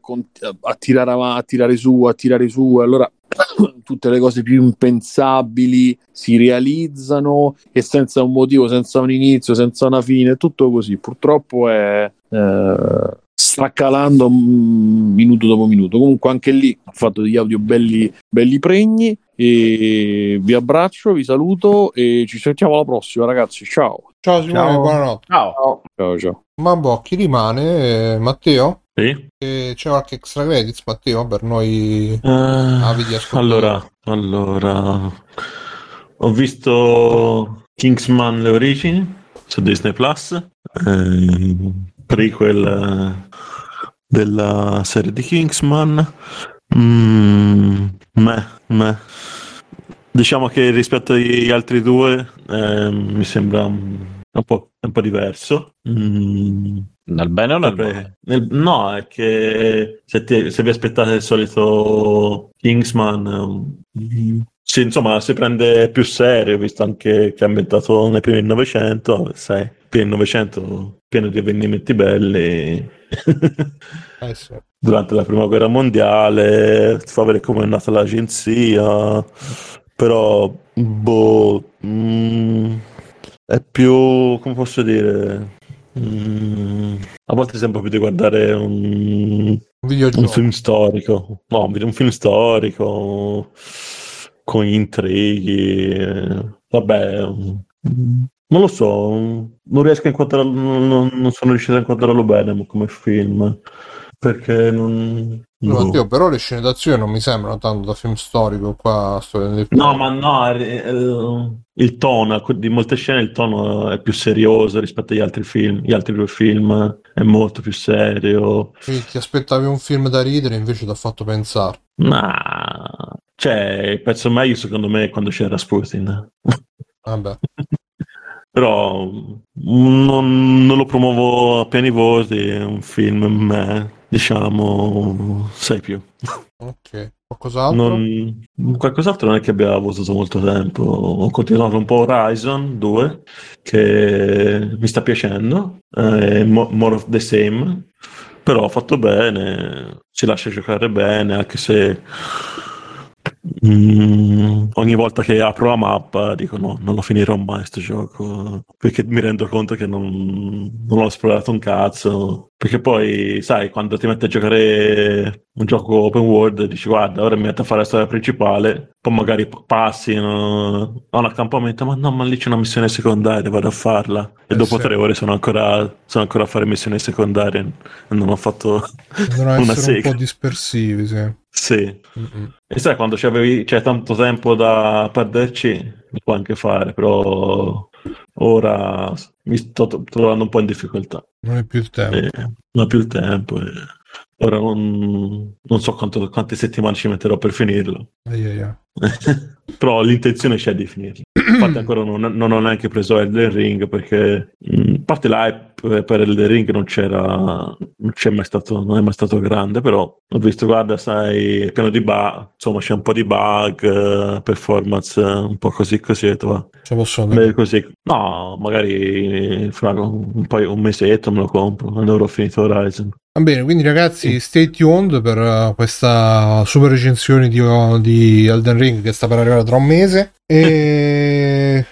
a tirare avanti, a tirare su, a tirare su. Allora <coughs> tutte le cose più impensabili si realizzano e senza un motivo, senza un inizio, senza una fine, tutto così. Purtroppo è eh, sta calando minuto dopo minuto. Comunque anche lì ho fatto degli audio belli, belli pregni e vi abbraccio, vi saluto e ci sentiamo alla prossima ragazzi. Ciao. Ciao Simone, Ciao. buonanotte. Ciao. Ciao, ciao. Ma boh, chi rimane? Eh, Matteo? Sì. E c'è qualche extra credits, Matteo, per noi Eh, avidi ascoltatori? allora, allora, ho visto Kingsman Le Origini su Disney Plus, eh, prequel eh, della serie di Kingsman. Mm, meh, meh. Diciamo che rispetto agli altri due eh, mi sembra un po', un po' diverso. Mm, Nel bene o nel male? no, è che se, ti- se vi aspettate il solito Kingsman, mm, sì, insomma, si prende più serio, visto anche che è ambientato nei primi del Novecento, sai, primi Novecento pieno di avvenimenti belli. <laughs> Eh sì. Durante la prima guerra mondiale, ti fa vedere come è nata l'agenzia, però, boh, mm, è più, come posso dire, mm, a volte sembra più di guardare un, Un un film storico, no, un film storico con gli intrighi, eh, vabbè, mm, non lo so, non riesco a inquadrarlo, non, non- sono riuscito a inquadrarlo bene come film, perché non... No, boh. Matteo, però le scene d'azione non mi sembrano tanto da film storico qua No, ma no, eh, eh, il tono, di molte scene il tono è più serioso rispetto agli altri film, gli altri due film è molto più serio. Quindi ti aspettavi un film da ridere, invece ti ha fatto pensare. Ma cioè, il pezzo meglio secondo me è quando c'era Rasputin. Vabbè. <laughs> Però non, non lo promuovo a pieni voti, è un film, me, diciamo, sai più. Ok. Qualcos'altro? Non- qualcos'altro non è che abbia avuto molto tempo. Ho continuato un po' Horizon 2, che mi sta piacendo, è mo- more of the same, però fatto bene, si lascia giocare bene, anche se Mm, ogni volta che apro la mappa dico no, non lo finirò mai sto gioco perché mi rendo conto che non, non ho esplorato un cazzo perché poi sai quando ti metti a giocare un gioco open world dici guarda ora mi metto a fare la storia principale poi magari passi no, a un accampamento ma no ma lì c'è una missione secondaria vado a farla e Eh, dopo sì. tre ore sono ancora, sono ancora a fare missioni secondarie e non ho fatto Devono una essere un sega po' dispersivi, sì. sì Mm-mm. e sai, quando c'è tanto tempo da perderci, lo puoi anche fare, però ora mi sto trovando un po' in difficoltà. Non è più il tempo. Eh, non ho più il tempo. e ora non, non so quanto- quante settimane ci metterò per finirlo. Ai ai ai. <laughs> però l'intenzione c'è di finirlo. Infatti ancora non, non ho neanche preso Elden Ring perché mh, a parte l'hype per Elden Ring non c'era non c'è mai stato non è mai stato grande però ho visto guarda sai è pieno di bug insomma c'è un po' di bug eh, performance eh, un po' così così detto, va, Ce posso beh, così. No magari fra un, paio, un mesetto me lo compro quando avrò finito Horizon. Va bene, quindi ragazzi, stay tuned per questa super recensione di, di Elden Ring che sta per arrivare tra un mese. E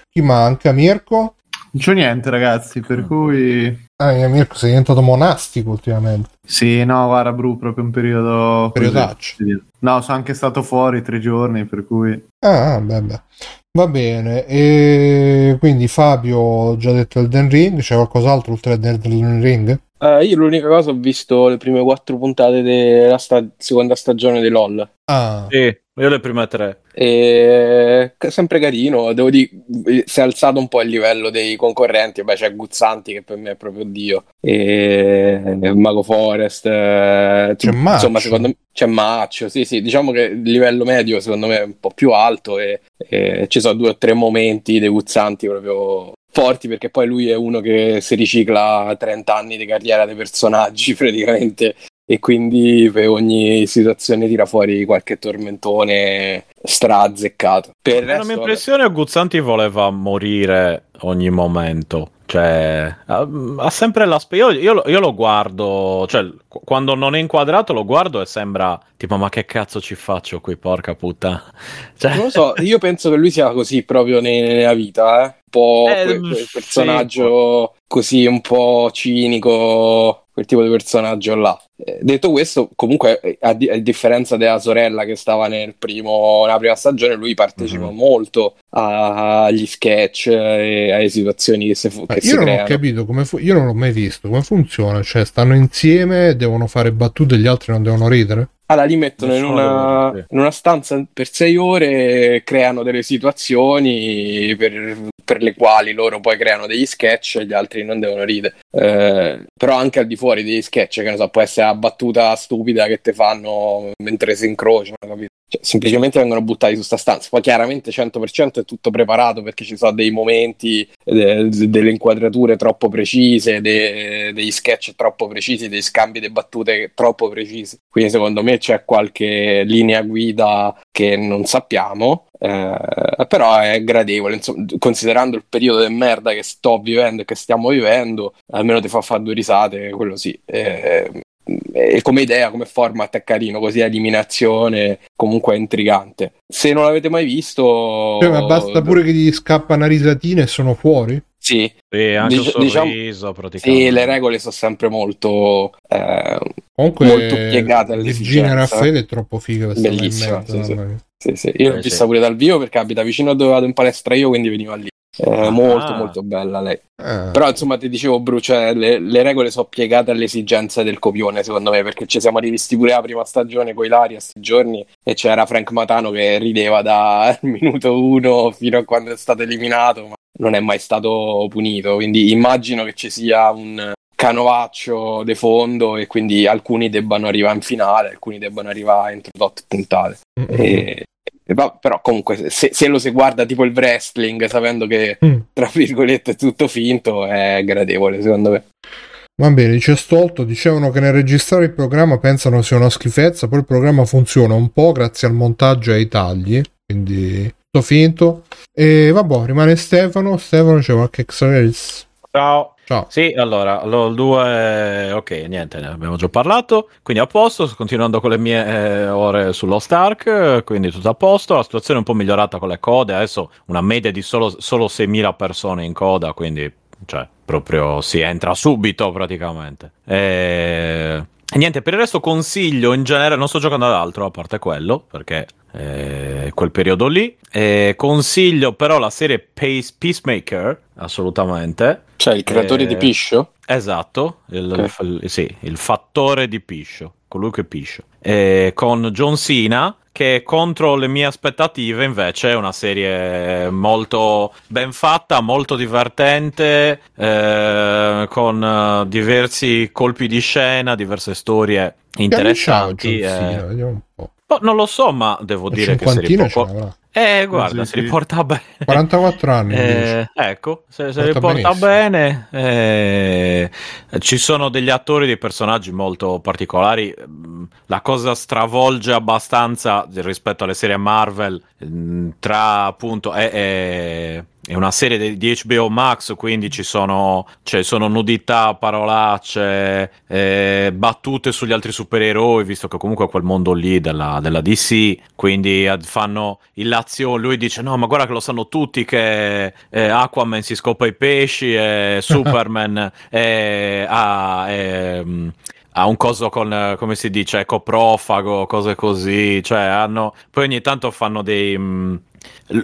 chi manca? Mirko? Non c'ho niente, ragazzi, per cui... Ah, eh, Mirko sei diventato monastico ultimamente. Sì, no, guarda, Bru, proprio un periodo... Periodaccio. No, sono anche stato fuori tre giorni, per cui... Ah, beh, beh. Va bene, e quindi Fabio, ho già detto Elden Ring, c'è qualcos'altro oltre ad Elden Ring? Eh, io l'unica cosa ho visto le prime quattro puntate della sta- seconda stagione di LOL. Ah, Sì, io le prime tre. E è sempre carino, devo dire, si è alzato un po' il livello dei concorrenti. Beh, c'è Guzzanti che per me è proprio Dio, e Mago Forest. eh, C'è Maccio. insomma, secondo me c'è Maccio. Sì, sì, diciamo che il livello medio secondo me è un po' più alto e, e ci sono due o tre momenti dei Guzzanti proprio forti perché poi lui è uno che si ricicla 30 anni di carriera dei personaggi <laughs> praticamente e quindi per ogni situazione tira fuori qualche tormentone strazzeccato. Per La resto, mia impressione è Guzzanti voleva morire ogni momento. Cioè, ha, ha sempre l'aspetto. Io, io lo- io lo guardo, cioè, qu- quando non è inquadrato lo guardo e sembra tipo, ma che cazzo ci faccio qui, porca puttana. <laughs> Cioè, Non lo so, io penso che lui sia così proprio ne- nella vita, eh? Un po' Eh, quel, quel sì. personaggio così un po' cinico, quel tipo di personaggio là. Eh, detto questo, comunque, eh, a, di- a differenza della sorella che stava nel primo, nella prima stagione, lui partecipa Mhm. molto agli sketch e alle situazioni che si, fu- che si io non ho capito come fu- io non l'ho mai visto, come funziona? Cioè, stanno insieme, devono fare battute e gli altri non devono ridere? Allora, li mettono in una, in una stanza per sei ore, creano delle situazioni per, per le quali loro poi creano degli sketch e gli altri non devono ridere. Eh, però anche al di fuori degli sketch, che ne so, può essere la battuta stupida che te fanno mentre si incrociano, capito? Cioè, semplicemente vengono buttati su sta stanza. Poi chiaramente 100% è tutto preparato perché ci sono dei momenti, eh, delle inquadrature troppo precise, de- degli sketch troppo precisi, dei scambi di battute troppo precisi. Quindi secondo me c'è qualche linea guida che non sappiamo, eh, però è gradevole. Insomma, considerando il periodo di merda che sto vivendo e che stiamo vivendo, almeno ti fa fare due risate, quello sì. Eh, e come idea, come format è carino, così a eliminazione comunque è intrigante. Se non l'avete mai visto, Cioè, ma basta pure che gli scappa una risatina e sono fuori? sì, sì, anche Dic- un diciamo- sorriso praticamente. sì, le regole sono sempre molto, eh, Comunque, molto piegate Virginia all'esigenza. Raffaele è troppo figa questa Bellissima, in mezzo, sì, sì. Sì, sì. Io l'ho Eh, vista sì. pure dal vivo perché abita vicino a dove vado in palestra io, quindi veniva lì. Eh, Ah. molto, molto bella lei. Eh, Però insomma ti dicevo Bru, cioè, le, le regole sono piegate alle esigenze del copione secondo me perché ci siamo rivisti pure la prima stagione con Ilaria sti giorni e c'era Frank Matano che rideva dal <laughs> minuto uno fino a quando è stato eliminato ma non è mai stato punito quindi immagino che ci sia un canovaccio de fondo e quindi alcuni debbano arrivare in finale alcuni debbano arrivare entro tot puntate mm, e, però comunque se, se lo si guarda tipo il wrestling sapendo che mm. tra virgolette è tutto finto è gradevole secondo me Va bene, dice Stolto, dicevano che nel registrare il programma pensano sia una schifezza, poi il programma funziona un po' grazie al montaggio e ai tagli, quindi tutto finto. E vabbè, rimane Stefano, Stefano c'è qualche Xarelis. Ciao. Ciao. Sì, allora, il 2, ok, niente, ne abbiamo già parlato, quindi a posto, sto continuando con le mie eh, ore sullo Stark, quindi tutto a posto, la situazione è un po' migliorata con le code, adesso una media di solo, solo 6.000 persone in coda, quindi, cioè, proprio si entra subito praticamente. E... e niente, per il resto consiglio in genere, non sto giocando ad altro a parte quello, perché eh, quel periodo lì. Eh, consiglio però la serie Pace, Peacemaker, assolutamente. Cioè il creatore Eh, di Piscio? Esatto, il, Ok. il- sì, il fattore di Piscio, colui che piscio. Con John Cena, che contro le mie aspettative invece è una serie molto ben fatta, molto divertente, eh, con eh, diversi colpi di scena, diverse storie interessanti. Eh. Cena? Vediamo un po'. Boh, non lo so, ma devo dire che si cinquantina riporta... Eh, guarda, Sì, si riporta bene. 44 anni. Eh, ecco, se, se Porta riporta benissimo. bene, eh, ci sono degli attori, dei personaggi molto particolari. Mm, La cosa stravolge abbastanza rispetto alle serie Marvel. mm, Tra appunto, è, è- una serie di, HBO Max, quindi ci sono, cioè, sono nudità, parolacce, eh, battute sugli altri supereroi, visto che comunque è quel mondo lì della, della DC, quindi fanno illazioni. Lui dice: No, ma guarda che lo sanno tutti che eh, Aquaman si scopa i pesci e <laughs> Superman è- ha. è, ha un coso con, eh, come si dice, ecoprofago, cose così, cioè hanno, poi ogni tanto fanno dei, mm,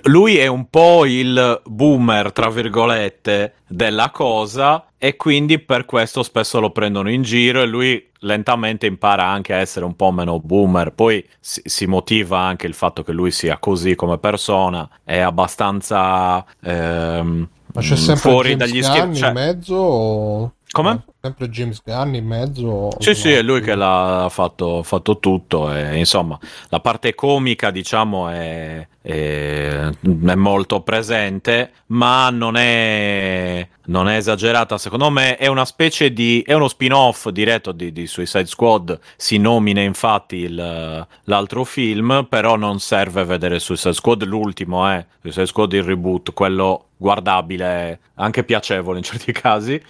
lui è un po' il boomer, tra virgolette, della cosa e quindi per questo spesso lo prendono in giro e lui lentamente impara anche a essere un po' meno boomer. Poi si, si motiva anche il fatto che lui sia così come persona, è abbastanza ehm, Ma c'è sempre fuori dagli Gunn schemi. in mezzo? o- Come? Sempre James Gunn in mezzo? Sì, sì, è lui che l'ha fatto, fatto tutto. E, insomma, la parte comica, diciamo, è, è- è molto presente, ma non è, non è esagerata. Secondo me è una specie di. è uno spin-off diretto di, di Suicide Squad. Si nomina infatti il- l'altro film, però non serve vedere Suicide Squad. L'ultimo è Suicide Squad il reboot, quello guardabile, anche piacevole in certi casi.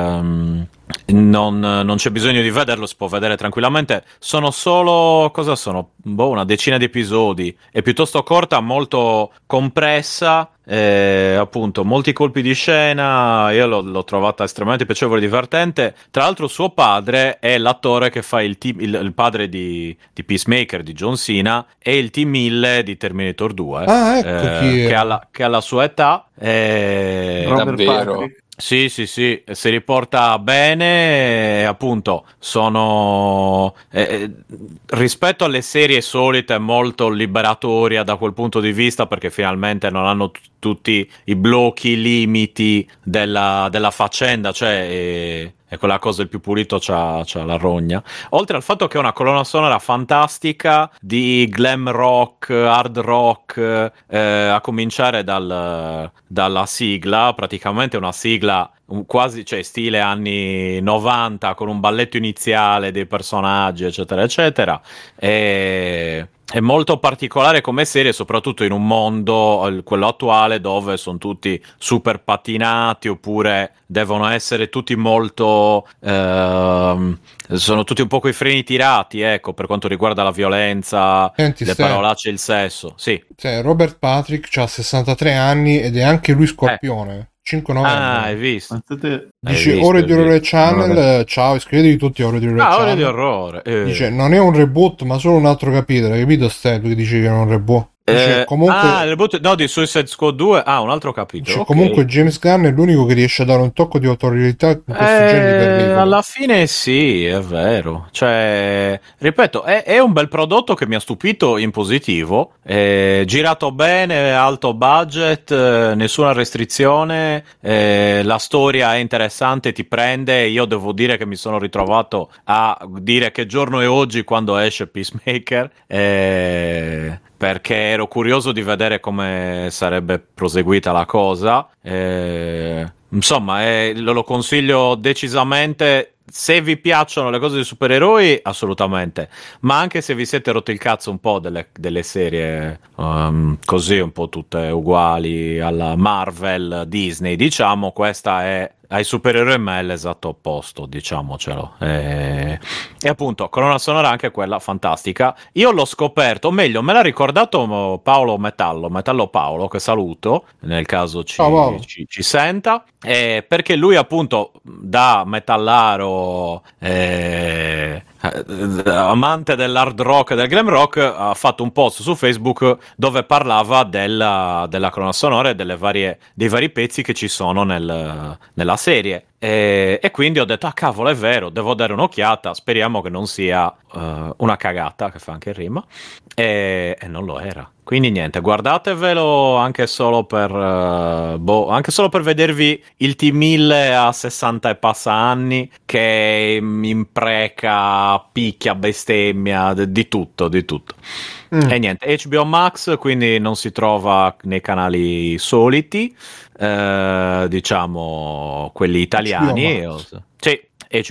Ehm, non, non c'è bisogno di vederlo, si può vedere tranquillamente. Sono solo, cosa sono? Boh, una decina di episodi. È piuttosto corta, molto compressa. eh, appunto, molti colpi di scena. Io l'ho, l'ho trovata estremamente piacevole e divertente. Tra l'altro, suo padre è l'attore che fa il, team, il, il padre di, di Peacemaker, di John Cena, e il team 1000 di Terminator 2. Ah, ecco eh, chi è. che, ha la, che ha la sua età. eh, Robert davvero. Patrick. Sì, sì, sì, si riporta bene, e appunto, sono eh, eh, rispetto alle serie solite molto liberatoria da quel punto di vista perché finalmente non hanno t- tutti i blocchi, i limiti della, della faccenda, cioè eh, è quella cosa il più pulito c'ha, c'ha la rogna. Oltre al fatto che è una colonna sonora fantastica di glam rock, hard rock, eh, a cominciare dal- dalla sigla, praticamente una sigla quasi, cioè stile anni 90 con un balletto iniziale dei personaggi, eccetera, eccetera. E... È molto particolare come serie, soprattutto in un mondo, eh, quello attuale, dove sono tutti super patinati oppure devono essere tutti molto. ehm, sono tutti un po' coi freni tirati, ecco, per quanto riguarda la violenza, Senti, le Ste, parolacce e il sesso. Sì. cioè, Robert Patrick ha 63 anni ed è anche lui Scorpione. 5 novembre. Ah, hai visto? Pensate- Hai Dice visto, Ore di Orrore. Channel, eh, ciao, iscrivetevi tutti a Ore di Orrore Ah, Channel. ore di orrore. eh. Dice, non è un reboot, ma solo un altro capitolo. Hai capito, Ste, tu che dici che è un reboot? Eh, comunque, Ah, il reboot no, di Suicide Squad 2. Ah, un altro capitolo. dice, ok. comunque James Gunn è l'unico che riesce a dare un tocco di autorità in questo genere di Eh, alla fine sì, è vero. Cioè, ripeto, è, è un bel prodotto che mi ha stupito in positivo. È girato bene, alto budget, eh, nessuna restrizione. eh, la storia è interessante, ti prende. Io devo dire che mi sono ritrovato a dire che giorno è oggi quando esce Peacemaker. eh, perché ero curioso di vedere come sarebbe proseguita la cosa. Eh, insomma, eh, lo consiglio decisamente. Se vi piacciono le cose di supereroi, assolutamente. Ma anche se vi siete rotti il cazzo un po' delle, delle serie um, così, un po' tutte uguali alla Marvel, Disney, diciamo, questa è ai supereroi ma è l'esatto opposto, diciamocelo. E, e appunto, colonna sonora anche quella fantastica. Io l'ho scoperto, o meglio, me l'ha ricordato Paolo Metallo, Metallo Paolo, che saluto, nel caso ci, Ciao, Paolo. ci, ci senta, eh, perché lui appunto da metallaro eh, eh, amante dell'hard rock e del glam rock ha fatto un post su Facebook dove parlava della, della colonna sonora e varie, dei vari pezzi che ci sono nel- nella serie. E, e quindi ho detto: Ah, cavolo, è vero, devo dare un'occhiata. Speriamo che non sia eh, una cagata, che fa anche rima. E, e non lo era. Quindi niente, guardatevelo anche solo per eh, boh, anche solo per vedervi il T1000 a 60 e passa anni che impreca, picchia, bestemmia, di tutto, di tutto. Mm. E niente, HBO Max quindi non si trova nei canali soliti, eh, diciamo quelli italiani. HBO Sì,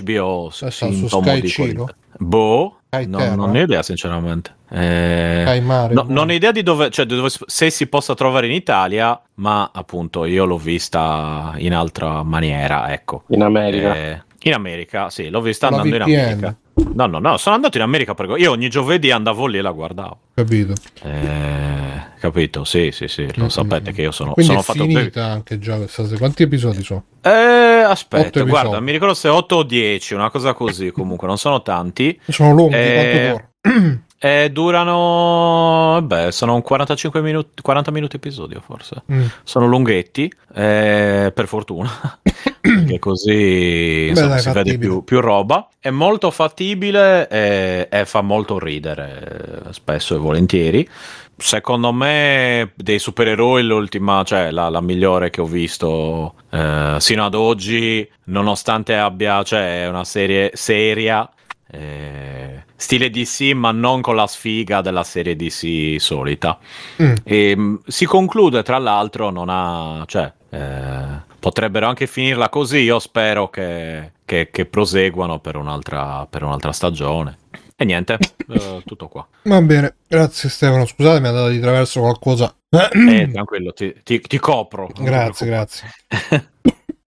HBO Adesso su Sky qualità. Boh, no- non ne ho idea sinceramente. Eh, Mare, no- non ho idea di dove, cioè, di dove- se si possa trovare in Italia, ma appunto io l'ho vista in altra maniera, ecco. In America. Eh, in America, sì, l'ho vista la andando in. America. No, no, no, sono andato in America perché io ogni giovedì andavo lì e la guardavo. Capito. Eh, capito? Sì, sì, sì, lo Mm, sapete che io sono, Quindi sono fatto finita anche già questa serie. Quanti episodi sono? Eh, aspetta, guarda, mi ricordo se 8 o 10, una cosa così, comunque non sono tanti. Sono lunghi, Eh? <clears throat> Eh, durano, beh, sono un 45 minuti, 40 minuti episodio forse. Mm. Sono lunghetti, eh, per fortuna, <laughs> perché così insomma, dai, si vede fattibile. più, più roba. È molto fattibile e, e fa molto ridere, eh, spesso e volentieri. Secondo me, dei supereroi, l'ultima, cioè la, la migliore che ho visto eh, sino ad oggi, nonostante abbia, cioè, è una serie seria. eh, stile DC, ma non con la sfiga della serie DC solita. Mm. E, mh, si conclude, tra l'altro, non ha. cioè. eh, potrebbero anche finirla così. Io spero che, che- che proseguano per un'altra, per un'altra stagione. E niente, <laughs> eh, tutto qua. Va bene, grazie Stefano. Scusate, mi è andato di traverso qualcosa. Eh, tranquillo, ti, ti- ti copro. Grazie, grazie.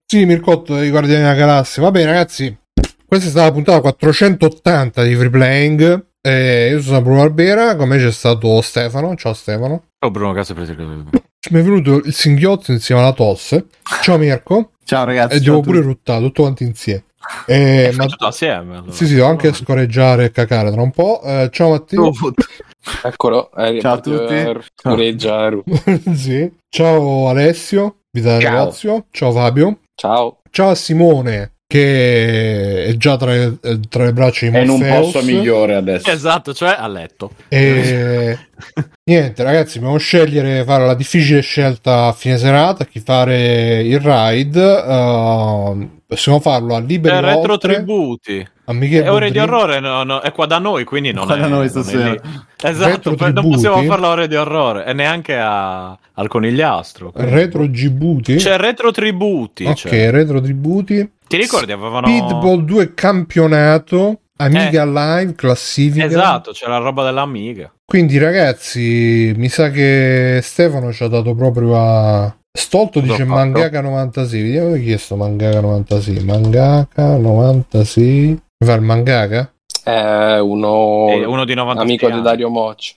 Sì, Mircotto dei Guardiani della Galassia. Va bene, ragazzi. Questa è stata la puntata 480 di Free Playing. Eh, io sono Bruno Barbera, con me c'è stato Stefano. Ciao Stefano. Oh, Bruno, grazie per il Mi è venuto il singhiozzo insieme alla tosse. Ciao Mirko. Ciao ragazzi. E devo pure tutti. ruttare tutto quanti insieme. Eh, ma... tutto assieme. allora. Sì, sì, devo anche scorreggiare e cacare tra un po'. Eh, ciao Matteo. Eccolo, è Ciao a tutti. eh, scureggia, eh. <laughs> sì. Ciao Alessio, Ciao. negozio. Ciao Fabio. Ciao. Ciao a Simone, che è già tra, le- tra le braccia di È in un Morpheus. posto migliore adesso. Esatto, cioè a letto. E <laughs> niente, ragazzi, dobbiamo scegliere, fare la difficile scelta a fine serata, chi fare il ride. Uh, possiamo farlo a liberi Eh, retro oltre, tributi. A Michele È ore di orrore, no, no, è qua da noi, quindi non Qua è da noi stasera. Esatto, Retro non possiamo farlo ore di orrore e neanche a- al conigliastro. quindi- Retro Gibuti. C'è retro tributi. ok, cioè. retro tributi. Ti ricordi avevano Speedball 2 campionato. Amiga Live classifica. Esatto, c'è la roba dell'Amiga. Quindi, ragazzi, mi sa che Stefano ci ha dato proprio a. Stolto dice? Mangaka 96. Vediamo chi è sto Mangaka 96. Mangaka 96. Fa il mangaka? È uno, È uno di 90 amico di anni. Dario Mocci.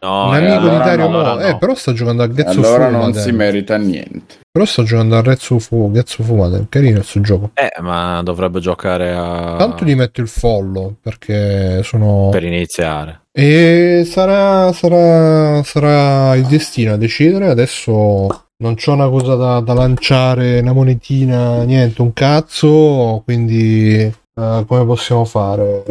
No, Un eh, amico allora di Dario no, Mo. allora Eh, no. però sta giocando a Getsu allora Fu. non si merita niente. Però sta giocando a Rezzo Fu. Getsu Fu. Madden. Carino il suo gioco. Eh, ma dovrebbe giocare a... Tanto gli metto il follow perché sono. per iniziare. E sarà, sarà, sarà il destino a decidere. Adesso non c'ho una cosa da, da lanciare, una monetina, niente, un cazzo. Quindi, eh, come possiamo fare?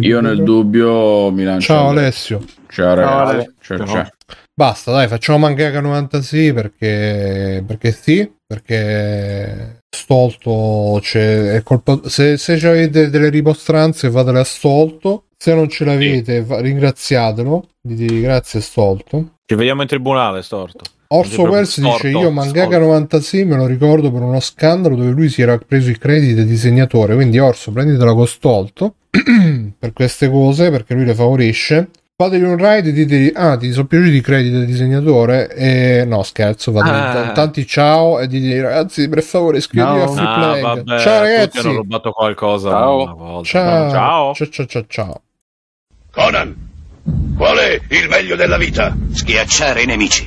Io nel dubbio mi lancio. Ciao Alessio. Ciao ragazzi. Ale. Ciao, Ciao. ciao. Basta, dai, facciamo Mangaka 96 perché, perché sì, perché Stolto c'è, è colpa, se, se avete delle rimostranze fatele a Stolto, se non ce l'avete fa- ringraziatelo, dite grazie Stolto. Ci vediamo in tribunale, storto. Orso Welles dice io Mangaka storto. 96 me lo ricordo per uno scandalo dove lui si era preso i crediti di disegnatore, quindi Orso prenditela con Stolto <clears throat> per queste cose perché lui le favorisce. Fategli un raid e ditegli, ah, ti sono piaciuti i crediti del disegnatore? E no, scherzo, fate Ah. tanti ciao e ditegli, ragazzi, per favore, iscrivetevi a Ciao. Free Ah, Play. vabbè, ciao ragazzi. hanno rubato qualcosa Ciao. una volta. Ciao. Ciao. ciao, ciao, ciao, ciao. Conan, qual è il meglio della vita? Schiacciare i nemici,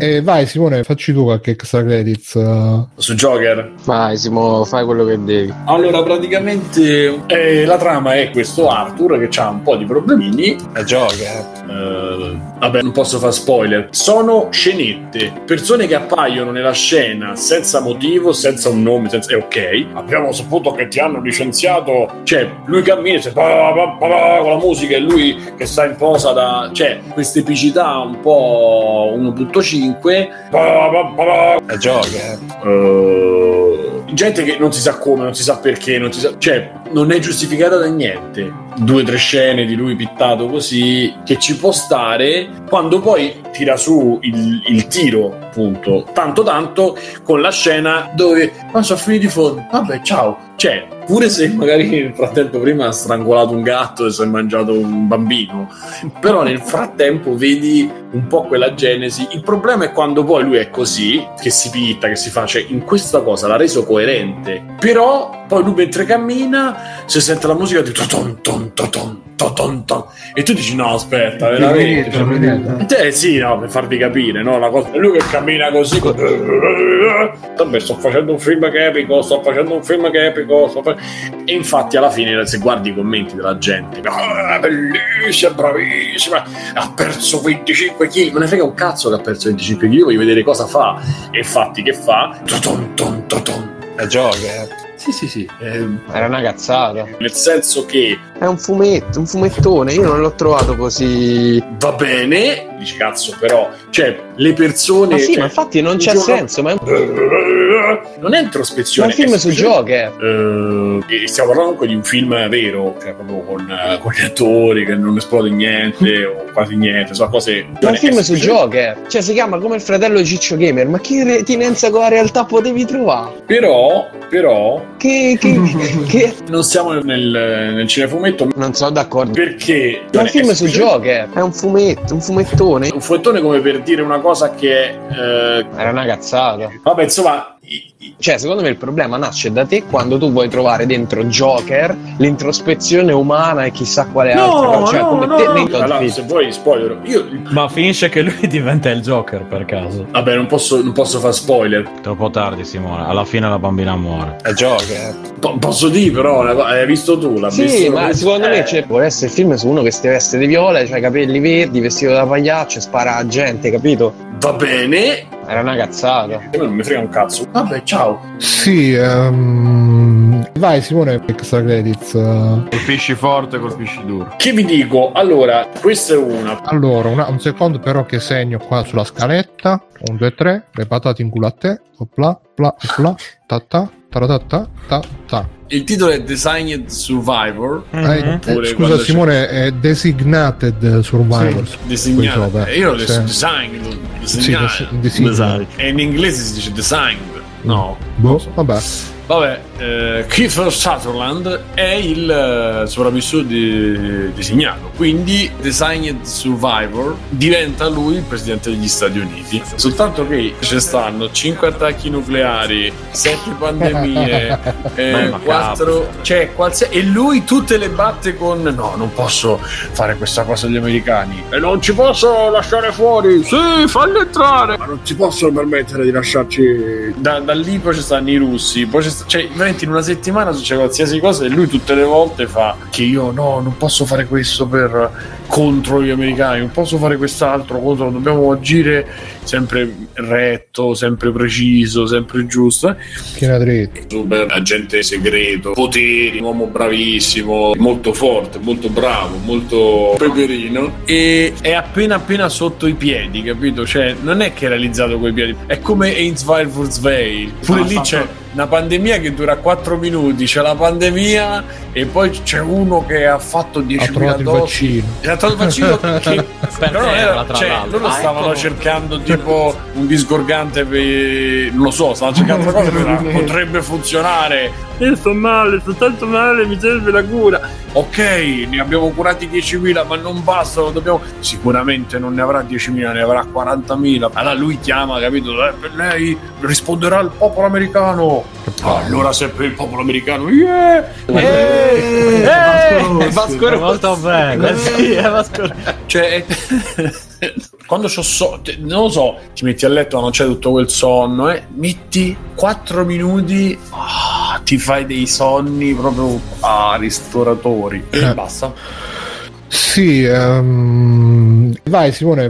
E vai Simone, facci tu qualche extra credits. uh. Su Joker. Vai, Simo, fai quello che devi. Allora, praticamente eh, la trama è questo Arthur che ha un po' di problemini. È Joker. Eh, vabbè, non posso fare spoiler. Sono scenette, persone che appaiono nella scena senza motivo, senza un nome, senza... è ok. Abbiamo saputo che ti hanno licenziato. Cioè, lui cammina e dice, "Pa, pa, pa, pa", con la musica e lui che sta in posa da. Cioè, queste epicità un po' 1.5. Pa, pa, pa, pa. È Joker. Eh, gente che non si sa come, non si sa perché, non si sa, cioè non è giustificata da niente. Due o tre scene di lui pittato così che ci può stare quando poi tira su il, il tiro, appunto, tanto tanto con la scena dove ma sono finiti i fondi. Vabbè, ciao. Cioè, pure se magari nel frattempo prima ha strangolato un gatto e si è mangiato un bambino, però nel frattempo vedi un po' quella genesi. Il problema è quando poi lui è così, che si pitta, che si fa, cioè in questa cosa l'ha reso coerente. Però poi lui mentre cammina si sente la musica di toton ton toton toton ton e tu dici no aspetta veramente cioè, eh sì no per farvi capire no la cosa è lui che cammina così con- vabbè sto facendo un film che è epico sto facendo un film che è epico sto fa- e infatti alla fine se guardi i commenti della gente "Ah, bellissima bravissima ha perso 25 kg me ne frega un cazzo che ha perso 25 kg voglio vedere cosa fa. E infatti che fa? Toton ton toton È Joker. sì sì sì eh, Era una cazzata. nel senso che È un fumetto, un fumettone. Io non l'ho trovato così. va bene dici cazzo però cioè le persone Ma sì, cioè, ma infatti non c'è dicono- senso. Ma è un, non è ma introspezione è un film su. Eh, e stiamo parlando comunque di un film vero, cioè proprio con, eh, con gli attori che non esplode niente o quasi niente, sono cose. Ma è un film su Joker. Cioè, si chiama come il fratello di Ciccio Gamer. Ma che retinenza con la realtà potevi trovare? Però, però, Che. che, <laughs> che... non siamo nel, nel cinefumetto Non sono d'accordo. perché. È un film su semplicemente Joker. È un fumetto, un fumettone. Un fumettone come per dire una cosa che. eh, Era una cazzata. vabbè, insomma. Cioè, secondo me il problema nasce da te quando tu vuoi trovare dentro Joker l'introspezione umana e chissà quale altra No, cosa. Cioè, no, come no, te no. Allora, se vuoi spoiler, io Ma finisce che lui <laughs> diventa il Joker per caso. vabbè, non posso, non posso fare spoiler. Troppo tardi, Simone. Alla fine la bambina muore. È Joker. Po- posso dire, però, una co- hai visto tu? L'ha Sì, visto? ma secondo me Eh. cioè, vuole essere il film su uno che si veste di viola, ha i capelli verdi, vestito da pagliaccio e spara a gente, capito? Va bene, Era una cazzata. me non mi frega un cazzo. Vabbè, ciao. Sì, ehm, vai Simone, extra credits. Colpisci forte, colpisci duro. Che vi dico? Allora, questa è una. Allora, una- un secondo però che segno qua sulla scaletta. 1, 2, 3, le patate in culo a te. Opla, pla, opla, ta ta, ta ta ta. Il titolo è Designed Survivor. Eh, Oppure scusa quando c'è- Simone, è Designated Survivors. Disegnato. Qui sopra. Eh, Io l'ho detto Sì. designed. Sì, disegnato. des- design. E in inglese si dice designed. No. Boh, vabbè. Vabbè, eh, Kiefer Sutherland è il eh, sopravvissuto di- designato, quindi Designed Survivor diventa lui il presidente degli Stati Uniti. Soltanto che ci stanno 5 attacchi nucleari, 7 pandemie, <laughs> eh, Ma è 4 cioè qualsiasi e lui tutte le batte con no, non posso fare questa cosa agli americani e non ci posso lasciare fuori. Sì, falli entrare. Ma non ci possono permettere di lasciarci da, da lì poi ci stanno i russi, poi ci sta- cioè veramente in una settimana succede qualsiasi cosa e lui tutte le volte fa che io no, non posso fare questo per contro gli americani, non posso fare quest'altro contro, dobbiamo agire sempre retto, sempre preciso, sempre giusto. eh. Schiena dritta. Super agente segreto, poteri, un uomo bravissimo, molto forte, molto bravo, molto peperino e è appena appena sotto i piedi, capito? Cioè, non è che è realizzato coi piedi, è come Ainsville Furzweil. Pure Ah, lì c'è una pandemia che dura 4 minuti, c'è la pandemia e poi c'è uno che ha fatto 10.000 Ha trovato il dosi. E ha il vaccino <laughs> che però non terra, era, tra cioè, l'altro. loro Ah, stavano ecco. cercando tipo un disgorgante per... non lo so, stavo cercando altra cosa, però <laughs> potrebbe funzionare. Io sto male, sto tanto male, mi serve la cura. Ok, ne abbiamo curati 10.000, ma non bastano, dobbiamo... Sicuramente non ne avrà 10.000, ne avrà 40.000. Allora lui chiama, capito? Eh, per lei risponderà al popolo americano. Allora se per il popolo americano, yeah! Eh, Eh, Vasco Rossi. Molto bene, sì, è Vasco Cioè, quando c'ho so, non lo so, ti metti a letto, non c'è tutto quel sonno, eh, metti 4 minuti, ah, ti fai dei sonni proprio ah, ristoratori e Eh. basta. Sì, ehm, vai Simone.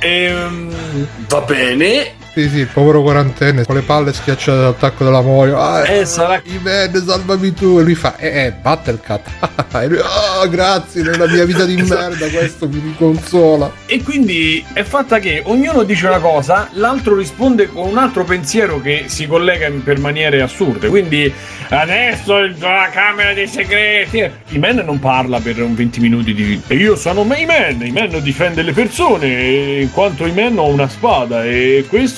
Ehm, va bene. Sì, sì, il povero quarantenne con le palle schiacciate dall'attacco della moglie. Ah, Eh, sarà- I men, salvami tu. E lui fa, eh, eh, Battlecat. <laughs> e lui, ah, grazie, nella mia vita di <laughs> merda questo mi riconsola. E quindi è fatta che ognuno dice una cosa, l'altro risponde con un altro pensiero che si collega per maniere assurde. Quindi adesso la Camera dei Segreti. I men non parla per un 20 minuti di. E io sono i men, i men difende le persone, in quanto i men ho una spada e questo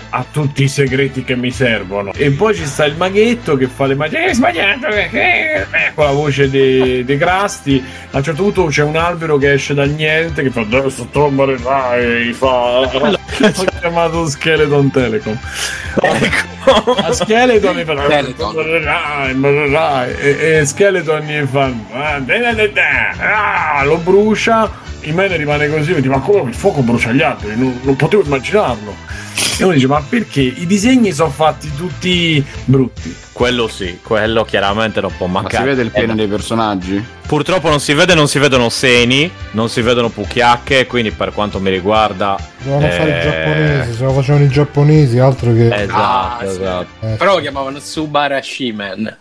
ha tutti i segreti che mi servono. E poi ci sta il maghetto che fa le magie. Hai sbagliato, eh, eh", eh, con la voce dei de Grasti. A un certo punto c'è un albero che esce dal niente che fa adesso trombare e fa. Ho chiamato Skeleton Telecom. <laughs> Ecco. A Skeleton mi fa e, e Skeleton gli fa "Ah, da, da, da, da". Ah, lo brucia il mene rimane così e dice ma come il fuoco brucia gli altri non, non potevo immaginarlo e uno dice ma perché i disegni sono fatti tutti brutti Quello sì, quello chiaramente non può Ma mancare. si vede il pene Eh, dei personaggi? Purtroppo non si vede, non si vedono seni, non si vedono pucchiacche, quindi per quanto mi riguarda... Dovevano fare i eh, giapponesi, se lo facevano i giapponesi, altro che... Esatto, Ah, sì. esatto. Eh, Però lo chiamavano Subarashi-man.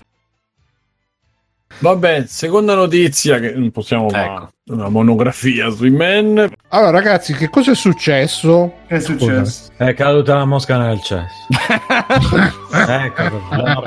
Vabbè seconda notizia che non possiamo fare una monografia sui men Allora, ragazzi, che cosa è successo? Che è successo? È caduta la mosca nel cesso. <laughs> ecco.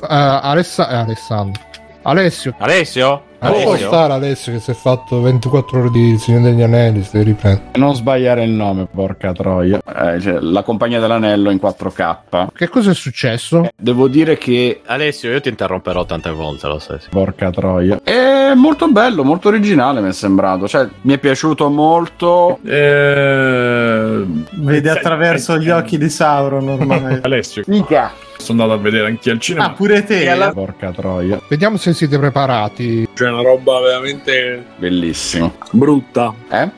Eh, Alessa- eh, Alessandro. Alessio. Alessio? Ma può Alessio? stare Alessio che si è fatto 24 ore di Signore degli Anelli, si riprende. Non sbagliare il nome, porca troia. Eh, cioè, la compagnia dell'anello in 4K. Che cosa è successo? Devo dire che. Alessio, io ti interromperò tante volte, lo sai. Porca troia. È molto bello, molto originale mi è sembrato. Cioè, mi è piaciuto molto. Eh, Vedi attraverso gli occhi di Sauron ormai. Alessio <laughs> Mica. Sono andato a vedere anche al cinema Ah, pure te? E alla- Porca troia. Vediamo se siete preparati. C'è una roba veramente Bellissimo. brutta. Eh?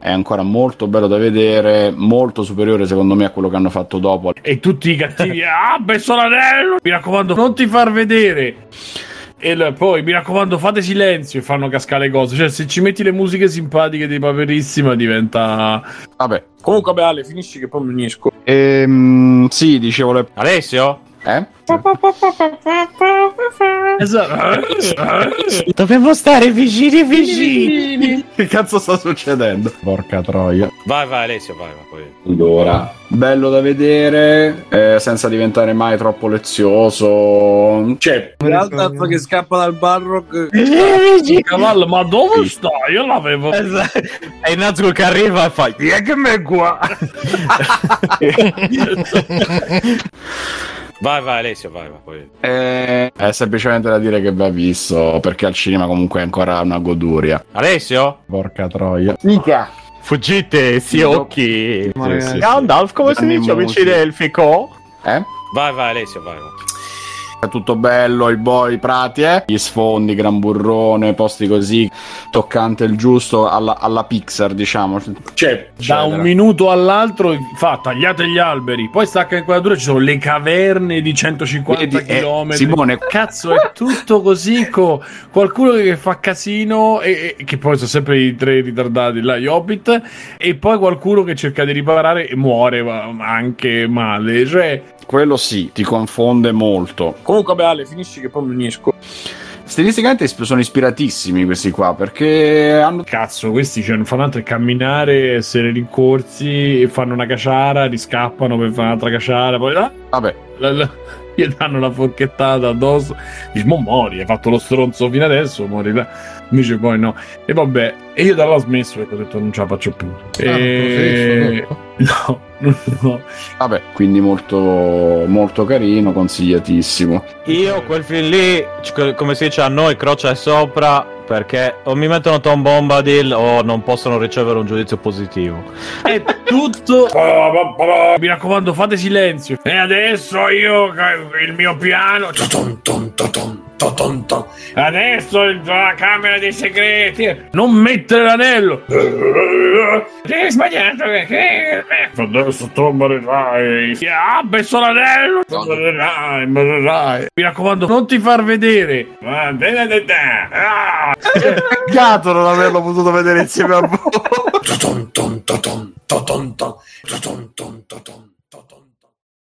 È ancora molto bello da vedere. Molto superiore, secondo me, a quello che hanno fatto dopo. E tutti i cattivi, <laughs> ah, messo l'anello! Mi raccomando, non ti far vedere! E poi mi raccomando, fate silenzio e fanno cascare le cose. Cioè, se ci metti le musiche simpatiche di Paperissima, diventa. Vabbè. Comunque, vabbè, Ale, finisci che poi mi unisco. Ehm, sì, dicevo le... Alessio? Eh? Esatto. Dobbiamo stare vicini vicini. Che cazzo sta succedendo? Porca troia. Vai, vai, Alessio, vai, vai. Poi... Allora, bello da vedere, eh, senza diventare mai troppo lezioso. Cioè, In realtà che scappa dal Barrock. <laughs> Cavallo, ma dove sta? Io l'avevo. Esatto. E Nazgul che arriva e fa: Chi che me qua? <laughs> <laughs> vai, vai, Alessio, vai, vai. Poi... Eh, è semplicemente da dire che va visto, perché al cinema comunque è ancora una goduria. Alessio? Porca troia. Mica. Fuggite, sì, occhi. Sì, sì, sì. Gandalf, come si dice amici Musi. delfico? Eh? Vai, vai, Alessio, vai, vai. Tutto bello, i boi, i prati, eh? Gli sfondi, gran burrone, posti così, toccante il giusto alla, alla Pixar, diciamo. Cioè, Da un minuto all'altro fa tagliate gli alberi, poi stacca inquadratura, ci sono le caverne di 150 Vedi, eh, km. Simone- cazzo, è tutto così. co- qualcuno che fa casino, e, e- che poi sono sempre i tre ritardati là, gli hobbit, e poi qualcuno che cerca di riparare e muore, anche male. Cioè, Quello sì, ti confonde molto. Comunque, beh, Ale, finisci che poi mi unisco. Stilisticamente sono ispiratissimi questi qua, perché hanno... cazzo, questi cioè, non fanno altro che camminare, essere rincorsi, e fanno una caciara, riscappano per fare un'altra caciara, poi ah, Vabbè, la- la- gli danno la forchettata addosso. Dici, mo muori, hai fatto lo stronzo fino adesso, muori là. Invece poi no. E vabbè, e io da là ho smesso perché ho detto non ce la faccio più. e... No, <laughs> no, no. vabbè, quindi molto, molto carino, consigliatissimo. Io quel film lì, come si dice a noi, croce sopra perché o mi mettono Tom Bombadil o non possono ricevere un giudizio positivo. È tutto. Mi raccomando, fate silenzio. E adesso io il mio piano. Adesso il- la camera dei segreti. Non mettere l'anello. Hai sbagliato. perché- Adesso tu morirai. Ah, messo l'anello. Morirai, morirai. Mi raccomando, non ti far vedere. Ah. Peccato non averlo potuto vedere insieme a voi. トントン、ドトントントン。